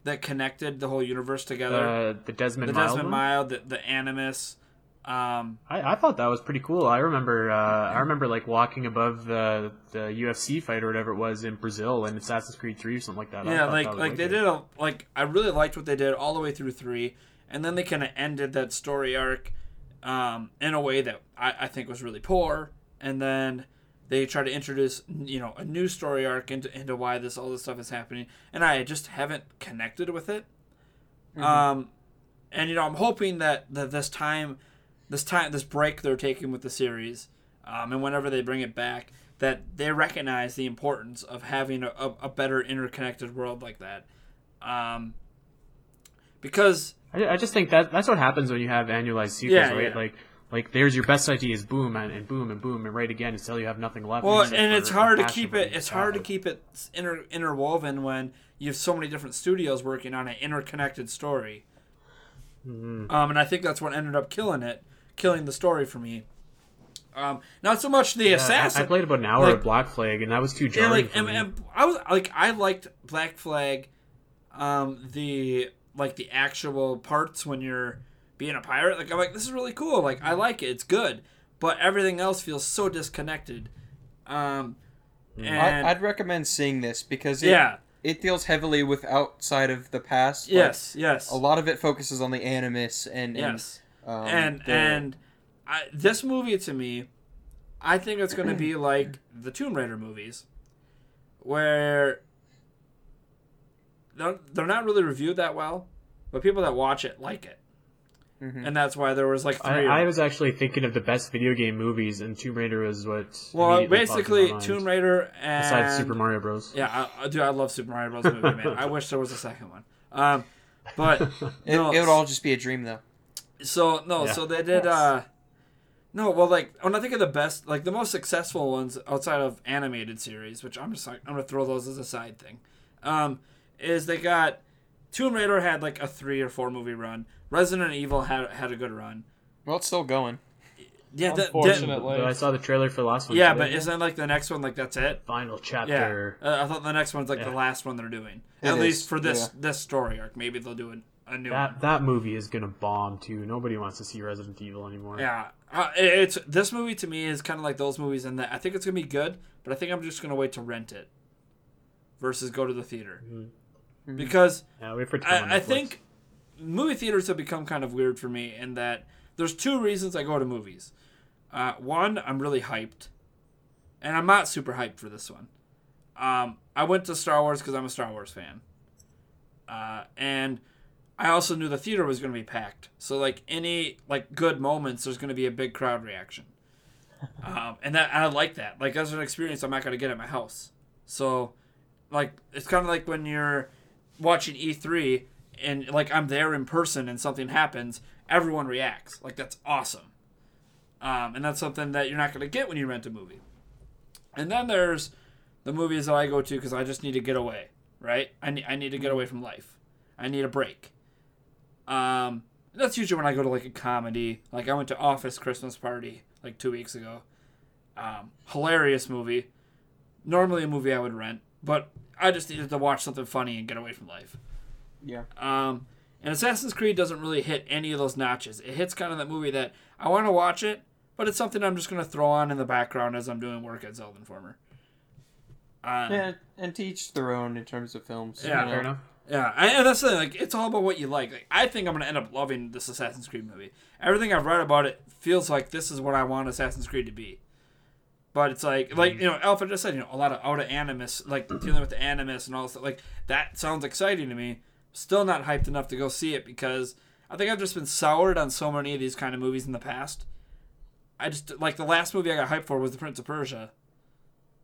[SPEAKER 2] that connected the whole universe together.
[SPEAKER 4] Uh, the Desmond
[SPEAKER 2] the
[SPEAKER 4] Mild
[SPEAKER 2] Desmond
[SPEAKER 4] one?
[SPEAKER 2] Mild, the, the Animus. Um,
[SPEAKER 4] I, I thought that was pretty cool. I remember uh, I remember like walking above the the UFC fight or whatever it was in Brazil in Assassin's Creed Three or something like that.
[SPEAKER 2] Yeah,
[SPEAKER 4] thought
[SPEAKER 2] like
[SPEAKER 4] that
[SPEAKER 2] like they
[SPEAKER 4] wicked.
[SPEAKER 2] did a like I really liked what they did all the way through three, and then they kind of ended that story arc um, in a way that I, I think was really poor, and then they try to introduce you know a new story arc into into why this all this stuff is happening, and I just haven't connected with it. Um, and you know I'm hoping that that this time, this time this break they're taking with the series, um, and whenever they bring it back, that they recognize the importance of having a, a, a better interconnected world like that. Um, because
[SPEAKER 4] I, I just think that that's what happens when you have annualized sequels,
[SPEAKER 2] Yeah,
[SPEAKER 4] right?
[SPEAKER 2] yeah.
[SPEAKER 4] Like like there's your best ideas, boom and, and boom and boom and right again until you have nothing left.
[SPEAKER 2] well, and it's hard to keep it. It's hard to keep it inter, interwoven when you have so many different studios working on an interconnected story.
[SPEAKER 4] Mm-hmm.
[SPEAKER 2] Um, and I think that's what ended up killing it, killing the story for me. Um, not so much the
[SPEAKER 4] Yeah,
[SPEAKER 2] assassin.
[SPEAKER 4] I, I played about an hour
[SPEAKER 2] like-
[SPEAKER 4] of Black Flag and that was too
[SPEAKER 2] Yeah,
[SPEAKER 4] jarring
[SPEAKER 2] like
[SPEAKER 4] for
[SPEAKER 2] and,
[SPEAKER 4] me.
[SPEAKER 2] and I was like I liked Black Flag, um, the like the actual parts when you're being a pirate. Like I'm like this is really cool. Like I like it. It's good, but everything else feels so disconnected. Um, and
[SPEAKER 1] I, I'd recommend seeing this because it,
[SPEAKER 2] yeah,
[SPEAKER 1] it deals heavily with outside of the past. Like,
[SPEAKER 2] yes, yes,
[SPEAKER 1] a lot of it focuses on the animus and, and
[SPEAKER 2] yes.
[SPEAKER 1] Um,
[SPEAKER 2] and
[SPEAKER 1] the-
[SPEAKER 2] and I, this movie to me, I think it's going to be like the Tomb Raider movies, where they're, they're not really reviewed that well, but people that watch it like it,
[SPEAKER 1] Mhm.
[SPEAKER 2] and that's why there was like three.
[SPEAKER 4] I, I was actually thinking of the best video game movies, and Tomb Raider was what.
[SPEAKER 2] well,
[SPEAKER 4] immediately in
[SPEAKER 2] basically
[SPEAKER 4] my mind,
[SPEAKER 2] Tomb Raider and
[SPEAKER 4] Besides Super Mario Bros.
[SPEAKER 2] Yeah, I, I, dude, I love Super Mario Bros. movie, man. I wish there was a second one. Um, but
[SPEAKER 1] it,
[SPEAKER 2] no,
[SPEAKER 1] it would all just be a dream though.
[SPEAKER 2] So no,
[SPEAKER 4] Yeah.
[SPEAKER 2] so they did. uh No, well, like when I think of the best, like the most successful ones outside of animated series, which I'm just like I'm gonna throw those as a side thing, um, is they got Tomb Raider had like a three or four movie run. Resident Evil had had a good run.
[SPEAKER 1] Well, it's still going.
[SPEAKER 2] Yeah, that, that,
[SPEAKER 3] Unfortunately.
[SPEAKER 4] But I saw the trailer for the last one.
[SPEAKER 2] yeah,
[SPEAKER 4] today.
[SPEAKER 2] but isn't like the next one like that's it?
[SPEAKER 4] final
[SPEAKER 2] Yeah,
[SPEAKER 4] chapter.
[SPEAKER 2] uh, I thought the next one's like the last one they're doing.
[SPEAKER 1] It
[SPEAKER 2] At
[SPEAKER 1] is,
[SPEAKER 2] least for this
[SPEAKER 1] yeah.
[SPEAKER 2] this story arc. Maybe they'll do an, a new one.
[SPEAKER 4] That that movie is gonna bomb too. Nobody wants to see Resident Evil anymore.
[SPEAKER 2] Yeah, uh, it's this movie to me is kind of like those movies in that I think it's gonna be good, but I think I'm just gonna wait to rent it versus go to the theater because
[SPEAKER 4] Yeah, wait for it to come on
[SPEAKER 2] I, I think movie theaters have become kind of weird for me in that there's two reasons I go to movies. Uh, one, I'm really hyped, and I'm not super hyped for this one. Um, I went to Star Wars because I'm a Star Wars fan, uh, and I also knew the theater was going to be packed. So like any like good moments, there's going to be a big crowd reaction, um, and that I like that. Like that's an experience I'm not going to get at my house. So, like it's kind of like when you're watching E3 and like I'm there in person and something happens, everyone reacts. Like that's awesome. Um, and that's something that you're not going to get when you rent a movie. And then there's the movies that I go to because I just need to get away, right? I need, I need to get away from life. I need a break. Um, that's usually when I go to like a comedy. Like I went to Office Christmas Party like two weeks ago. Um, hilarious movie. Normally a movie I would rent, but I just needed to watch something funny and get away from life.
[SPEAKER 1] Yeah.
[SPEAKER 2] Um, and Assassin's Creed doesn't really hit any of those notches. It hits kind of that movie that I want to watch it, but it's something I'm just going to throw on in the background as I'm doing work at Zelda Informer. Um,
[SPEAKER 1] Yeah, and teach their own in terms of films.
[SPEAKER 2] Yeah.
[SPEAKER 1] you know?
[SPEAKER 4] Fair enough.
[SPEAKER 2] Yeah, and that's the thing. Like, it's all about what you like. Like, I think I'm gonna end up loving this Assassin's Creed movie. Everything I've read about it feels like this is what I want Assassin's Creed to be. But it's like, like you know, Alpha just said, you know, a lot of out of animus, like dealing with the animus and all this. Like that sounds exciting to me. Still not hyped enough to go see it because I think I've just been soured on so many of these kind of movies in the past. I just like the last movie I got hyped for was The Prince of Persia.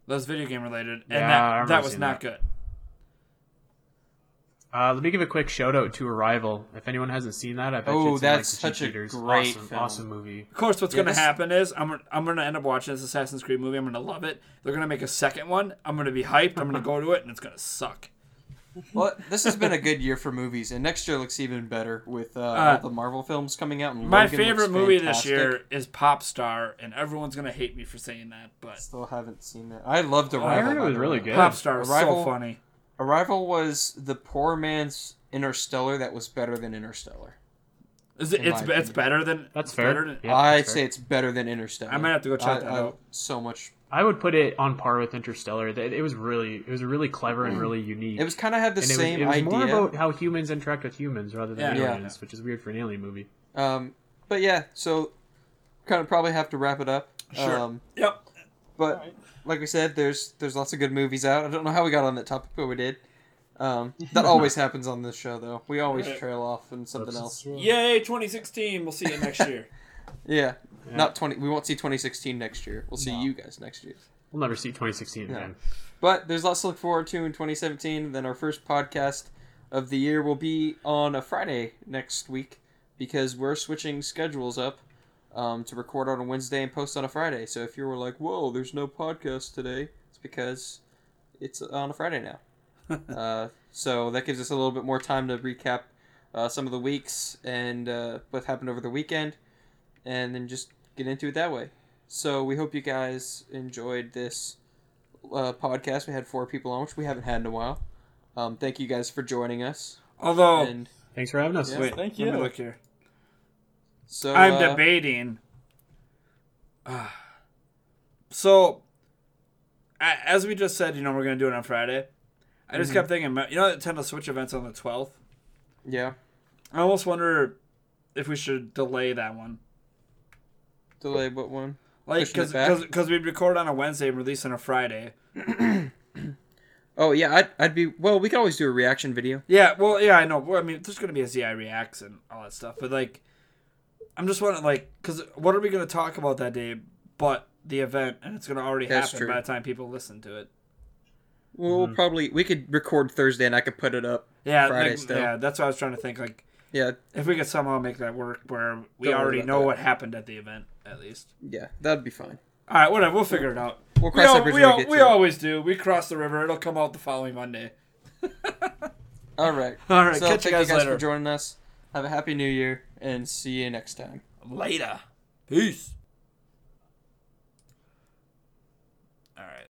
[SPEAKER 2] That was video game related, and
[SPEAKER 4] Yeah,
[SPEAKER 2] that that was not
[SPEAKER 4] that.
[SPEAKER 2] good.
[SPEAKER 4] Uh, let me give a quick shout out to Arrival. If anyone hasn't seen that, I bet
[SPEAKER 1] Oh,
[SPEAKER 4] you it's in,
[SPEAKER 1] that's
[SPEAKER 4] like, the
[SPEAKER 1] such a great
[SPEAKER 4] awesome,
[SPEAKER 1] film.
[SPEAKER 4] awesome movie.
[SPEAKER 2] Of course, what's
[SPEAKER 1] Yeah,
[SPEAKER 2] going to happen is I'm gonna, I'm going to end up watching this Assassin's Creed movie. I'm going to love it. They're going to make a second one. I'm going to be hyped. I'm going to go to it, and it's going to suck.
[SPEAKER 1] Well, this has been a good year for movies, and next year looks even better with uh, all the Marvel films coming out. And
[SPEAKER 2] My
[SPEAKER 1] Logan
[SPEAKER 2] favorite movie this year is Pop Star, and everyone's going to hate me for saying that, but
[SPEAKER 1] Still haven't seen it. I loved Arrival.
[SPEAKER 4] I heard it was really good.
[SPEAKER 2] Pop Star is
[SPEAKER 1] Arrival-
[SPEAKER 2] so funny.
[SPEAKER 1] Arrival was the poor man's Interstellar that was better than Interstellar.
[SPEAKER 2] Is it? It's it's better than
[SPEAKER 4] That's fair.
[SPEAKER 2] better than-
[SPEAKER 4] Yeah,
[SPEAKER 1] I'd
[SPEAKER 4] that's
[SPEAKER 1] say
[SPEAKER 4] fair.
[SPEAKER 1] it's better than Interstellar.
[SPEAKER 2] I might have to go check
[SPEAKER 1] I-
[SPEAKER 2] that
[SPEAKER 1] I-
[SPEAKER 2] out.
[SPEAKER 1] So much.
[SPEAKER 4] I would put it on par with Interstellar. It it was really, it was really clever and really unique.
[SPEAKER 1] Mm. It was kind of had the
[SPEAKER 4] and it
[SPEAKER 1] same
[SPEAKER 4] was, it was
[SPEAKER 1] idea.
[SPEAKER 4] more about how humans interact with humans rather than
[SPEAKER 2] Yeah.
[SPEAKER 4] aliens, which is weird for an alien movie.
[SPEAKER 1] Um, but yeah, so kind of probably have to wrap it up.
[SPEAKER 2] Sure.
[SPEAKER 1] Um,
[SPEAKER 2] Yep.
[SPEAKER 1] but like we said, there's there's lots of good movies out. I don't know how we got on that topic, but we did. Um, that always happens on this show, though. We always
[SPEAKER 2] Right.
[SPEAKER 1] trail off and something else.
[SPEAKER 2] Yay, 2016. We'll see you next year.
[SPEAKER 1] Yeah.
[SPEAKER 4] Yeah.
[SPEAKER 1] not twenty. We won't see 2016 next year. We'll see
[SPEAKER 2] No.
[SPEAKER 1] you guys next year.
[SPEAKER 4] We'll never see 2016
[SPEAKER 1] No.
[SPEAKER 4] again.
[SPEAKER 1] But there's lots to look forward to in 2017. Then our first podcast of the year will be on a Friday next week because we're switching schedules up um, to record on a Wednesday and post on a Friday. So if you were like, "Whoa, there's no podcast today," it's because it's on a Friday now. uh, so that gives us a little bit more time to recap uh, some of the weeks and uh, what happened over the weekend, and then just get into it that way. So we hope you guys enjoyed this uh, podcast. We had four people on, which we haven't had in a while. Um, thank you guys for joining us.
[SPEAKER 2] Although,
[SPEAKER 1] And
[SPEAKER 4] Thanks for having us.
[SPEAKER 1] Yeah.
[SPEAKER 2] wait,
[SPEAKER 3] thank
[SPEAKER 2] let me
[SPEAKER 3] you.
[SPEAKER 2] look here.
[SPEAKER 1] So
[SPEAKER 2] I'm
[SPEAKER 1] uh,
[SPEAKER 2] debating. Ah. so, a- as we just said, you know, we're gonna do it on Friday. I just
[SPEAKER 1] Mhm.
[SPEAKER 2] kept thinking, you know, Nintendo Switch event's on the 12th.
[SPEAKER 1] Yeah,
[SPEAKER 2] I almost wonder if we should delay that one.
[SPEAKER 1] delay what one?
[SPEAKER 2] Like,
[SPEAKER 1] Pushing it
[SPEAKER 2] because we'd record on a Wednesday and release on a Friday.
[SPEAKER 1] Oh yeah, I'd, I'd be well. We could always do a reaction video.
[SPEAKER 2] Yeah, well, yeah, I know. Well, I mean, there's gonna be a ZI reacts and all that stuff, but like, I'm just wondering, like, because what are we gonna talk about that day? But the event, and it's gonna already
[SPEAKER 1] That's
[SPEAKER 2] happen
[SPEAKER 1] true.
[SPEAKER 2] by the time people listen to it.
[SPEAKER 1] Well, we'll
[SPEAKER 4] Mhm.
[SPEAKER 1] probably we could record Thursday and I could put it up.
[SPEAKER 2] Yeah,
[SPEAKER 1] Friday
[SPEAKER 2] like,
[SPEAKER 1] still.
[SPEAKER 2] yeah, that's what I was trying to think. Like,
[SPEAKER 1] Yeah,
[SPEAKER 2] if we could somehow make that work, where we
[SPEAKER 1] Don't
[SPEAKER 2] already know
[SPEAKER 1] that.
[SPEAKER 2] what happened at the event, at least.
[SPEAKER 1] yeah, that'd be fine.
[SPEAKER 2] All right, whatever. We'll figure it out.
[SPEAKER 1] We'll
[SPEAKER 2] We,
[SPEAKER 1] cross
[SPEAKER 2] al-
[SPEAKER 1] that bridge
[SPEAKER 2] we,
[SPEAKER 1] when we
[SPEAKER 2] we always do. We cross the river. It'll come out the following Monday.
[SPEAKER 1] All right.
[SPEAKER 2] All right,
[SPEAKER 1] so
[SPEAKER 2] catch you
[SPEAKER 1] thank
[SPEAKER 2] guys,
[SPEAKER 1] you guys
[SPEAKER 2] later.
[SPEAKER 1] for joining us. Have a happy New Year and see you next time.
[SPEAKER 2] Later. Peace.